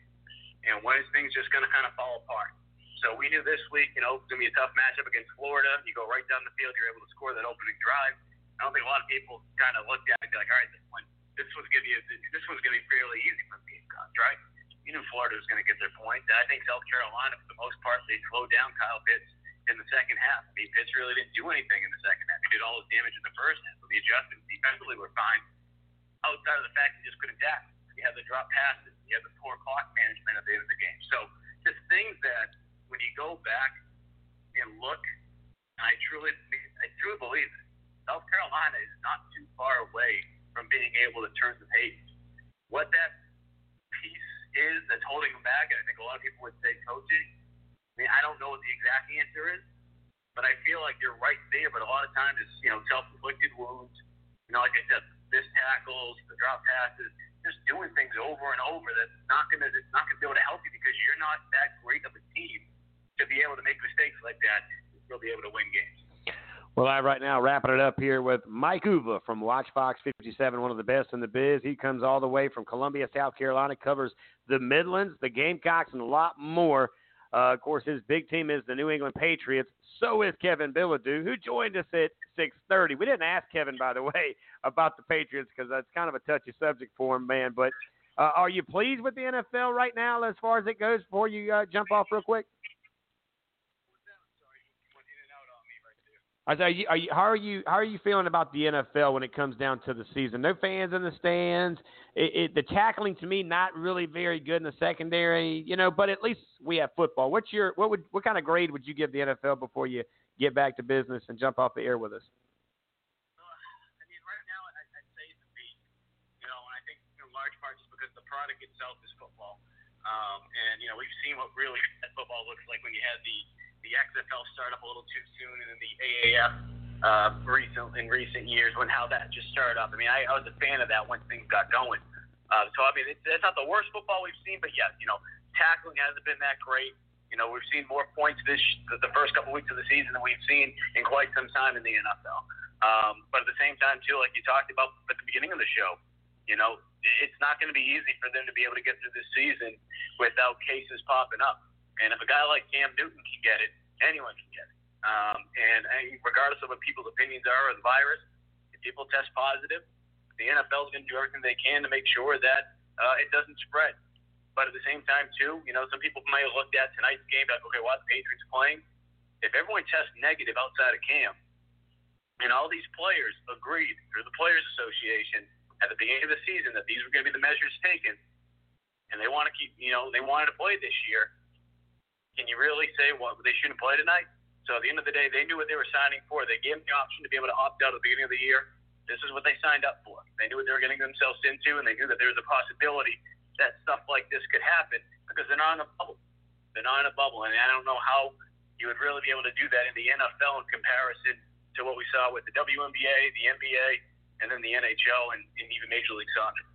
And when is things just going to kind of fall apart? So we knew this week, you know, it's going to be a tough matchup against Florida. You go right down the field, you're able to score that opening drive. I don't think a lot of people kind of looked at it and be like, all right, this one, this was going to be this one's going to be fairly easy for the Gamecocks, right? You knew Florida was going to get their point. I think South Carolina, for the most part, they slowed down Kyle Pitts in the second half. I mean, Pitts really didn't do anything in the second half. He did all his damage in the first half. So the adjustments defensively were fine, outside of the fact he just couldn't tackle. You have the drop passes. You have the poor clock management at the end of the game. So just things that when you go back and look, I truly, I truly believe it. South Carolina is not too far away from being able to turn the page. What that is that's holding them back, and I think a lot of people would say coaching. I mean, I don't know what the exact answer is, but I feel like you're right there. But a lot of times it's you know self-inflicted wounds. You know, like I said, missed tackles, the drop passes just doing things over and over that's not gonna it's not gonna be able to help you because you're not that great of a team to be able to make mistakes like that and still be able to win games. Well, I right now wrapping it up here with Mike Uva from WACH Fox 57, one of the best in the biz. He comes all the way from Columbia, South Carolina, covers the Midlands, the Gamecocks, and a lot more. Uh, of course, his big team is the New England Patriots. So is Kevin Bilodeau, who joined us at 6:30. We didn't ask Kevin, by the way, about the Patriots because that's kind of a touchy subject for him, man. But uh, are you pleased with the NFL right now, as far as it goes? Before you uh, jump off real quick. I are you, are you, how are you how are you feeling about the NFL when it comes down to the season? No fans in the stands. It, it, the tackling to me not really very good in the secondary, you know. But at least we have football. What's your what would what kind of grade would you give the NFL before you get back to business and jump off the air with us? I mean right now I I I'd say it's a. You know, and I think in large part just because the product itself is football. Um, and you know we've seen what really football looks like when you had the the XFL start up a little too soon, and then the AAF uh, recent in recent years when how that just started up. I mean, I, I was a fan of that when things got going. Uh, so I mean, it's, it's not the worst football we've seen, but yes, you know, tackling hasn't been that great. You know, we've seen more points this the first couple weeks of the season than we've seen in quite some time in the NFL. Um, but at the same time, too, like you talked about at the beginning of the show, you know, it's not going to be easy for them to be able to get through this season without cases popping up. And if a guy like Cam Newton can get it, anyone can get it. Um, and, and regardless of what people's opinions are of the virus, if people test positive, the NFL is going to do everything they can to make sure that uh, it doesn't spread. But at the same time, too, you know, some people might have looked at tonight's game like, okay, why the Patriots playing? If everyone tests negative outside of Cam, and all these players agreed through the Players Association at the beginning of the season that these were going to be the measures taken, and they want to keep, you know, they wanted to play this year. Can you really say what they shouldn't play tonight? So at the end of the day, they knew what they were signing for. They gave them the option to be able to opt out at the beginning of the year. This is what they signed up for. They knew what they were getting themselves into, and they knew that there was a possibility that stuff like this could happen because they're not in a bubble. They're not in a bubble, and I don't know how you would really be able to do that in the NFL in comparison to what we saw with the WNBA, the NBA, and then the NHL and, and even Major League Soccer.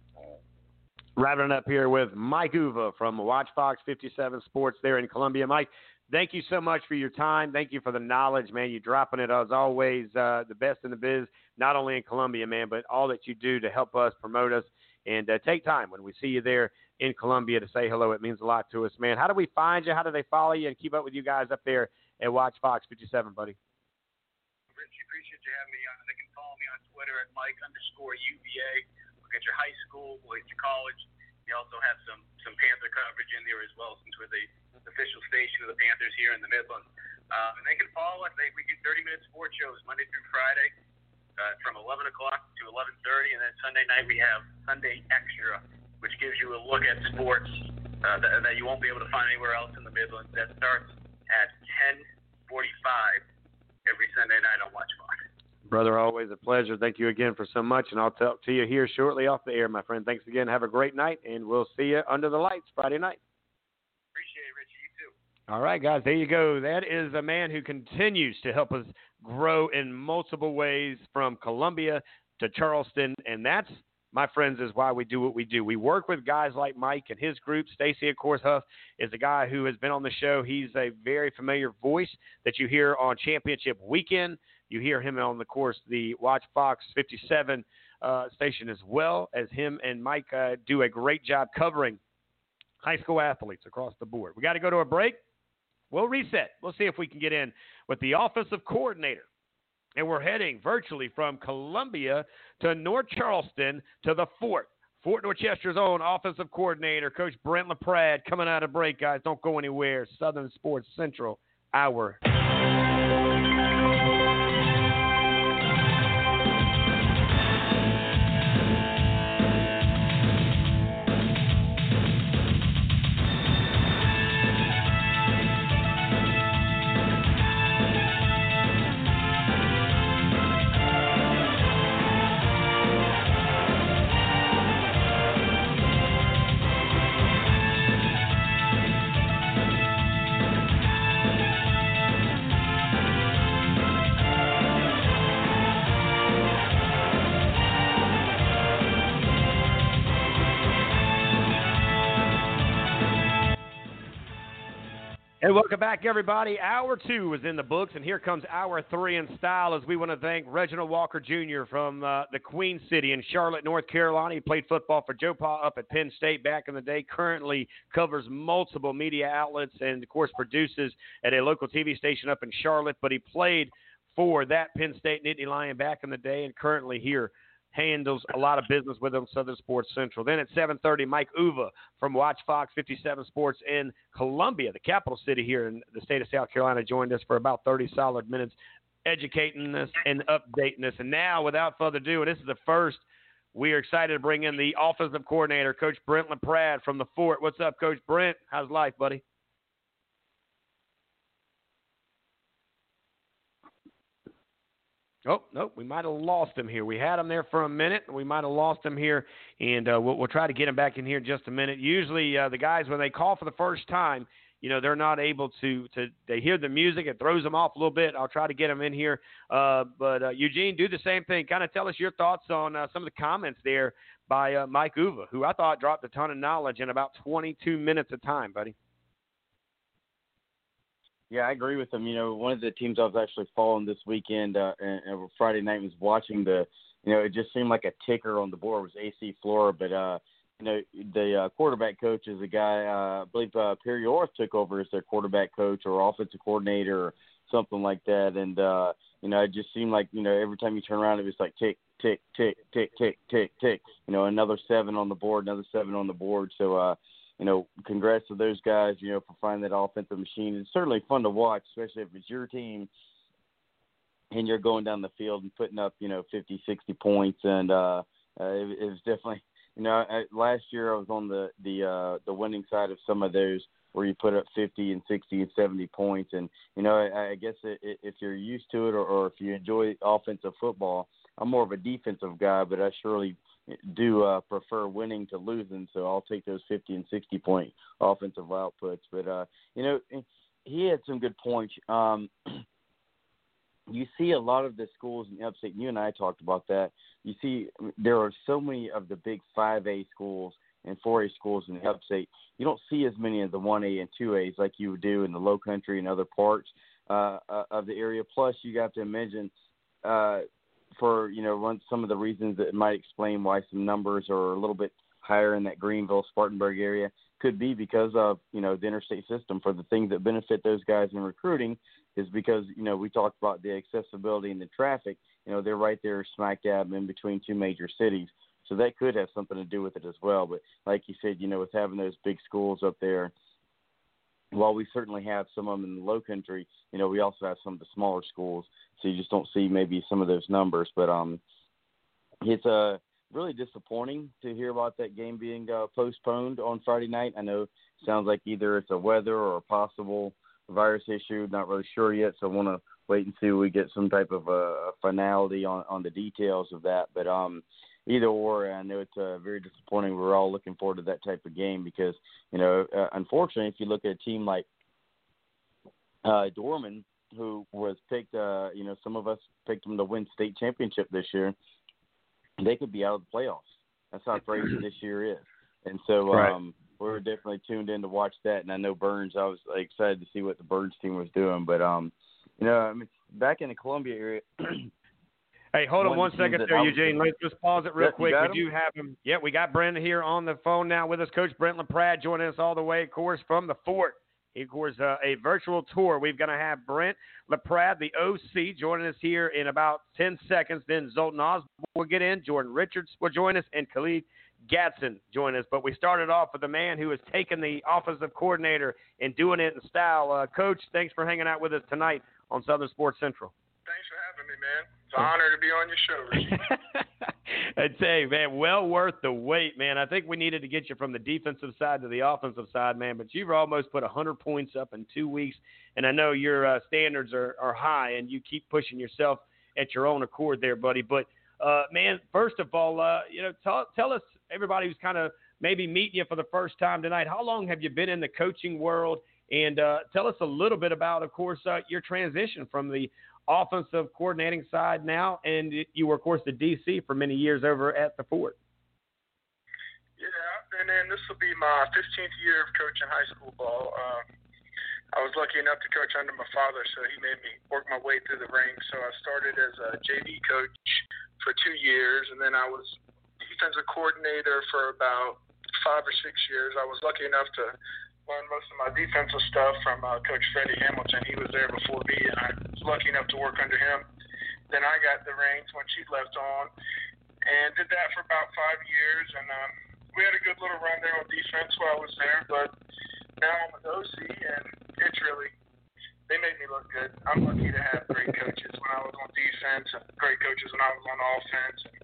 Wrapping up here with Mike Uva from WACH Fox 57 Sports there in Columbia. Mike, thank you so much for your time. Thank you for the knowledge, man. You're dropping it as always, uh, the best in the biz, not only in Columbia, man, but all that you do to help us promote us and uh, take time when we see you there in Columbia to say hello. It means a lot to us, man. How do we find you? How do they follow you and keep up with you guys up there at WACH Fox 57, buddy? Rich, appreciate you having me on. They can follow me on Twitter at Mike underscore UVA. At your high school, at your college. You also have some some Panther coverage in there as well, since we're the official station of the Panthers here in the Midlands. Um, and they can follow us. They, we do 30 minute sports shows Monday through Friday uh, from 11 o'clock to 11:30, and then Sunday night we have Sunday Extra which gives you a look at sports uh, that, that you won't be able to find anywhere else in the Midlands. That starts at 10:45 every Sunday night on WACH. Brother, always a pleasure. Thank you again for so much, and I'll talk to you here shortly off the air, my friend. Thanks again. Have a great night, and we'll see you under the lights Friday night. Appreciate it, Richie. You too. All right, guys, there you go. That is a man who continues to help us grow in multiple ways from Columbia to Charleston, and that's, my friends, is why we do what we do. We work with guys like Mike and his group. Stacy, of course, Huff is a guy who has been on the show. He's a very familiar voice that you hear on Championship Weekend. You hear him on the course, the WACH Fox 57 uh, station as well as him and Mike uh, do a great job covering high school athletes across the board. We got to go to a break. We'll reset. We'll see if we can get in with the offensive coordinator. And we're heading virtually from Columbia to North Charleston to the Fort. Fort Dorchester's own offensive coordinator, Coach Brent LaPrade, coming out of break, guys. Don't go anywhere. Southern Sports Central Hour. Welcome back, everybody. Hour two is in the books, and here comes hour three in style as we want to thank Reginald Walker Jr. from uh, the Queen City in Charlotte, North Carolina. He played football for Joe Pa up at Penn State back in the day, currently covers multiple media outlets, and, of course, produces at a local TV station up in Charlotte. But he played for that Penn State Nittany Lion back in the day and currently here handles a lot of business with them, Southern Sports Central. Then at 7:30, Mike Uva from WACH Fox 57 Sports in Columbia, the capital city here in the state of South Carolina, joined us for about 30 solid minutes, educating us and updating us. And now, without further ado, and this is the first. We are excited to bring in the offensive coordinator, Coach Brent LaPrade from the Fort. What's up, Coach Brent? How's life, buddy? Oh, no, we might have lost him here. We had him there for a minute. We might have lost him here, and uh, we'll, we'll try to get him back in here in just a minute. Usually, uh, the guys, when they call for the first time, you know, they're not able to, to they hear the music. It throws them off a little bit. I'll try to get them in here. Uh, but, uh, Eugene, do the same thing. Kind of tell us your thoughts on uh, some of the comments there by uh, Mike Uva, who I thought dropped a ton of knowledge in about 22 minutes of time, buddy. Yeah, I agree with them. You know, one of the teams I was actually following this weekend uh, and, and Friday night was watching the. You know, it just seemed like a ticker on the board was AC Flora, but uh, you know, the uh, quarterback coach is a guy. Uh, I believe uh, Perry Orth took over as their quarterback coach or offensive coordinator or something like that. And uh, you know, it just seemed like you know every time you turn around, it was like tick, tick, tick, tick, tick, tick, tick. You know, another seven on the board, another seven on the board. So. uh you know, congrats to those guys, you know, for finding that offensive machine. It's certainly fun to watch, especially if it's your team and you're going down the field and putting up, you know, 50, 60 points. And uh, uh, it, it was definitely, you know, I, last year I was on the the uh, the winning side of some of those where you put up 50 and 60 and 70 points. And you know, I, I guess it, if you're used to it or, or if you enjoy offensive football, I'm more of a defensive guy, but I surely do uh, prefer winning to losing, so I'll take those 50 and 60 point offensive outputs. But uh, you know, he had some good points. Um, you see a lot of the schools in the upstate. You and I talked about that. You see, there are so many of the big 5A schools and 4A schools in the upstate. You don't see as many of the 1A and 2As like you would do in the Low Country and other parts uh, uh of the area. Plus, you got to imagine uh, for you know one some of the reasons that might explain why some numbers are a little bit higher in that Greenville Spartanburg area could be because of you know the interstate system. For the things that benefit those guys in recruiting is because you know we talked about the accessibility and the traffic. You know they're right there smack dab in between two major cities. So that could have something to do with it as well. But like you said you know with having those big schools up there while we certainly have some of them in the low country, you know, we also have some of the smaller schools, so you just don't see maybe some of those numbers. But um, it's a really disappointing to hear about that game being uh, postponed on Friday night. I know sounds like either it's a weather or a possible virus issue. Not really sure yet, so I want to wait and see we get some type of a finality on on the details of that. But um, either or, I know it's uh, very disappointing. We're all looking forward to that type of game because you know, uh, unfortunately, if you look at a team like uh, Dorman, who was picked, uh, you know, some of us picked them to win state championship this year. They could be out of the playoffs. That's how crazy this year is. And so Right. um, we were definitely tuned in to watch that. And I know Byrnes. I was like, excited to see what the Byrnes team was doing. But um, you know, I mean, back in the Columbia area. Hey, hold on One second there, Eugene. Let's just pause it real quick. We do have him. Yeah, we got Brent here on the phone now with us. Coach Brent LaPrade joining us all the way, of course, from the fort. He, of course, uh, a virtual tour. We're going to have Brent LaPrade, the OC, joining us here in about 10 seconds. Then Zoltan Osborne will get in. Jordan Richards will join us, and Khalid Gatson join us. But we started off with a man who has taken the office of coordinator and doing it in style. Uh, Coach, thanks for hanging out with us tonight on Southern Sports Central. Having me, man. It's an honor to be on your show, I'd say, man, well worth the wait, man. I think we needed to get you from the defensive side to the offensive side, man. But you've almost put 100 points up in two weeks, and I know your uh, standards are, are high, and you keep pushing yourself at your own accord there, buddy. But uh, man, first of all, uh, you know, tell, tell us everybody who's kind of maybe meeting you for the first time tonight. How long have you been in the coaching world? And uh, tell us a little bit about, of course, uh, your transition from the offensive coordinating side now, and you were, of course, the DC for many years over at the Fort. Yeah, and then this will be my 15th year of coaching high school ball. Uh, I was lucky enough to coach under my father, so he made me work my way through the ranks. So I started as a JV coach for two years, and then I was defensive coordinator for about five or six years. I was lucky enough to learn most of my defensive stuff from uh, Coach Freddie Hamilton. He was there before me, and I was lucky enough to work under him. Then I got the reins when she left on, and did that for about five years. And um, we had a good little run there on defense while I was there. But now I'm with OC, and it's really they made me look good. I'm lucky to have great coaches when I was on defense, and great coaches when I was on offense, and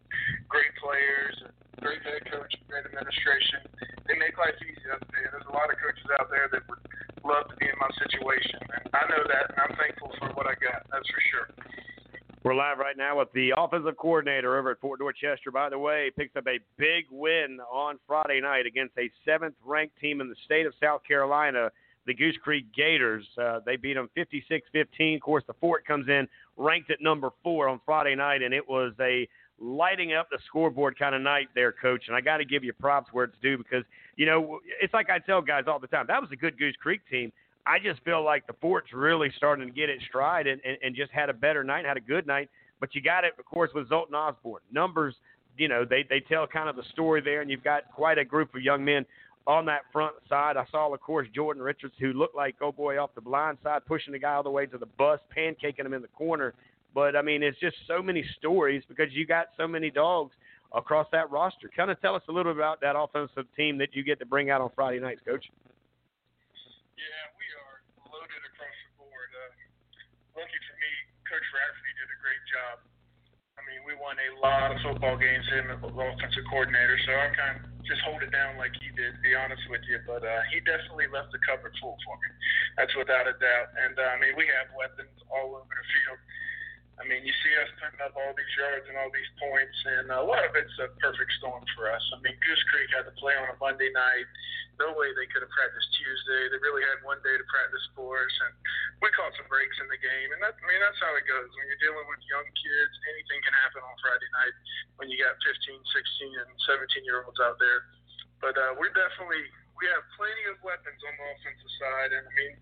great players, and great head coach, great administration. They make life easy. There's a lot of coaches out there that would love to be in my situation, and I know that, and I'm thankful for what I got. That's for sure. We're live right now with the offensive coordinator over at Fort Dorchester. By the way, picks up a big win on Friday night against a seventh-ranked team in the state of South Carolina, the Goose Creek Gators. Uh, they beat them 56-15. Of course, the Fort comes in ranked at number four on Friday night, and it was a lighting up the scoreboard kind of night there, Coach. And I got to give you props where it's due because you know it's like I tell guys all the time. That was a good Goose Creek team. I just feel like the Fort's really starting to get its stride and, and, and just had a better night, had a good night. But you got it, of course, with Zoltan Osborne. Numbers, you know, they, they tell kind of the story there, and you've got quite a group of young men on that front side. I saw, of course, Jordan Richards, who looked like, oh boy, off the blind side, pushing the guy all the way to the bus, pancaking him in the corner. But, I mean, it's just so many stories because you got so many dogs across that roster. Kind of tell us a little bit about that offensive team that you get to bring out on Friday nights, Coach. Yeah, we are loaded across the board. Uh, lucky for me, Coach Rafferty did a great job. I mean, we won a lot of football games him as offensive coordinator, so I'm kind of just hold it down like he did, to be honest with you. But uh, he definitely left the cupboard full for me. That's without a doubt. And uh, I mean, we have weapons all over the field. I mean, you see us putting up all these yards and all these points, and a lot of it's a perfect storm for us. I mean, Goose Creek had to play on a Monday night. No way they could have practiced Tuesday. They really had one day to practice for us, and we caught some breaks in the game. And that, I mean, that's how it goes. When you're dealing with young kids, anything can happen on Friday night when you got 15, 16, and 17 year olds out there. But uh, we're definitely we have plenty of weapons on the offensive side, and I mean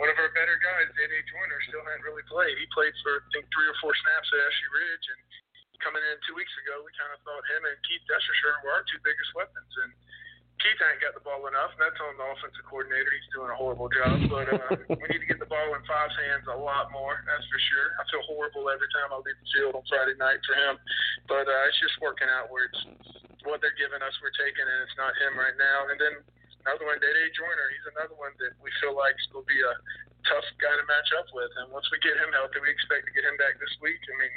one of our better guys, J.D. Joyner, still hadn't really played. He played for, I think, three or four snaps at Ashley Ridge, and coming in two weeks ago, we kind of thought him and Keith Descher were our two biggest weapons. And Keith ain't got the ball enough, and that's on the offensive coordinator. He's doing a horrible job, but uh, we need to get the ball in Five's hands a lot more, that's for sure. I feel horrible every time I leave the field on Friday night for him, but uh, it's just working out where it's what they're giving us, we're taking, and it's not him right now. And then another one, Dede Joyner. He's another one that we feel like will be a tough guy to match up with. And once we get him healthy, we expect to get him back this week. I mean,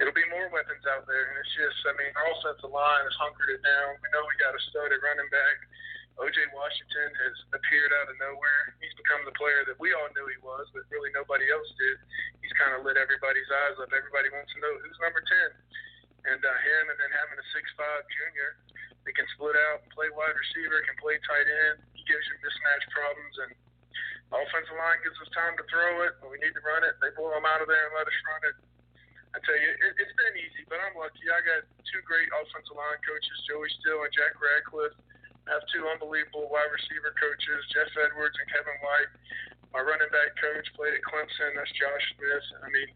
it'll be more weapons out there. And it's just, I mean, our offensive line has hunkered it down. We know we got a stud at running back. OJ Washington has appeared out of nowhere. He's become the player that we all knew he was, but really nobody else did. He's kind of lit everybody's eyes up. Everybody wants to know who's number 10. And uh, him, and then having a six-five junior that can split out and play wide receiver, can play tight end. He gives you mismatch problems, and offensive line gives us time to throw it. When we need to run it, they blow them out of there and let us run it. I tell you, it, it's been easy, but I'm lucky. I got two great offensive line coaches, Joey Still and Jack Radcliffe. I have two unbelievable wide receiver coaches, Jeff Edwards and Kevin White. My running back coach played at Clemson. That's Josh Smith. I mean,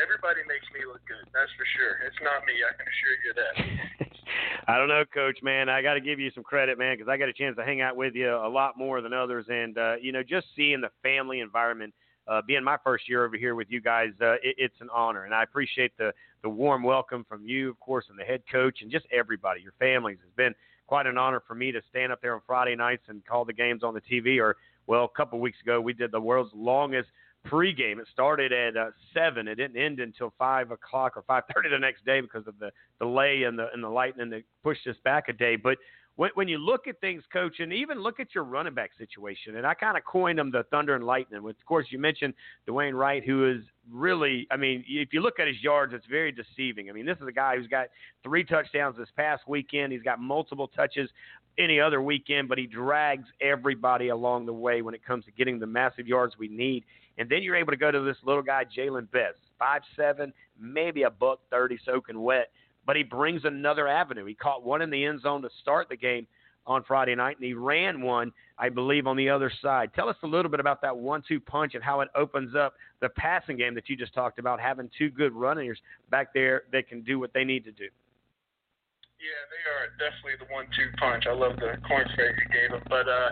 everybody makes me look good. That's for sure. It's not me. I can assure you that. I don't know, Coach. Man, I got to give you some credit, man, because I got a chance to hang out with you a lot more than others, and uh, you know, just seeing the family environment. Uh, being my first year over here with you guys, uh, it, it's an honor, and I appreciate the the warm welcome from you, of course, and the head coach, and just everybody, your families. It's been quite an honor for me to stand up there on Friday nights and call the games on the TV. Or, well, a couple weeks ago, we did the world's longest pregame. It started at uh, seven. It didn't end until five o'clock or five thirty the next day because of the delay and the and the lightning that pushed us back a day. But when, when you look at things, coach, and even look at your running back situation, and I kind of coined them the Thunder and Lightning. Which, of course, you mentioned Dwayne Wright, who is really, I mean, if you look at his yards, it's very deceiving. I mean, this is a guy who's got three touchdowns this past weekend. He's got multiple touches any other weekend, but he drags everybody along the way when it comes to getting the massive yards we need. And then you're able to go to this little guy, Jalen Best, five seven, maybe a buck thirty, soaking wet but he brings another avenue. He caught one in the end zone to start the game on Friday night, and he ran one, I believe, on the other side. Tell us a little bit about that one-two punch and how it opens up the passing game that you just talked about, having two good runners back there that can do what they need to do. Yeah, they are definitely the one-two punch. I love the corn fake you gave him, but uh,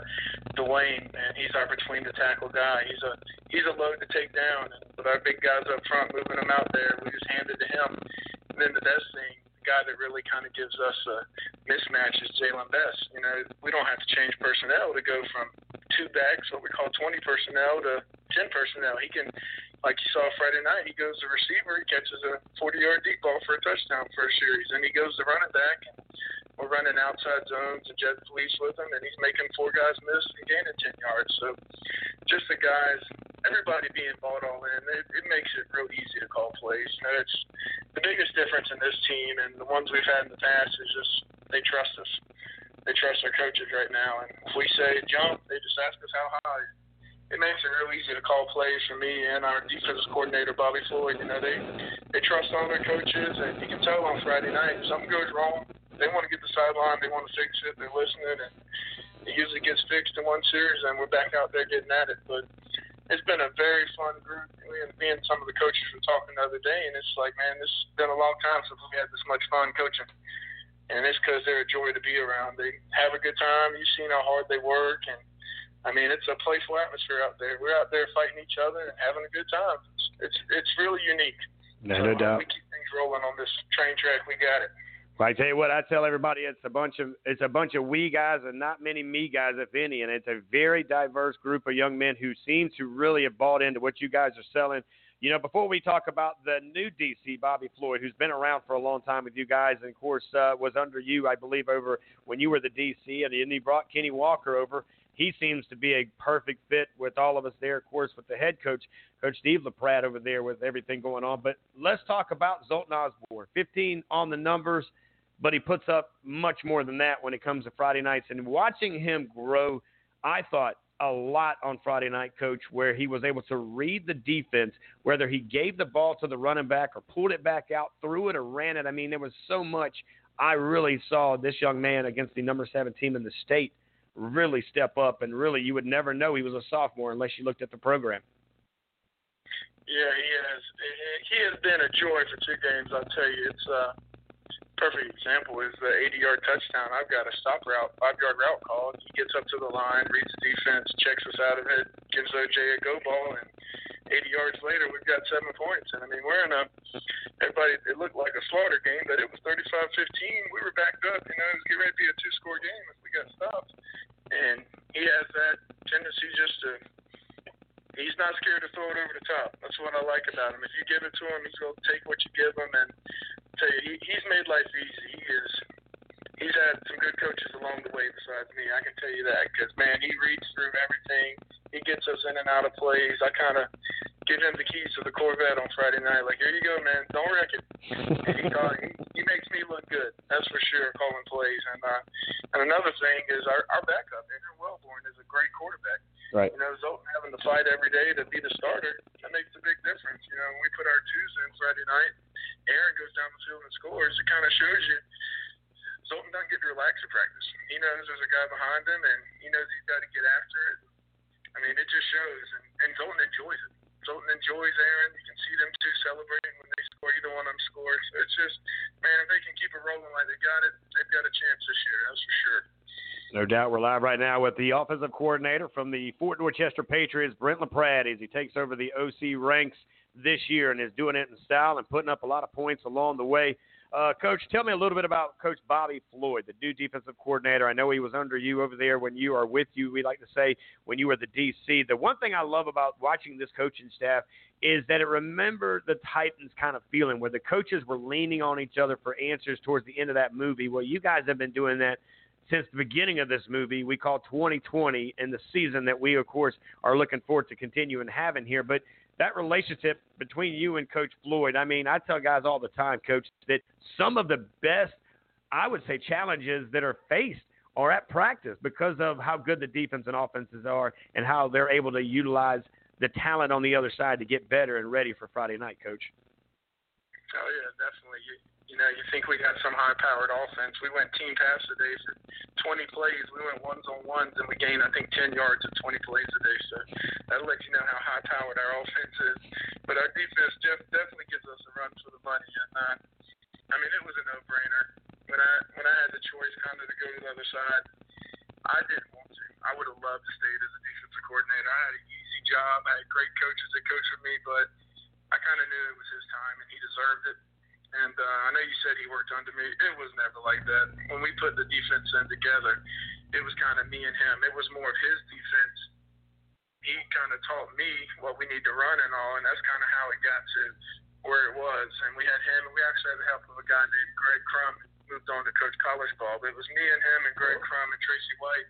Dwayne, man, he's our between the tackle guy. He's a he's a load to take down. With our big guys up front moving them out there, we just hand it to him. And then the best thing, the guy that really kind of gives us a mismatch is Jalen Best. You know, we don't have to change personnel to go from two backs, what we call 20 personnel, to 10 personnel. He can like you saw Friday night, he goes to receiver, he catches a 40 yard deep ball for a touchdown for a series. Then he goes to running back, and we're running outside zones and jet police with him, and he's making four guys miss and gaining 10 yards. So just the guys, everybody being bought all in, it, it makes it real easy to call plays. You know, it's the biggest difference in this team and the ones we've had in the past is just they trust us. They trust our coaches right now, and if we say jump, they just ask us how high it makes it real easy to call plays for me and our defensive coordinator Bobby Floyd. You know, they they trust all their coaches, and you can tell on Friday night if something goes wrong, they want to get the sideline, they want to fix it, they're listening, and it usually gets fixed in one series, and we're back out there getting at it. But it's been a very fun group. Me and some of the coaches were talking the other day, and it's like, man, this has been a long time since we had this much fun coaching. And it's because they're a joy to be around. They have a good time. You've seen how hard they work, and I mean, it's a playful atmosphere out there. We're out there fighting each other and having a good time. It's it's, it's really unique. No, so, no doubt. We keep things rolling on this train track. We got it. Well, I tell you what, I tell everybody it's a bunch of it's a bunch of we guys and not many me guys, if any, and it's a very diverse group of young men who seem to really have bought into what you guys are selling. You know, before we talk about the new DC, Bobby Floyd, who's been around for a long time with you guys, and of course uh, was under you, I believe, over when you were the DC, and he brought Kenny Walker over he seems to be a perfect fit with all of us there, of course, with the head coach, Coach Steve LaPrade over there with everything going on. But let's talk about Zoltan Osborne. 15 on the numbers, but he puts up much more than that when it comes to Friday nights. And watching him grow, I thought a lot on Friday night, coach, where he was able to read the defense, whether he gave the ball to the running back or pulled it back out, threw it or ran it. I mean, there was so much I really saw this young man against the number seven team in the state really step up, and really you would never know he was a sophomore unless you looked at the program. Yeah, he has. He has been a joy for two games. I'll tell you, it's a perfect example is the 80-yard touchdown. I've got a stop route, five-yard route call. He gets up to the line, reads the defense, checks us out of it, gives OJ a go ball, and 80 yards later, we've got seven points. And I mean, we're in a everybody. It looked like a slaughter game, but it was 35-15. We were backed up. You know, it was getting ready to be a two-score game if we got stopped. And he has that tendency just to. He's not scared to throw it over the top. That's what I like about him. If you give it to him, he's going to take what you give him, and tell you he, he's made life easy. He is. He's had some good coaches along the way besides me. I can tell you that because man, he reads through everything. He gets us in and out of plays. I kind of give him the keys to the Corvette on Friday night. Like, here you go, man. Don't wreck it. And he, call, he, he makes me look good. That's for sure. Calling plays. And uh, and another thing is our our backup, Andrew Wellborn, is a great quarterback. Right. You know, Zoltan having to fight every day to be the starter, that makes a big difference. You know, when we put our twos in Friday night, Aaron goes down the field and scores. It kind of shows you Zoltan doesn't get to relax at practice. He knows there's a guy behind him, and he knows he's got to get after it. I mean, it just shows, and, and Zoltan enjoys it. Zoltan enjoys Aaron. You can see them two celebrating when they score. Either one of them scores. So it's just, man, if they can keep it rolling like they got it, they've got a chance this year. That's for sure. No doubt. We're live right now with the offensive coordinator from the Fort Dorchester Patriots, Brent LaPrade, as he takes over the OC ranks this year and is doing it in style and putting up a lot of points along the way. Uh, Coach, tell me a little bit about Coach Bobby Floyd, the new defensive coordinator. I know he was under you over there when you are with you. We like to say when you were the DC. The one thing I love about watching this coaching staff is that it remembered the Titans kind of feeling where the coaches were leaning on each other for answers towards the end of that movie. Well, you guys have been doing that since the beginning of this movie. We call 2020 and the season that we, of course, are looking forward to continuing having here. But that relationship between you and Coach Floyd, I mean, I tell guys all the time, Coach, that some of the best, I would say, challenges that are faced are at practice because of how good the defense and offenses are and how they're able to utilize the talent on the other side to get better and ready for Friday night, Coach. Oh yeah, definitely. You, know, you think we got some high-powered offense. We went team pass today for 20 plays. We went ones on ones, and we gained, I think, 10 yards at 20 plays a day. So that'll let you know how high-powered our offense is. But our defense Jeff, definitely gives us a run for the money. And uh, I mean, it was a no-brainer when I when I had the choice kind of to go to the other side. I didn't want to. I would have loved to stay as a defensive coordinator. I had an easy job. I had great coaches that coached with me, but I kind of knew it was his time, and he deserved it. And uh, I know you said he worked under me. It was never like that. When we put the defense in together, it was kind of me and him. It was more of his defense. He kind of taught me what we need to run and all, and that's kind of how it got to where it was. And we had him, and we actually had the help of a guy named Greg Crum, moved on to coach college ball. But it was me and him and Greg Crum and Tracy White,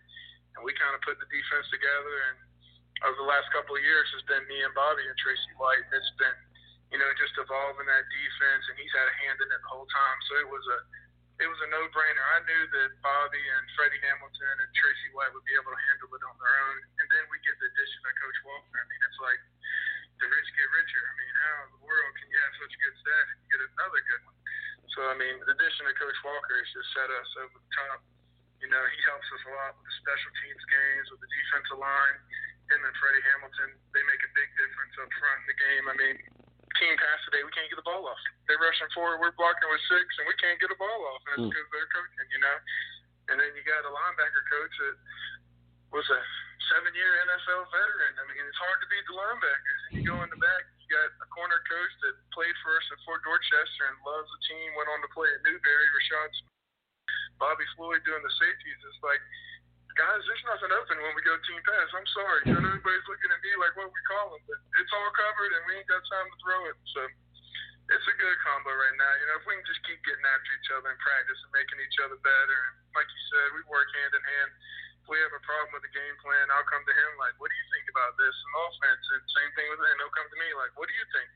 and we kind of put the defense together. And over the last couple of years, it's been me and Bobby and Tracy White, it's been you know, just evolving that defense, and he's had a hand in it the whole time. So it was a it was a no brainer. I knew that Bobby and Freddie Hamilton and Tracy White would be able to handle it on their own. And then we get the addition of Coach Walker. I mean, it's like the rich get richer. I mean, how in the world can you have such good staff and get another good one? So I mean, the addition of Coach Walker has just set us over the top. You know, he helps us a lot with the special teams games, with the defensive line. Him and Freddie Hamilton, they make a big difference up front in the game. I mean, team pass today, we can't get the ball off. They're rushing forward, we're blocking with six, and we can't get a ball off. And it's because hmm. they're coaching, you know. And then you got a linebacker coach that was a seven-year NFL veteran. I mean, it's hard to beat the linebackers. And you go in the back, you got a corner coach that played for us at Fort Dorchester and loves the team. Went on to play at Newberry. Rashad, Bobby Floyd doing the safeties. It's like guys, there's nothing open when we go team pass. I'm sorry. You know, everybody's looking at me like, what we call them? But it's all covered, and we ain't got time to throw it. So it's a good combo right now. You know, if we can just keep getting after each other in practice and making each other better, and like you said, we work hand in hand. We have a problem with the game plan, I'll come to him like, what do you think about this in offense? And same thing with him. He'll come to me like, what do you think?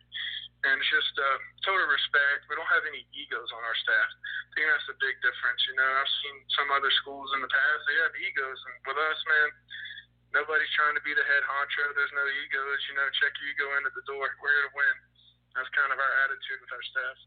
And it's just uh, total respect. We don't have any egos on our staff. I think that's a big difference. You know, I've seen some other schools in the past, they have egos. And with us, man, nobody's trying to be the head honcho. There's no egos. You know, check your ego in at the door. We're here to win. That's kind of our attitude with our staff.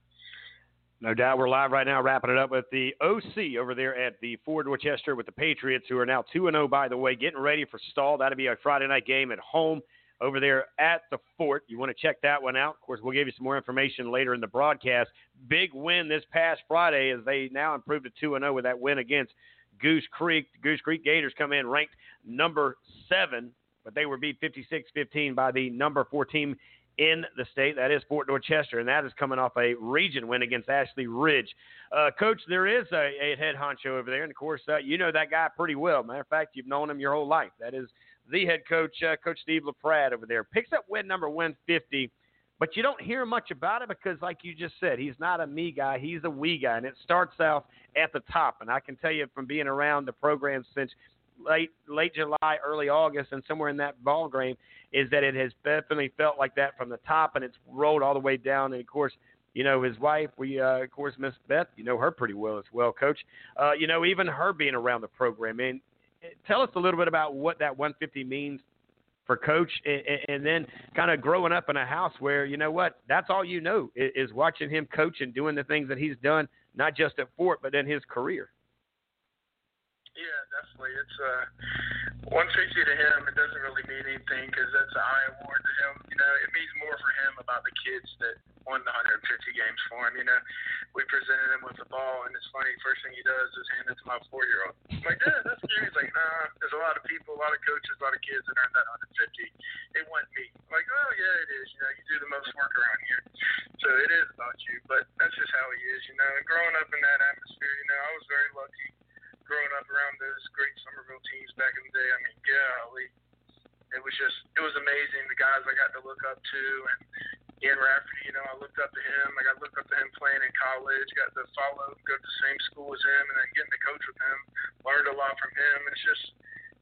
No doubt. We're live right now, wrapping it up with the OC over there at the Fort Dorchester with the Patriots, who are now 2 0, by the way, getting ready for Stall. That'll be a Friday night game at home over there at the Fort. You want to check that one out. Of course, we'll give you some more information later in the broadcast. Big win this past Friday as they now improved to 2 0 with that win against Goose Creek. Goose Creek Gators come in ranked number seven, but they were beat 56 15 by the number four team in the state. That is Fort Dorchester, and that is coming off a region win against Ashley Ridge. Uh, Coach, there is a, a, head honcho over there, and of course, uh, you know that guy pretty well. Matter of fact, you've known him your whole life. That is the head coach, uh, Coach Steve LaPrade over there. Picks up win number 150 but you don't hear much about it because, like you just said, he's not a me guy; he's a we guy, and it starts out at the top. And I can tell you from being around the program since late late July, early August, and somewhere in that ball game, is that it has definitely felt like that from the top, and it's rolled all the way down. And of course, you know his wife. We uh, of course Miss Beth. You know her pretty well as well, Coach. Uh, you know even her being around the program. And tell us a little bit about what that 150 means for coach and, and then kind of growing up in a house where you know what that's all you know is, is watching him coach and doing the things that he's done not just at Fort but in his career. Definitely. It's uh, 150 to him. It doesn't really mean anything because that's an I award to him. You know, it means more for him about the kids that won the 150 games for him. You know, we presented him with the ball, and it's funny. First thing he does is hand it to my four-year-old. I'm like, Dad, that's you. He's like, Nah. There's a lot of people, a lot of coaches, a lot of kids that earned that 150. It wasn't me. I'm like, oh yeah, it is. You know, you do the most work around here, so it is about you. But that's just how he is. You know, and growing up in that atmosphere, you know, I was very lucky growing up around those great Summerville teams back in the day. I mean, golly, it was just it was amazing. The guys I got to look up to, and Ian Rafferty, you know, I looked up to him. Like I looked up to him playing in college. Got to follow, go to the same school as him, and then getting to coach with him. Learned a lot from him. It's just,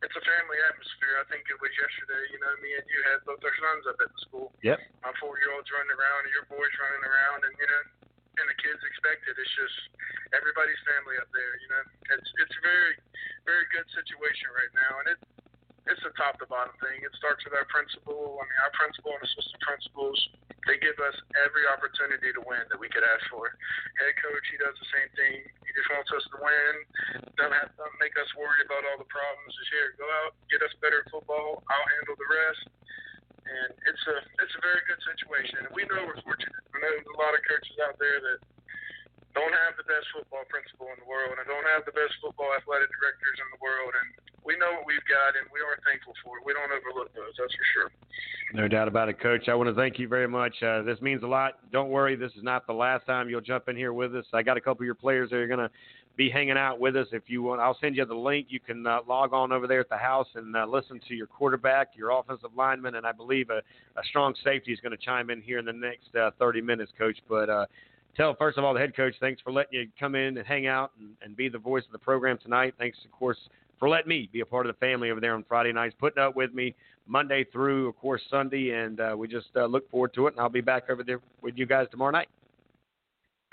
it's a family atmosphere. I think it was yesterday. You know, me and you had both our sons up at the school. Yep. My four-year-old's running around, and your boys running around, and you know, and the kids expect it. It's just everybody's family up there. You know, it's it's a very, very good situation right now, and it it's a top to bottom thing. It starts with our principal. I mean, our principal and assistant principals, they give us every opportunity to win that we could ask for. Head coach, he does the same thing. He just wants us to win. Don't have to make us worry about all the problems. Just here, go out, get us better football. I'll handle the rest. And it's a it's a very good situation. And we know we're fortunate. I know there's a lot of coaches out there that don't have the best football principal in the world and don't have the best football athletic directors in the world. And we know what we've got, and we are thankful for it. We don't overlook those, that's for sure. No doubt about it, Coach. I want to thank you very much. Uh, this means a lot. Don't worry, this is not the last time you'll jump in here with us. I got a couple of your players that are going to be hanging out with us. If you want, I'll send you the link. You can uh, log on over there at the house and uh, listen to your quarterback, your offensive lineman, and I believe a, a strong safety is going to chime in here in the next uh, 30 minutes, Coach. But uh, tell first of all the head coach thanks for letting you come in and hang out and, and be the voice of the program tonight. Thanks, of course, for letting me be a part of the family over there on Friday nights, putting up with me Monday through, of course, Sunday, and uh, we just uh, look forward to it. And I'll be back over there with you guys tomorrow night.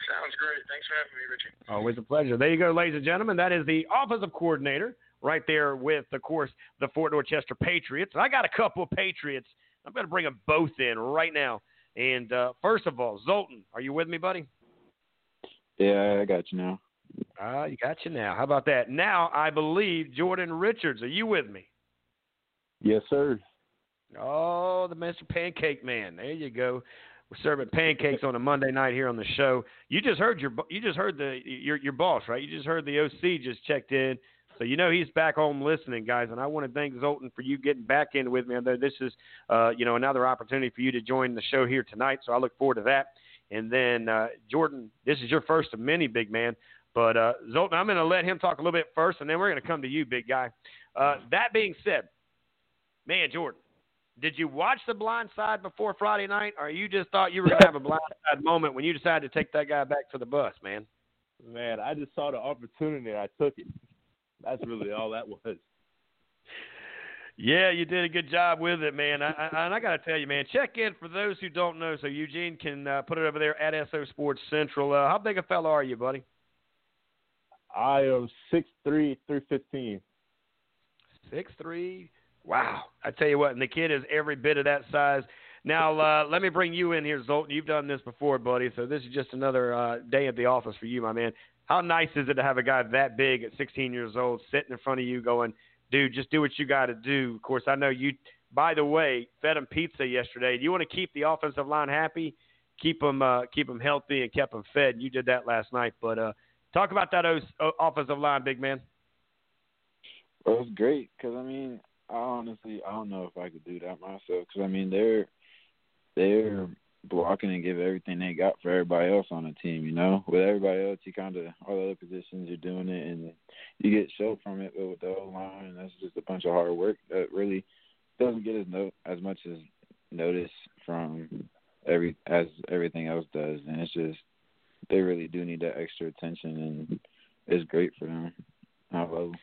Sounds great. Thanks for having me, Richie. Always a pleasure. There you go, ladies and gentlemen. That is the offensive coordinator right there with, of course, the Fort Dorchester Patriots. And I got a couple of Patriots. I'm going to bring them both in right now. And uh, first of all, Zoltan, are you with me, buddy? Yeah, I got you now. Ah, uh, you got you now. How about that? Now I believe Jordan Richards. Are you with me? Yes, sir. Oh, the Mr. Pancake Man. There you go. We're serving pancakes on a Monday night here on the show. You just heard your you just heard the your your boss, right? You just heard the OC just checked in. So you know he's back home listening, guys, and I want to thank Zoltan for you getting back in with me. This is, uh, you know, another opportunity for you to join the show here tonight. So I look forward to that. And then uh, Jordan, this is your first of many, big man. But uh, Zoltan, I'm going to let him talk a little bit first, and then we're going to come to you, big guy. Uh, that being said, man, Jordan, did you watch The Blind Side before Friday night, or you just thought you were going to have a blind side moment when you decided to take that guy back to the bus, man? Man, I just saw the opportunity and I took it. That's really all that was. Yeah, you did a good job with it, man. I, I, and I got to tell you, man, check in for those who don't know. So Eugene can uh, put it over there at SO Sports Central. Uh, how big a fella are you, buddy? I am six three, three fifteen. Six three. Wow. I tell you what, and the kid is every bit of that size. Now, uh, let me bring you in here, Zoltan. You've done this before, buddy, so this is just another uh, day at the office for you, my man. How nice is it to have a guy that big at 16 years old sitting in front of you going, dude, just do what you got to do. Of course, I know you, by the way, fed him pizza yesterday. Do you want to keep the offensive line happy? Keep them, uh, keep them healthy and kept them fed. You did that last night, but uh, talk about that offensive line, big man. It was great because I mean, I honestly, I don't know if I could do that myself because I mean, they're they're blocking and give everything they got for everybody else on the team. You know, with everybody else, you kind of all the other positions you're doing it, and you get show from it. But with the O line, that's just a bunch of hard work that really doesn't get as no as much as notice from every as everything else does, and it's just they really do need that extra attention, and it's great for them. I love.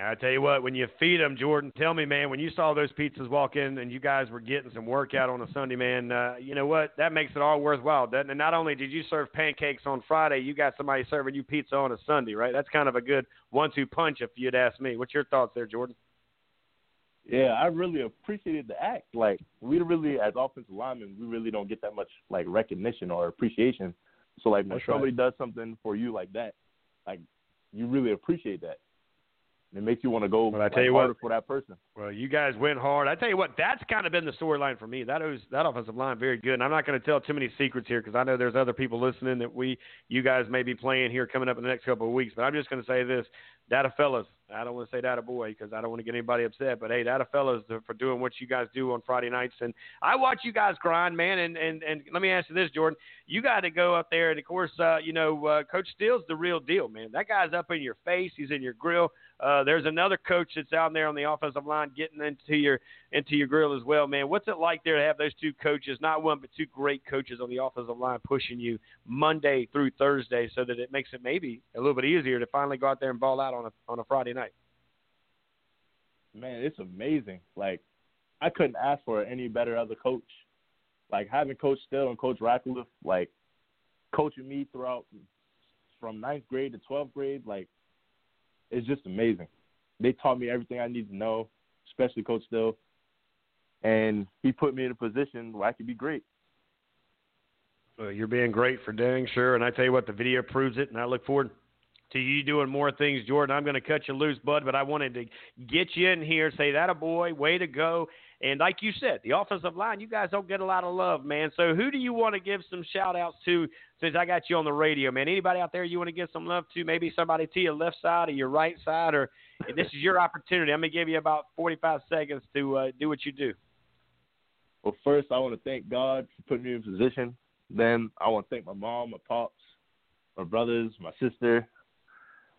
I tell you what, when you feed them, Jordan, tell me, man, when you saw those pizzas walk in and you guys were getting some workout on a Sunday, man, uh, you know what? That makes it all worthwhile, doesn't it? Not only did you serve pancakes on Friday, you got somebody serving you pizza on a Sunday, right? That's kind of a good one-two punch, if you'd ask me. What's your thoughts there, Jordan? Yeah, I really appreciated the act. Like we really, as offensive linemen, we really don't get that much like recognition or appreciation. So like when That's somebody right. does something for you like that, like you really appreciate that. And it makes you want to go Well, I tell you harder what- for that person. Well, you guys went hard. I tell you what, that's kind of been the storyline for me. That was that offensive line very good. And I'm not going to tell too many secrets here because I know there's other people listening that we, you guys may be playing here coming up in the next couple of weeks. But I'm just going to say this: Data fellas, I don't want to say Data boy because I don't want to get anybody upset. But hey, Data fellas for doing what you guys do on Friday nights. And I watch you guys grind, man. And and and let me ask you this, Jordan: You got to go up there, and of course, uh, you know, uh, Coach Steele's the real deal, man. That guy's up in your face. He's in your grill. Uh, there's another coach that's out there on the offensive line getting into your into your grill as well, man. What's it like there to have those two coaches, not one but two great coaches on the offensive line pushing you Monday through Thursday, so that it makes it maybe a little bit easier to finally go out there and ball out on a on a Friday night. Man, it's amazing. Like I couldn't ask for any better other coach. Like having Coach Still and Coach Ratcliffe, like coaching me throughout from ninth grade to twelfth grade, like it's just amazing. They taught me everything I need to know, especially Coach Still. And he put me in a position where I could be great. Well, you're being great for dang sure, and I tell you what, the video proves it, and I look forward to you doing more things, Jordan. I'm going to cut you loose, bud, but I wanted to get you in here, say that a boy, way to go. And like you said, the offensive line, you guys don't get a lot of love, man. So who do you want to give some shout outs to since I got you on the radio, man? Anybody out there you want to give some love to? Maybe somebody to your left side or your right side, or this is your opportunity. I'm going to give you about 45 seconds to uh, do what you do. Well, first, I want to thank God for putting me in position. Then, I want to thank my mom, my pops, my brothers, my sister.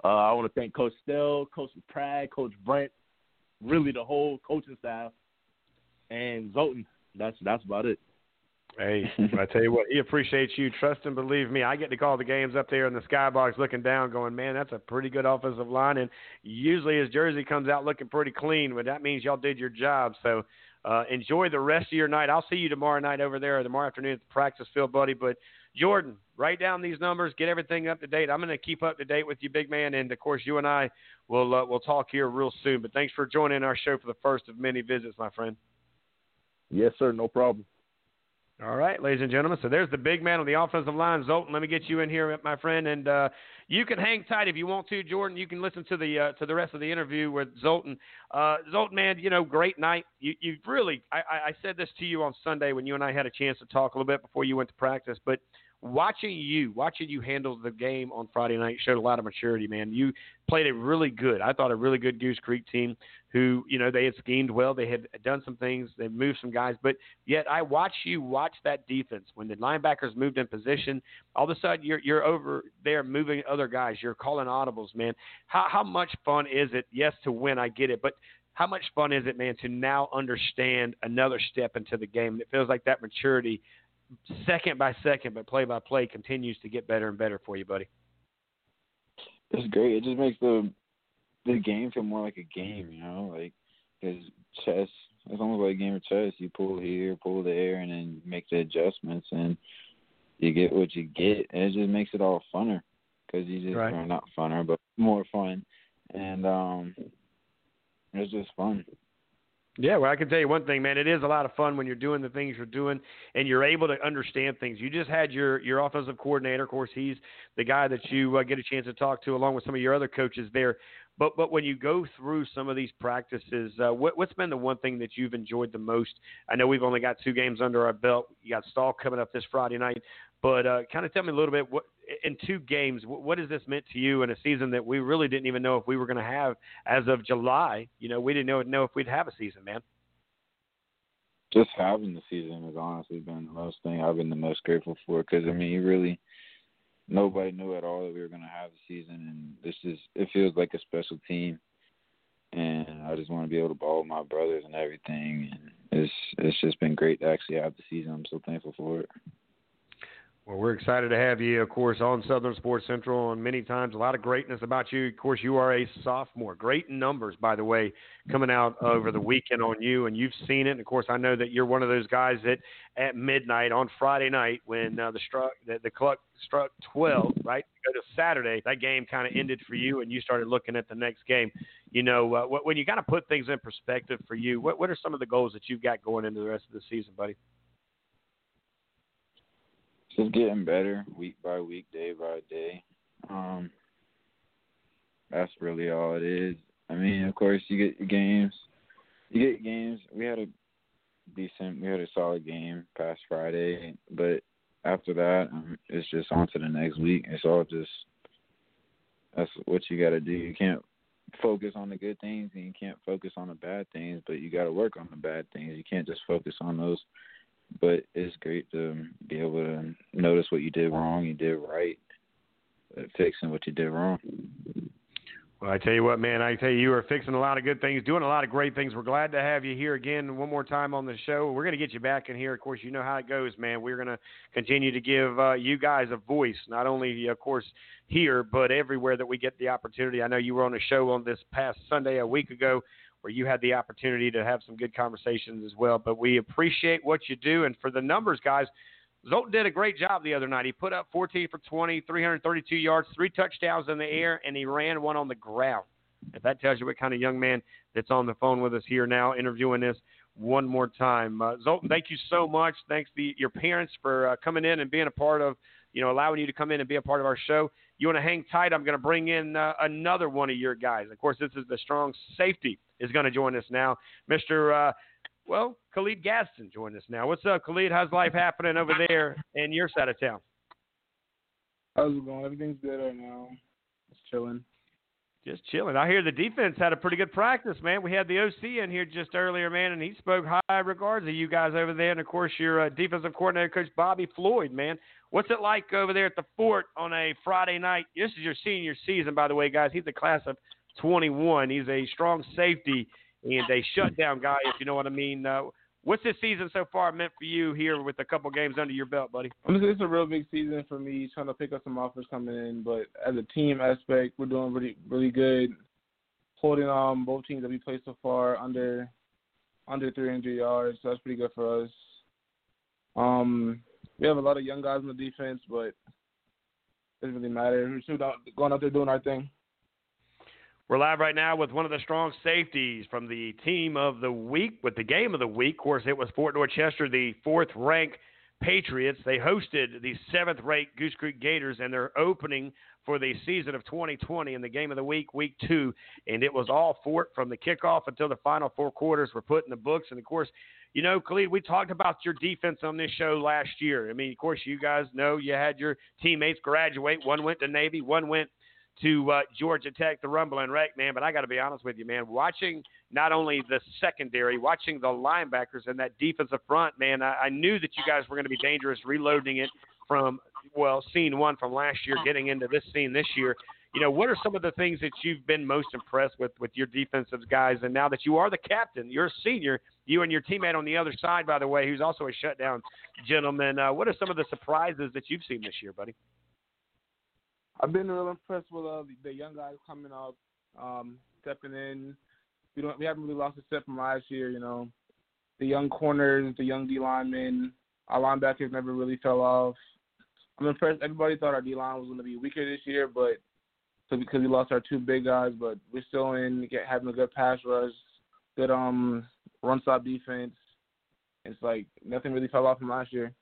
Uh, I want to thank Coach Stell, Coach Pratt, Coach Brent, really the whole coaching staff, and Zoltan. That's that's about it. Hey, I tell you what, he appreciates you. Trust and believe me, I get to call the games up there in the skybox, looking down, going, "Man, that's a pretty good offensive line." And usually his jersey comes out looking pretty clean, but that means y'all did your job. So uh, enjoy the rest of your night. I'll see you tomorrow night over there, or tomorrow afternoon at the practice field, buddy. But Jordan, write down these numbers, get everything up to date. I'm going to keep up to date with you, big man, and of course, you and I will uh, will talk here real soon. But thanks for joining our show for the first of many visits, my friend. Yes, sir. No problem. All right, ladies and gentlemen. So there's the big man on the offensive line, Zoltan. Let me get you in here, my friend, and uh, you can hang tight if you want to, Jordan. You can listen to the uh, to the rest of the interview with Zoltan. Uh, Zoltan, man, you know, great night. You you really, I, I said this to you on Sunday when you and I had a chance to talk a little bit before you went to practice, but watching you, watching you handle the game on Friday night showed a lot of maturity, man. You played a really good, I thought a really good Goose Creek team who, you know, they had schemed well, they had done some things, they moved some guys, but yet I watch you watch that defense when the linebackers moved in position. All of a sudden, you're you're over there moving other guys. You're calling audibles, man. How how much fun is it? Yes, to win, I get it, but how much fun is it, man, to now understand another step into the game? It feels like that maturity, second by second, but play by play, continues to get better and better for you, buddy. It's great. It just makes the the game feel more like a game, you know, like because chess. It's almost like a game of chess. You pull here, pull there, and then make the adjustments, and you get what you get. And it just makes it all funner because you just Right. or not funner, but more fun, and um, it's just fun. Yeah, well, I can tell you one thing, man. It is a lot of fun when you're doing the things you're doing and you're able to understand things. You just had your your offensive coordinator. Of course, he's the guy that you uh, get a chance to talk to, along with some of your other coaches there. But but when you go through some of these practices, uh, what, what's been the one thing that you've enjoyed the most? I know we've only got two games under our belt. You got Stall coming up this Friday night, but uh, kind of tell me a little bit what in two games, what, has this meant to you in a season that we really didn't even know if we were going to have as of July? You know, we didn't know know if we'd have a season, man. just having the season has honestly been the most thing I've been the most grateful for because I mean, you really nobody knew at all that we were going to have the season, and this is it feels like a special team, and I just want to be able to ball with my brothers and everything, and it's it's just been great to actually have the season. I'm so thankful for it. Well, we're excited to have you, of course, on Southern Sports Central, and many times a lot of greatness about you. Of course, you are a sophomore. Great numbers, by the way, coming out over the weekend on you, and you've seen it. And of course, I know that you're one of those guys that at midnight on Friday night, when uh, the struck the, the clock struck 12, right, go to Saturday, that game kind of ended for you, and you started looking at the next game. You know, uh, when you kind of put things in perspective for you, what what are some of the goals that you've got going into the rest of the season, buddy? Just getting better week by week, day by day. Um, that's really all it is. I mean, of course, you get your games. You get games. We had a decent, we had a solid game past Friday, but after that, um, it's just on to the next week. It's all just that's what you got to do. You can't focus on the good things and you can't focus on the bad things, but you got to work on the bad things. You can't just focus on those but it's great to be able to notice what you did wrong, you did right, fixing what you did wrong. Well, I tell you what, man, I tell you, you are fixing a lot of good things, doing a lot of great things. We're glad to have you here again one more time on the show. We're going to get you back in here. Of course, you know how it goes, man. We're going to continue to give uh, you guys a voice, not only, of course, here, but everywhere that we get the opportunity. I know you were on a show on this past Sunday a week ago where you had the opportunity to have some good conversations as well. But we appreciate what you do. And for the numbers, guys, Zoltan did a great job the other night. He put up 14 for 20, 332 yards, three touchdowns in the air, and he ran one on the ground. If that tells you what kind of young man that's on the phone with us here now interviewing this one more time. Uh, Zoltan, thank you so much. Thanks to your parents for uh, coming in and being a part of, you know, allowing you to come in and be a part of our show. You want to hang tight? I'm going to bring in uh, another one of your guys. Of course, this is the strong safety is going to join us now. Mr. Uh, well, Khalid Gaston join us now. What's up, Khalid? How's life happening over there in your side of town? How's it going? Everything's good right now. Just chilling. Just chilling. I hear the defense had a pretty good practice, man. We had the OC in here just earlier, man, and he spoke high regards of you guys over there. And of course, your uh, defensive coordinator, Coach Bobby Floyd, man. What's it like over there at the fort on a Friday night? This is your senior season, by the way, guys. He's a class of 21. He's a strong safety and a shutdown guy, if you know what I mean. Uh, what's this season so far meant for you here with a couple games under your belt, buddy? It's a real big season for me, trying to pick up some offers coming in. But as a team aspect, we're doing really, really good. Holding um both teams that we played so far under under 300 yards, so that's pretty good for us. Um, we have a lot of young guys on the defense, but it doesn't really matter. We're still going out there doing our thing. We're live right now with one of the strong safeties from the team of the week, with the game of the week. Of course, it was Fort Dorchester, the fourth ranked Patriots. They hosted the seventh ranked Goose Creek Gators, and they're opening for the season of 2020 in the game of the week, week two. And it was all Fort from the kickoff until the final four quarters were put in the books. And of course, you know, Khalid, we talked about your defense on this show last year. I mean, of course, you guys know you had your teammates graduate. One went to Navy, one went to uh, Georgia Tech, the Ramblin' Wreck, man. But I got to be honest with you, man. Watching not only the secondary, watching the linebackers and that defensive front, man, I, I knew that you guys were going to be dangerous reloading it from, well, scene one from last year, getting into this scene this year. You know, what are some of the things that you've been most impressed with with your defensive guys? And now that you are the captain, you're a senior, you and your teammate on the other side, by the way, who's also a shutdown gentleman. Uh, what are some of the surprises that you've seen this year, buddy? I've been real impressed with uh, the, young guys coming up, um, stepping in. We don't we haven't really lost a step from last year. You know, the young corners, the young D linemen, our linebackers never really fell off. I'm impressed. Everybody thought our D line was going to be weaker this year, but so because we lost our two big guys, but we're still in get, having a good pass rush, good um run stop defense. It's like nothing really fell off from last year.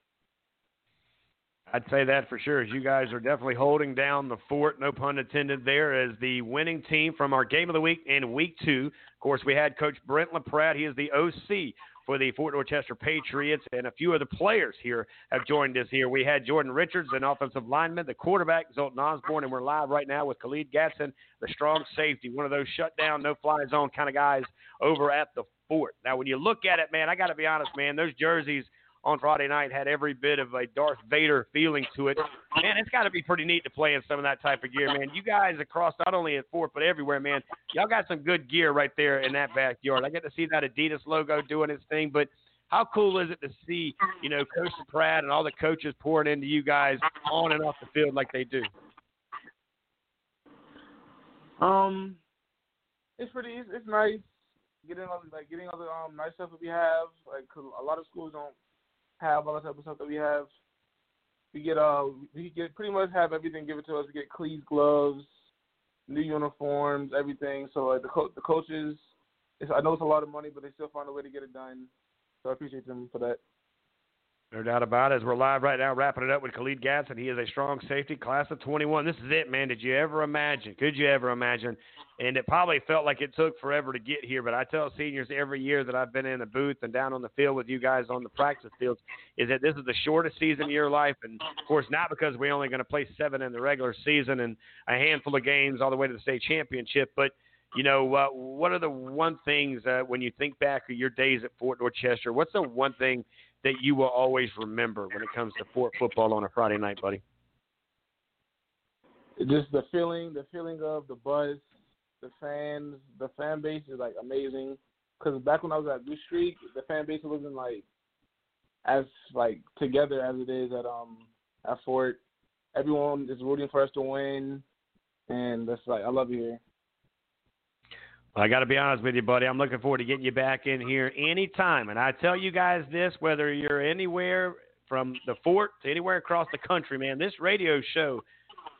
I'd say that for sure. As you guys are definitely holding down the fort, no pun intended, there as the winning team from our game of the week in week two. Of course, we had Coach Brent LaPrade. He is the OC for the Fort Dorchester Patriots, and a few of the players here have joined us here. We had Jordan Richards, an offensive lineman, the quarterback, Zoltan Osborne, and we're live right now with Khalid Gatson, the strong safety, one of those shutdown, no fly zone kind of guys over at the fort. Now, when you look at it, man, I got to be honest, man, those jerseys on Friday night had every bit of a Darth Vader feeling to it. Man, it's got to be pretty neat to play in some of that type of gear, man. You guys across not only at Fort but everywhere, man. Y'all got some good gear right there in that backyard. I get to see that Adidas logo doing its thing, but how cool is it to see, you know, Coach Pratt and all the coaches pouring into you guys on and off the field like they do? Um, it's pretty. It's, nice getting all like getting all the um nice stuff that we have. Like a lot of schools don't have all the type of stuff that we have. We get uh we get pretty much have everything given to us. We get cleats, gloves, new uniforms, everything. So like the co- the coaches, I know it's a lot of money, but they still find a way to get it done. So I appreciate them for that. No doubt about it. As we're live right now, wrapping it up with Khalid Gatson. He is a strong safety, class of 21. This is it, man. Did you ever imagine? Could you ever imagine? And it probably felt like it took forever to get here. But I tell seniors every year that I've been in the booth and down on the field with you guys on the practice fields is that this is the shortest season of your life. And of course, not because we're only going to play seven in the regular season and a handful of games all the way to the state championship, but you know, uh, what are the one things uh, when you think back of your days at Fort Dorchester? What's the one thing that you will always remember when it comes to Fort football on a Friday night, buddy? Just the feeling, the feeling of the buzz, the fans, the fan base is like amazing. Because back when I was at Blue Streak, the fan base wasn't like as like together as it is at um at Fort. Everyone is rooting for us to win, and that's like I love it here. I got to be honest with you, buddy. I'm looking forward to getting you back in here anytime. And I tell you guys this, whether you're anywhere from the fort to anywhere across the country, man, this radio show,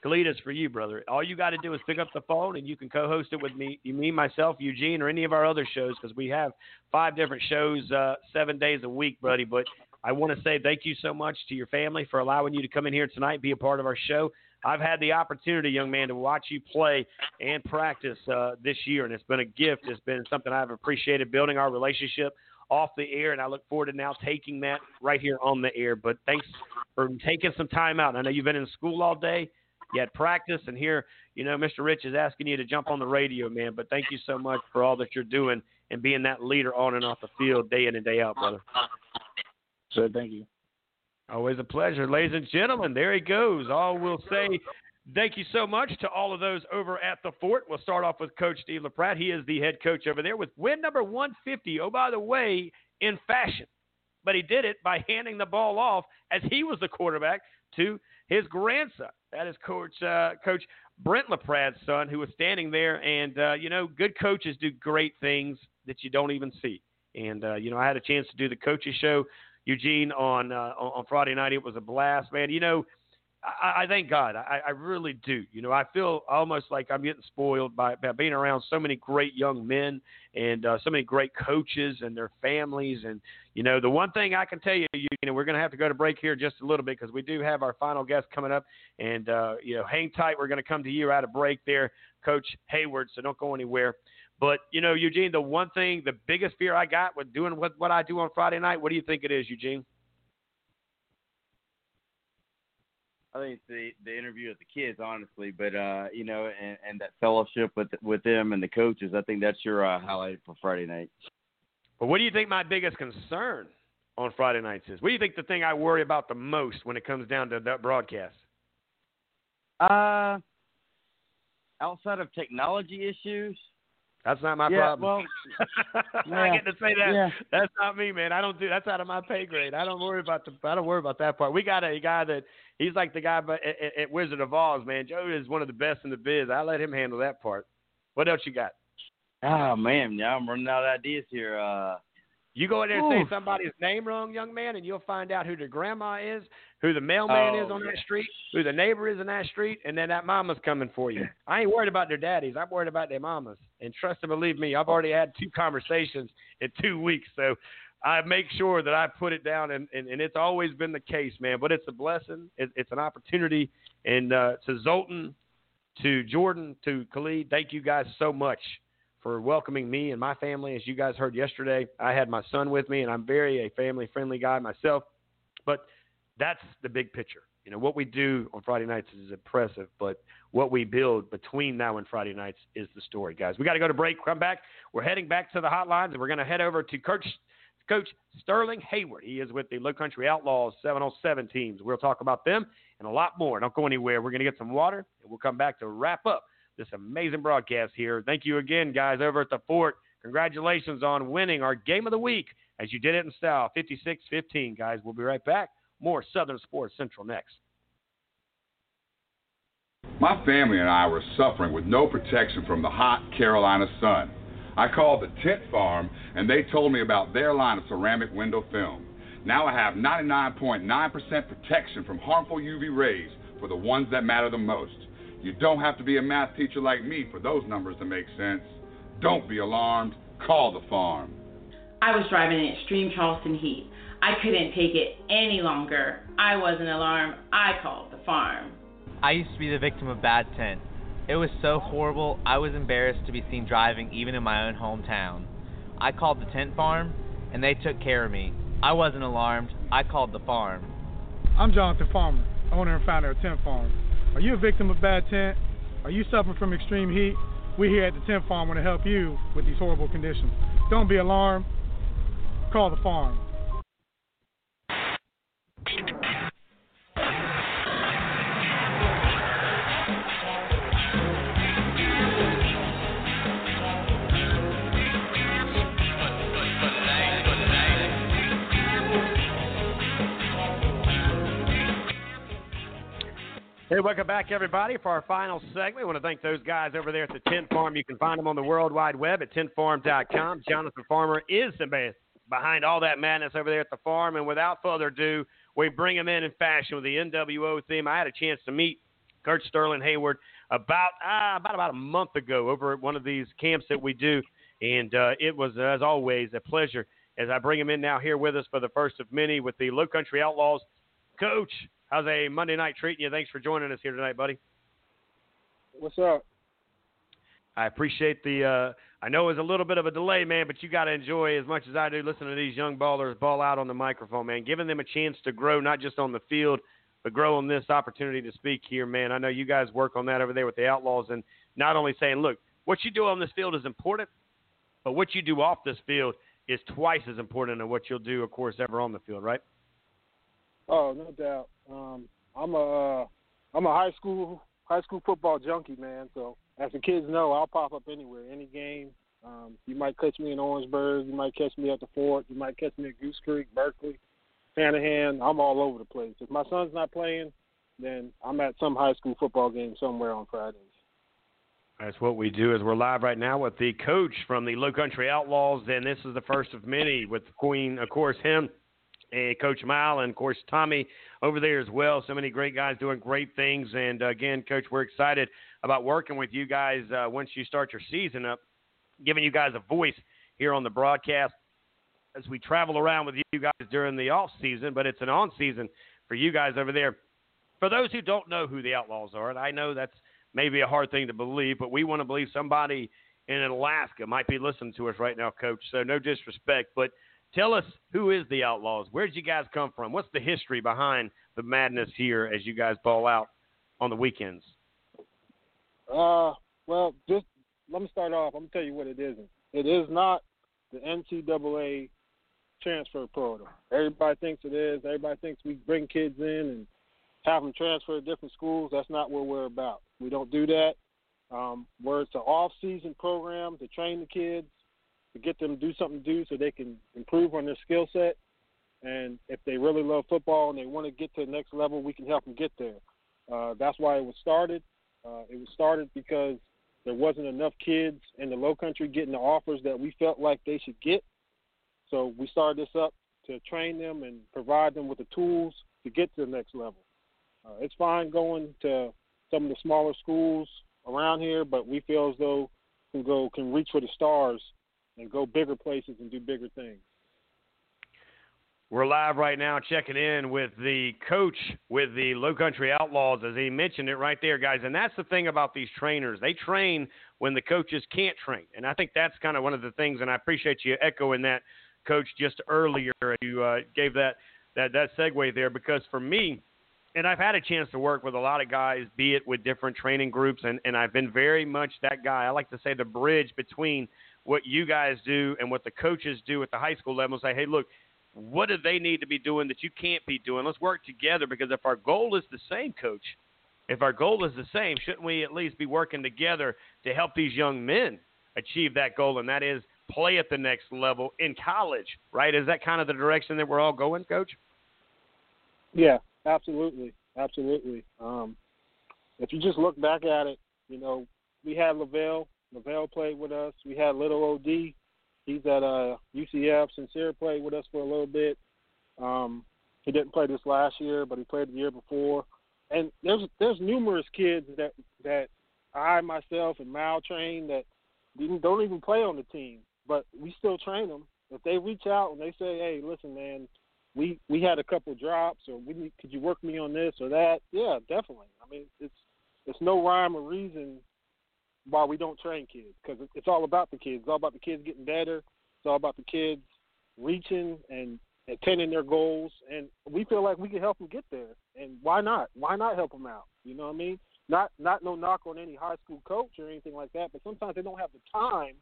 Khalid, is for you, brother. All you got to do is pick up the phone and you can co-host it with me, you me, myself, Eugene, or any of our other shows because we have five different shows, uh, seven days a week, buddy. But I want to say thank you so much to your family for allowing you to come in here tonight, be a part of our show. I've had the opportunity, young man, to watch you play and practice uh, this year, and it's been a gift. It's been something I've appreciated building our relationship off the air, and I look forward to now taking that right here on the air. But thanks for taking some time out. I know you've been in school all day. You had practice, and here, you know, Mr. Rich is asking you to jump on the radio, man. But thank you so much for all that you're doing and being that leader on and off the field day in and day out, brother. Sir, thank you. Always a pleasure. Ladies and gentlemen, there he goes. All we'll say thank you so much to all of those over at the fort. We'll start off with Coach Steve LaPrade. He is the head coach over there with win number 150. Oh, by the way, in fashion. But he did it by handing the ball off as he was the quarterback to his grandson. That is Coach uh, Coach Brent LaPrade's son, who was standing there. And, uh, you know, good coaches do great things that you don't even see. And, uh, you know, I had a chance to do the coaches show Eugene on uh, on Friday night. It was a blast, man. You know, I, I thank God. I, I really do. You know, I feel almost like I'm getting spoiled by, by being around so many great young men and uh, so many great coaches and their families. And you know, the one thing I can tell you, you know, we're going to have to go to break here just a little bit because we do have our final guest coming up. And uh, you know, hang tight. We're going to come to you out of break there, Coach Heyward. So don't go anywhere. But you know, Eugene, the one thing, the biggest fear I got with doing what what I do on Friday night. What do you think it is, Eugene? I think it's the the interview with the kids, honestly. But uh, you know, and, and that fellowship with with them and the coaches. I think that's your uh, highlight for Friday night. But what do you think my biggest concern on Friday nights is? What do you think the thing I worry about the most when it comes down to that broadcast? Uh, outside of technology issues, that's not my yeah, problem. Well, I get to say that. Yeah. That's not me, man. I don't do. That's out of my pay grade. I don't worry about the. I don't worry about that part. We got a guy that he's like the guy but at, at Wizard of Oz, man. Joe is one of the best in the biz. I let him handle that part. What else you got? Oh man, yeah, I'm running out of ideas here. Uh, you go in there and say somebody's name wrong, young man, and you'll find out who the grandma is, who the mailman oh, is on that street, who the neighbor is in that street, and then that mama's coming for you. I ain't worried about their daddies. I'm worried about their mamas. And trust and believe me, I've already had two conversations in two weeks. So I make sure that I put it down, and, and, and it's always been the case, man. But it's a blessing. It, it's an opportunity. And uh, to Zoltan, to Jordan, to Khalid, thank you guys so much for welcoming me and my family. As you guys heard yesterday, I had my son with me, and I'm very a family friendly guy myself. But that's the big picture. You know, what we do on Friday nights is impressive, but what we build between now and Friday nights is the story, guys. We got to go to break. Come back. We're heading back to the hotlines, and we're going to head over to Coach Coach Sterling Heyward. He is with the Low Country Outlaws 707 teams. We'll talk about them and a lot more. Don't go anywhere. We're going to get some water, and we'll come back to wrap up this amazing broadcast here. Thank you again, guys, over at the fort. Congratulations on winning our game of the week as you did it in style 56 15, guys. We'll be right back. More Southern Sports Central next. My family and I were suffering with no protection from the hot Carolina sun. I called the tint farm and they told me about their line of ceramic window film. Now I have 99.9% protection from harmful UV rays for the ones that matter the most. You don't have to be a math teacher like me for those numbers to make sense. Don't be alarmed. Call the farm. I was driving in extreme Charleston heat. I couldn't take it any longer. I wasn't alarmed. I called the farm. I used to be the victim of bad tint. It was so horrible, I was embarrassed to be seen driving even in my own hometown. I called the tint farm, and they took care of me. I wasn't alarmed. I called the farm. I'm Jonathan Farmer, owner and founder of Tint Farm. Are you a victim of bad tint? Are you suffering from extreme heat? We're here at the Tint Farm want to help you with these horrible conditions. Don't be alarmed. Call the farm. Hey, welcome back, everybody, for our final segment. I want to thank those guys over there at the Tint Farm. You can find them on the World Wide Web at tintfarm.com. Jonathan Farmer is the man behind all that madness over there at the farm. And without further ado, we bring him in in fashion with the NWO theme. I had a chance to meet Kurt Sterling Heyward about uh, about about a month ago over at one of these camps that we do, and uh, it was as always a pleasure as I bring him in now here with us for the first of many with the Low Country Outlaws. Coach, How's a Monday night treating you? Thanks for joining us here tonight, buddy. What's up? I appreciate the. Uh, I know it was a little bit of a delay, man, but you got to enjoy as much as I do listening to these young ballers ball out on the microphone, man. Giving them a chance to grow, not just on the field, but grow on this opportunity to speak here, man. I know you guys work on that over there with the Outlaws, and not only saying, look, what you do on this field is important, but what you do off this field is twice as important than what you'll do, of course, ever on the field, right? Oh, no doubt. Um, I'm a uh, I'm a high school high school football junkie, man. So as the kids know, I'll pop up anywhere, any game. Um, you might catch me in Orangeburg, you might catch me at the fort, you might catch me at Goose Creek, Berkeley, Hanahan. I'm all over the place. If my son's not playing, then I'm at some high school football game somewhere on Fridays. That's what we do. Is we're live right now with the coach from the Low Country Outlaws, and this is the first of many with Queen, of course, him and Coach Mile, and of course Tommy over there as well. So many great guys doing great things. And uh, again, Coach, we're excited about working with you guys uh, once you start your season up, giving you guys a voice here on the broadcast as we travel around with you guys during the off season. But it's an on season for you guys over there. For those who don't know who the Outlaws are, and I know that's maybe a hard thing to believe, but we want to believe somebody in Alaska might be listening to us right now, Coach. So no disrespect, but Tell us who is the Outlaws? Where did you guys come from? What's the history behind the madness here as you guys ball out on the weekends? Uh, well, just let me start off. I'm gonna tell you what it isn't. It is not the NCAA transfer portal. Everybody thinks it is. Everybody thinks we bring kids in and have them transfer to different schools. That's not what we're about. We don't do that. Um, where it's an off-season program to train the kids to get them to do something to do so they can improve on their skill set. And if they really love football and they want to get to the next level, we can help them get there. Uh, that's why it was started. Uh, it was started because there wasn't enough kids in the low country getting the offers that we felt like they should get. So we started this up to train them and provide them with the tools to get to the next level. Uh, it's fine going to some of the smaller schools around here, but we feel as though can go can reach for the stars and go bigger places and do bigger things. We're live right now checking in with the coach with the Low Country Outlaws, as he mentioned it right there, guys. And that's the thing about these trainers. They train when the coaches can't train. And I think that's kind of one of the things, and I appreciate you echoing that, coach, just earlier. You uh, gave that, that, that segue there because for me, and I've had a chance to work with a lot of guys, be it with different training groups, and, and I've been very much that guy. I like to say the bridge between what you guys do and what the coaches do at the high school level. and Say, hey, look, what do they need to be doing that you can't be doing? Let's work together because if our goal is the same, coach, if our goal is the same, shouldn't we at least be working together to help these young men achieve that goal? And that is play at the next level in college, right? Is that kind of the direction that we're all going, coach? Yeah, absolutely, absolutely. Um, if you just look back at it, you know, we had Lavelle. Lavelle played with us. We had Little OD. He's at uh, UCF. Sincere played with us for a little bit. Um, he didn't play this last year, but he played the year before. And there's there's numerous kids that that I myself and Mal train that don't even play on the team, but we still train them. If they reach out and they say, "Hey, listen, man, we we had a couple drops, or we could you work me on this or that?" Yeah, definitely. I mean, it's it's no rhyme or reason why we don't train kids because it's all about the kids. It's all about the kids getting better. It's all about the kids reaching and attaining their goals, and we feel like we can help them get there. And why not? Why not help them out? You know what I mean? Not not no knock on any high school coach or anything like that, but sometimes they don't have the time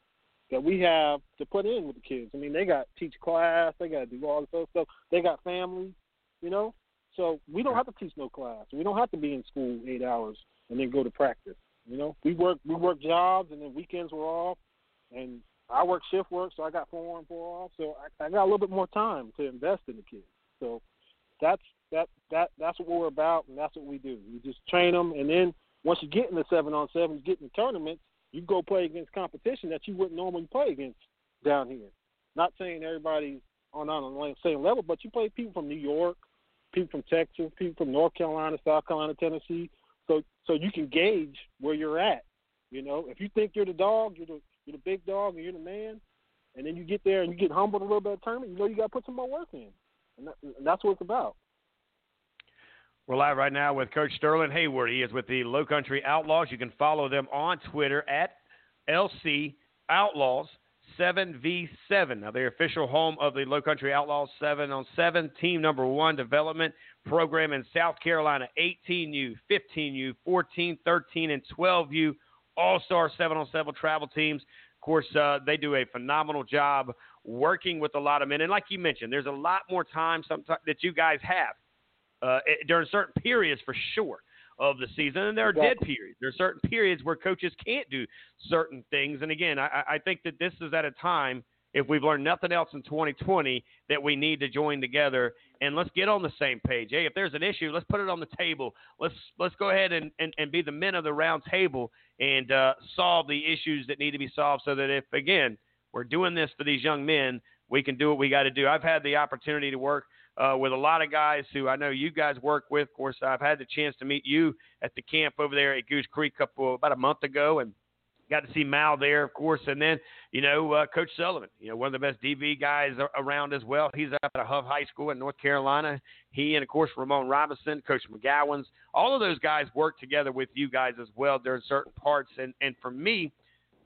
that we have to put in with the kids. I mean, they got teach class, they got to do all this other stuff. They got families, you know. So we don't have to teach no class. We don't have to be in school eight hours and then go to practice. You know, we work we work jobs and then weekends were off, and I work shift work, so I got four on four off. So I, I got a little bit more time to invest in the kids. So that's that that that's what we're about, and that's what we do. We just train them, and then once you get in the seven on seven, you get in the tournaments, you go play against competition that you wouldn't normally play against down here. Not saying everybody's on on the same level, but you play people from New York, people from Texas, people from North Carolina, South Carolina, Tennessee. So so you can gauge where you're at. You know, if you think you're the dog, you're the you're the big dog, and you're the man, and then you get there and you get humbled a little bit of tournament, you know you got to put some more work in, and, that, and that's what it's about. We're live right now with Coach Sterling Heyward. He is with the Low Country Outlaws. You can follow them on Twitter at LC Outlaws 7v7. Now, the official home of the Low Country Outlaws 7 on 7, team number one development program in South Carolina 18U, 15U, 14, 13, and 12U All Star 7 on 7 travel teams. Of course, uh, they do a phenomenal job working with a lot of men. And like you mentioned, there's a lot more time sometimes that you guys have uh, during certain periods for sure of the season, and there are dead periods. There are certain periods where coaches can't do certain things. And again, I, I think that this is at a time, if we've learned nothing else in 2020, that we need to join together and let's get on the same page. Hey, if there's an issue, let's put it on the table. Let's let's go ahead and, and, and be the men of the round table and uh, solve the issues that need to be solved. So that if again we're doing this for these young men, we can do what we got to do. I've had the opportunity to work uh, with a lot of guys who I know you guys work with. Of course, I've had the chance to meet you at the camp over there at Goose Creek couple about a month ago, and got to see Mal there, of course, and then you know uh, Coach Sullivan, you know one of the best DB guys around as well. He's up at Hough High School in North Carolina. He and of course Ramon Robinson, Coach McGowan's, all of those guys work together with you guys as well during certain parts. And and for me,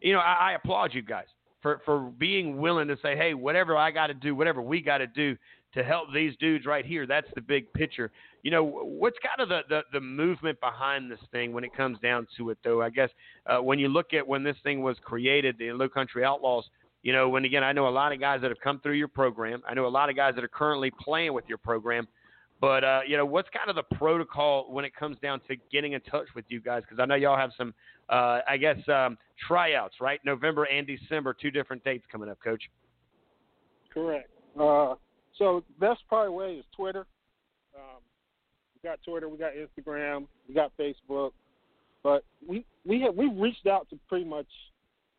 you know, I, I applaud you guys for for being willing to say, hey, whatever I got to do, whatever we got to do to help these dudes right here. That's the big picture. You know, what's kind of the, the, the movement behind this thing when it comes down to it, though? I guess uh, when you look at when this thing was created, the Low Country Outlaws, you know, when again, I know a lot of guys that have come through your program. I know a lot of guys that are currently playing with your program. But uh, you know, what's kind of the protocol when it comes down to getting in touch with you guys? Because I know y'all have some, uh, I guess, um, tryouts, right? November and December, two different dates coming up, Coach. Correct. Uh, so best probably way is Twitter. Um, we got Twitter, we got Instagram, we got Facebook, but we we have we've reached out to pretty much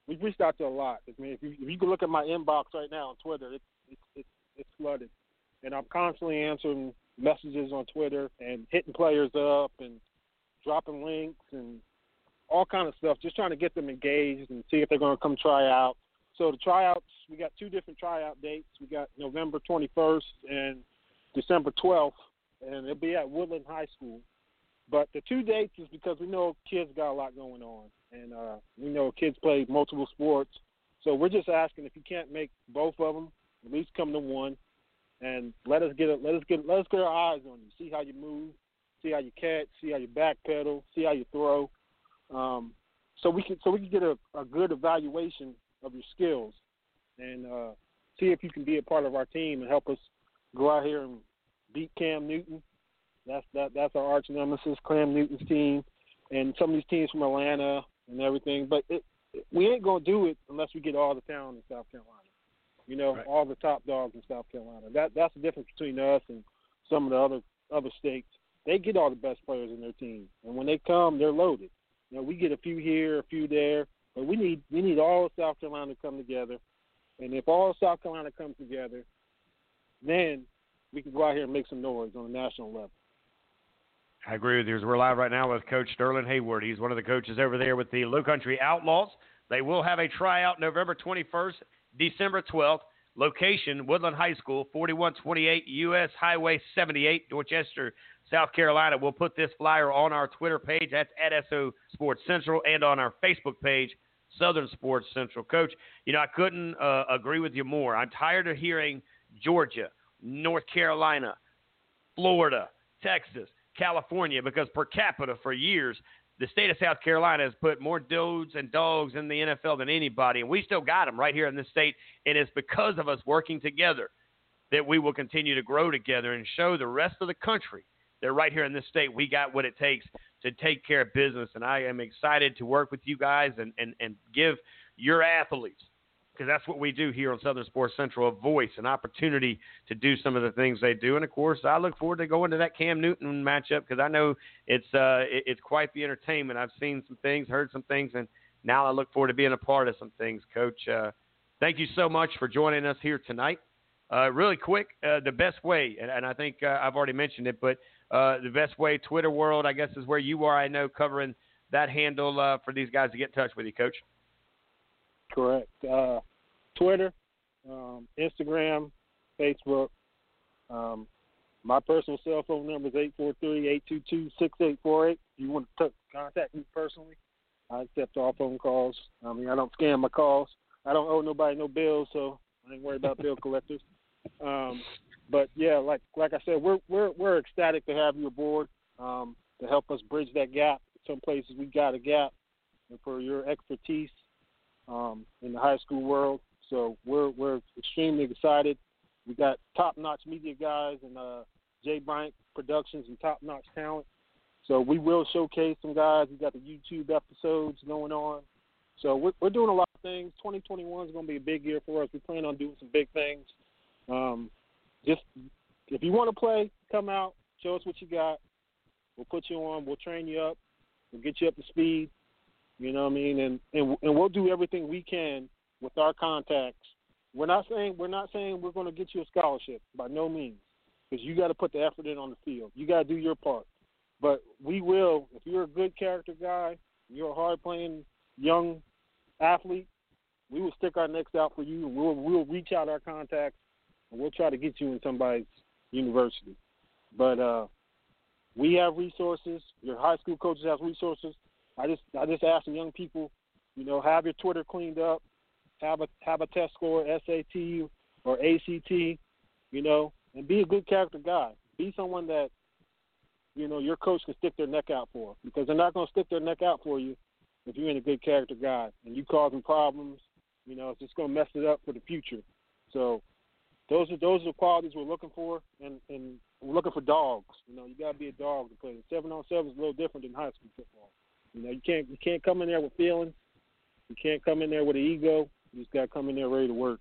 we've reached out to a lot. I mean, if you, if you can look at my inbox right now on Twitter, it's it's it's, it's flooded, and I'm constantly answering messages on Twitter and hitting players up and dropping links and all kind of stuff, just trying to get them engaged and see if they're going to come try out. So the tryouts, we got two different tryout dates. We got November 21st and December 12th, and it'll be at Woodland High School. But the two dates is because we know kids got a lot going on, and uh, we know kids play multiple sports. So we're just asking if you can't make both of them, at least come to one, and let us get a, let us get let us get our eyes on you, see how you move, see how you catch, see how you backpedal, see how you throw. Um, so we can so we can get a, a good evaluation of your skills and uh, see if you can be a part of our team and help us go out here and beat Cam Newton. That's that that's our arch nemesis, Cam Newton's team, and some of these teams from Atlanta and everything. But it, we ain't gonna do it unless we get all the talent in South Carolina. You know, Right. all the top dogs in South Carolina. That that's the difference between us and some of the other other states. They get all the best players in their team, and when they come, they're loaded. You know, we get a few here, a few there, but we need we need all of South Carolina to come together. And if all of South Carolina comes together, then we can go out here and make some noise on a national level. I agree with you. We're live right now with Coach Sterling Heyward. He's one of the coaches over there with the Low Country Outlaws. They will have a tryout November 21st, December 12th. Location Woodland High School, 4128 US Highway 78, Dorchester, South Carolina. We'll put this flyer on our Twitter page. That's at SO Sports Central and on our Facebook page, Southern Sports Central. Coach, you know, I couldn't uh, agree with you more. I'm tired of hearing Georgia, North Carolina, Florida, Texas, California, because per capita for years, the state of South Carolina has put more dudes and dogs in the NFL than anybody, and we still got them right here in this state. And it's because of us working together that we will continue to grow together and show the rest of the country that right here in this state we got what it takes to take care of business. And I am excited to work with you guys and, and, and give your athletes because that's what we do here on Southern Sports Central a voice, an opportunity to do some of the things they do. And of course, I look forward to going to that Cam Newton matchup because I know it's uh, it- it's quite the entertainment. I've seen some things, heard some things, and now I look forward to being a part of some things. Coach, uh, thank you so much for joining us here tonight. Uh, really quick, uh, the best way, and, and I think uh, I've already mentioned it, but uh, the best way, Twitter world, I guess, is where you are. I know covering that handle uh, for these guys to get in touch with you, Coach. Correct. Uh, Twitter, um, Instagram, Facebook. Um, my personal cell phone number is 843-822-6848. If you want to contact me personally, I accept all phone calls. I mean, I don't scam my calls. I don't owe nobody no bills, so I ain't worried about bill collectors. Um, but yeah, like like I said, we're we're we're ecstatic to have you aboard um, to help us bridge that gap. Some places we got a gap, and for your expertise um, in the high school world. So we're we're extremely excited. We got top notch media guys and uh, Jay Bryant Productions and top notch talent. So we will showcase some guys. We got the YouTube episodes going on. So we're, we're doing a lot of things. 2021 is going to be a big year for us. We plan on doing some big things. Um, just if you want to play, come out, show us what you got. We'll put you on. We'll train you up. We'll get you up to speed. You know what I mean? And and and we'll do everything we can with our contacts. We're not saying we're not saying we're going to get you a scholarship by no means, because you got to put the effort in on the field. You got to do your part. But we will, if you're a good character guy, you're a hard playing young athlete, we will stick our necks out for you. We'll we'll reach out our contacts we'll try to get you in somebody's university. But uh, we have resources. Your high school coaches have resources. I just I just ask the young people, you know, have your Twitter cleaned up, have a have a test score, SAT or ACT, you know, and be a good character guy. Be someone that, you know, your coach can stick their neck out for because they're not going to stick their neck out for you if you're in a good character guy and you causing problems. You know, it's just going to mess it up for the future. So those are those are the qualities we're looking for, and and we're looking for dogs. You know, you got to be a dog to play. Seven on seven is a little different than high school football. You know, you can't you can't come in there with feelings. You can't come in there with an ego. You just got to come in there ready to work.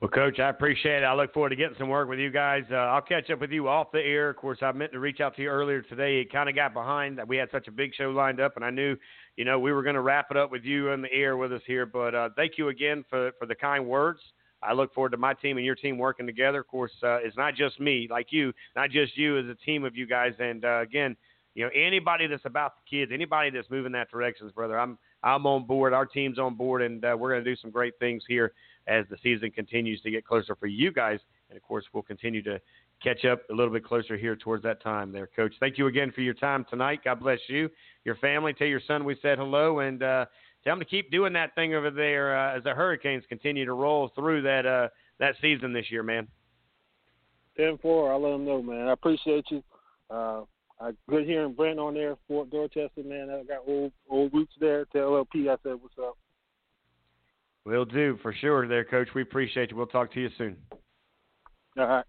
Well, Coach, I appreciate it. I look forward to getting some work with you guys. Uh, I'll catch up with you off the air. Of course, I meant to reach out to you earlier today. It kind of got behind. We had such a big show lined up, and I knew, you know, we were going to wrap it up with you on the air with us here. But uh, thank you again for for the kind words. I look forward to my team and your team working together. Of course, uh, it's not just me, like you, not just you, as a team of you guys. And uh, again, you know, anybody that's about the kids, anybody that's moving that direction, brother, I'm I'm on board. Our team's on board, and uh, we're going to do some great things here as the season continues to get closer for you guys. And of course, we'll continue to catch up a little bit closer here towards that time there, Coach. Thank you again for your time tonight. God bless you, your family. Tell your son we said hello, and uh, tell him to keep doing that thing over there uh, as the Hurricanes continue to roll through that uh, that season this year, man. Ten four. I'll let them know, man. I appreciate you. Uh, I good hearing Brent on there, Fort Dorchester, man. I got old old roots there. To LLP, I said, "What's up?" We'll do for sure, there, Coach. We appreciate you. We'll talk to you soon. All right.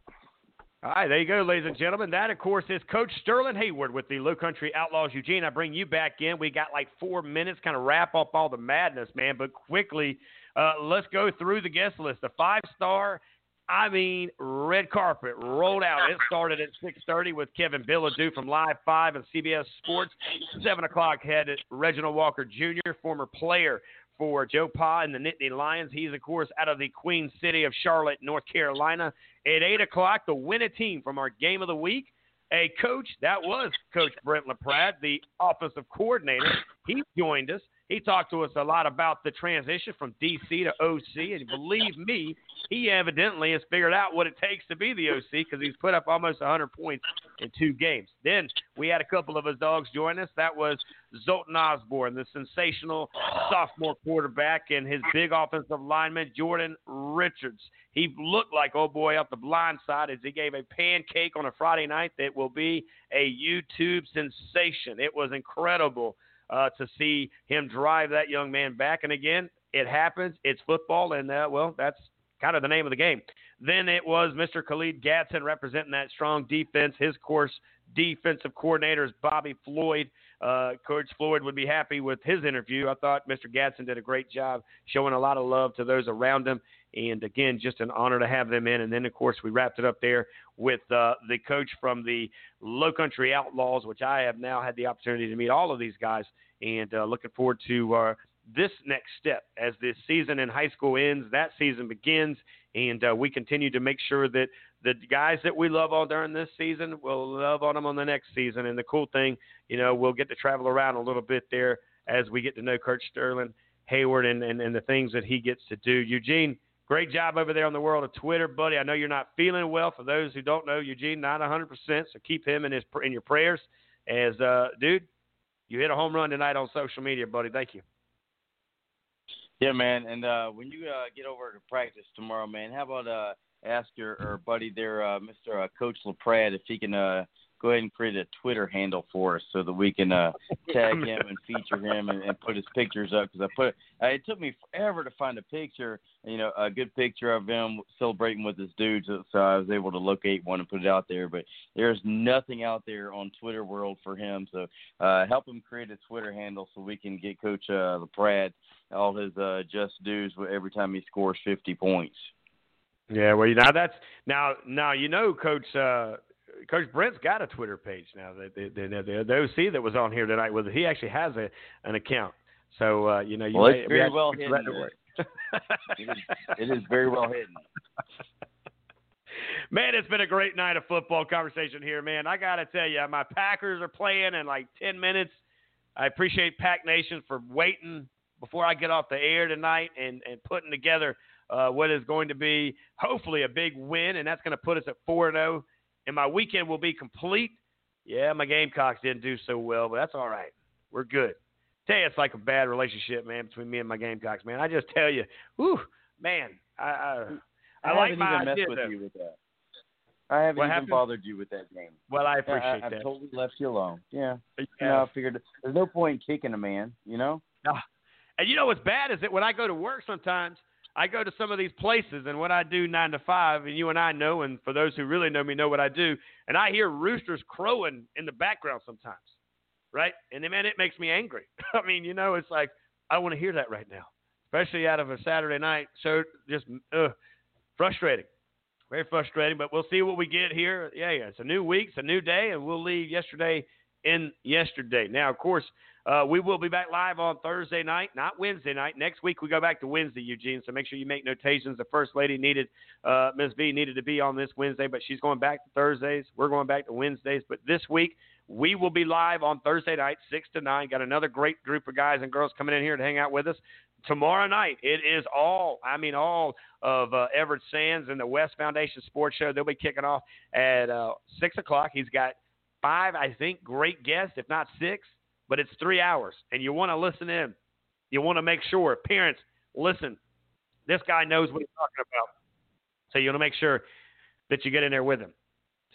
All right, there you go, ladies and gentlemen. That, of course, is Coach Sterling Heyward with the Low Country Outlaws. Eugene, I bring you back in. We got like four minutes, kind of wrap up all the madness, man. But quickly, uh, let's go through the guest list. The five star, I mean, red carpet rolled out. It started at 6:30 with Kevin Bilodeau from Live Five and CBS Sports. Seven o'clock had Reginald Walker Jr., former player for Joe Pa and the Nittany Lions. He's, of course, out of the Queen City of Charlotte, North Carolina. At 8 o'clock, the winning team from our game of the week. A coach, that was Coach Brent LaPrade, the offensive coordinator. He joined us. He talked to us a lot about the transition from DC to OC, and believe me, he evidently has figured out what it takes to be the OC because he's put up almost 100 points in two games. Then we had a couple of his dogs join us. That was Zoltan Osborne, the sensational sophomore quarterback, and his big offensive lineman, Jordan Richards. He looked like, oh boy, up the blind side as he gave a pancake on a Friday night that will be a YouTube sensation. It was incredible uh, to see him drive that young man back. And again, it happens. It's football, and uh, well, that's kind of the name of the game. Then it was Mr. Khalid Gadsden representing that strong defense. His course defensive coordinator is Bobby Floyd. Uh, Coach Floyd would be happy with his interview. I thought Mr. Gadsden did a great job showing a lot of love to those around him. And again, just an honor to have them in. And then, of course, we wrapped it up there with uh, the coach from the Low Country Outlaws, which I have now had the opportunity to meet all of these guys. And uh, looking forward to uh, this next step as this season in high school ends, that season begins, and uh, we continue to make sure that the guys that we love on during this season, we'll love on them on the next season. And the cool thing, you know, we'll get to travel around a little bit there as we get to know Kurt Sterling Heyward and, and, and the things that he gets to do. Eugene, Great job over there on the world of Twitter, buddy. I know you're not feeling well. For those who don't know, Eugene not 100%, so keep him in his in your prayers. As uh, dude, you hit a home run tonight on social media, buddy. Thank you. Yeah, man. And uh, when you uh, get over to practice tomorrow, man, how about uh, ask your, or buddy there, uh, Mr. Uh, Coach LaPrade, if he can uh, go ahead and create a Twitter handle for us so that we can uh, tag him and feature him and, and put his pictures up. Because I put uh, it took me forever to find a picture, you know, a good picture of him celebrating with his dudes. So, so I was able to locate one and put it out there. But there's nothing out there on Twitter world for him. So uh, help him create a Twitter handle so we can get Coach uh, LaPrade all his uh, just dues every time he scores 50 points. Yeah, well, now that's now now you know, Coach uh, Coach Brent's got a Twitter page now. The the, the, the OC that was on here tonight with he actually has a an account. So uh, you know, you well, may, it's very well hidden. it, is, it is very well hidden. Man, it's been a great night of football conversation here, man. I got to tell you, my Packers are playing in like 10 minutes. I appreciate Pack Nation for waiting before I get off the air tonight and, and putting together uh, what is going to be hopefully a big win, and that's going to put us at 4 0 and my weekend will be complete. Yeah, my Gamecocks didn't do so well, but that's all right. We're good. Tell you, it's like a bad relationship, man, between me and my Gamecocks, man. I just tell you, whew, man, I I, I, I like haven't my even messed idea, with you with that. I haven't What even happened? bothered you with that game. Well, I appreciate I, that. I've totally left you alone. Yeah. Yeah. You know, I figured there's no point in kicking a man. You know. And you know what's bad is that when I go to work sometimes, I go to some of these places and what I do nine to five, and you and I know, and for those who really know me know what I do, and I hear roosters crowing in the background sometimes, right? And then, man, it makes me angry. I mean, you know, it's like I want to hear that right now, especially out of a Saturday night. So just uh, frustrating, very frustrating. But we'll see what we get here. Yeah, yeah, it's a new week, it's a new day, and we'll leave yesterday in yesterday. Now, of course, uh, we will be back live on Thursday night, not Wednesday night. Next week we go back to Wednesday, Eugene. So make sure you make notations. The first lady needed, uh, Ms. V needed to be on this Wednesday, but she's going back to Thursdays. We're going back to Wednesdays. But this week we will be live on Thursday night, six to nine. Got another great group of guys and girls coming in here to hang out with us. Tomorrow night, it is all, I mean, all of uh, Everett Sands and the West Foundation Sports Show. They'll be kicking off at uh, 6 o'clock. He's got five, I think, great guests, if not six, but it's three hours, and you want to listen in. You want to make sure, parents, listen. This guy knows what he's talking about. So you want to make sure that you get in there with him.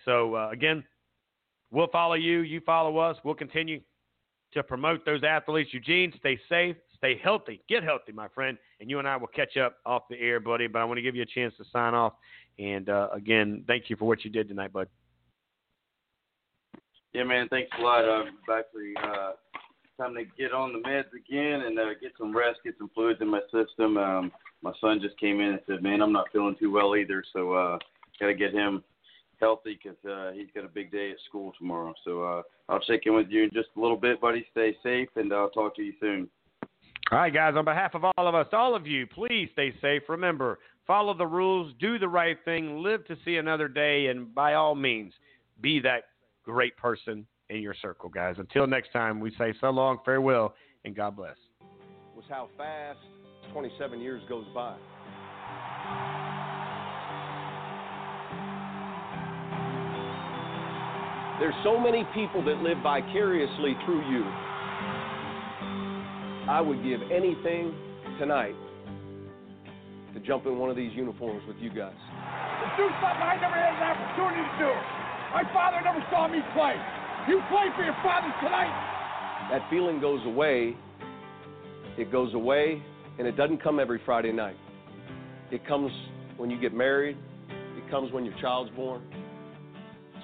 So, uh, again, We'll follow you. You follow us. We'll continue to promote those athletes. Eugene, stay safe, stay healthy, get healthy, my friend. And you and I will catch up off the air, buddy. But I want to give you a chance to sign off. And uh, again, thank you for what you did tonight, bud. Yeah, man. Thanks a lot. Uh, back for uh, time to get on the meds again and uh, get some rest, get some fluids in my system. Um, my son just came in and said, "Man, I'm not feeling too well either, so uh, got to get him healthy because uh, he's got a big day at school tomorrow." So uh, I'll check in with you in just a little bit, buddy. Stay safe, and I'll talk to you soon. All right, guys. On behalf of all of us, all of you, please stay safe. Remember, follow the rules, do the right thing, live to see another day, and by all means, be that great person in your circle, guys. Until next time, we say so long, farewell, and God bless. Was how fast 27 years goes by. There's so many people that live vicariously through you. I would give anything tonight to jump in one of these uniforms with you guys. To do something I never had an opportunity to do. My father never saw me play. You play for your father tonight. That feeling goes away. It goes away, and it doesn't come every Friday night. It comes when you get married. It comes when your child's born.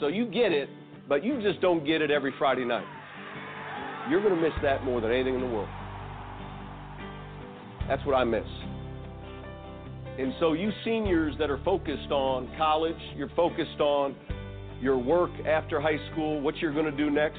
So you get it, but you just don't get it every Friday night. You're going to miss that more than anything in the world. That's what I miss. And so, you seniors that are focused on college, you're focused on your work after high school, what you're going to do next,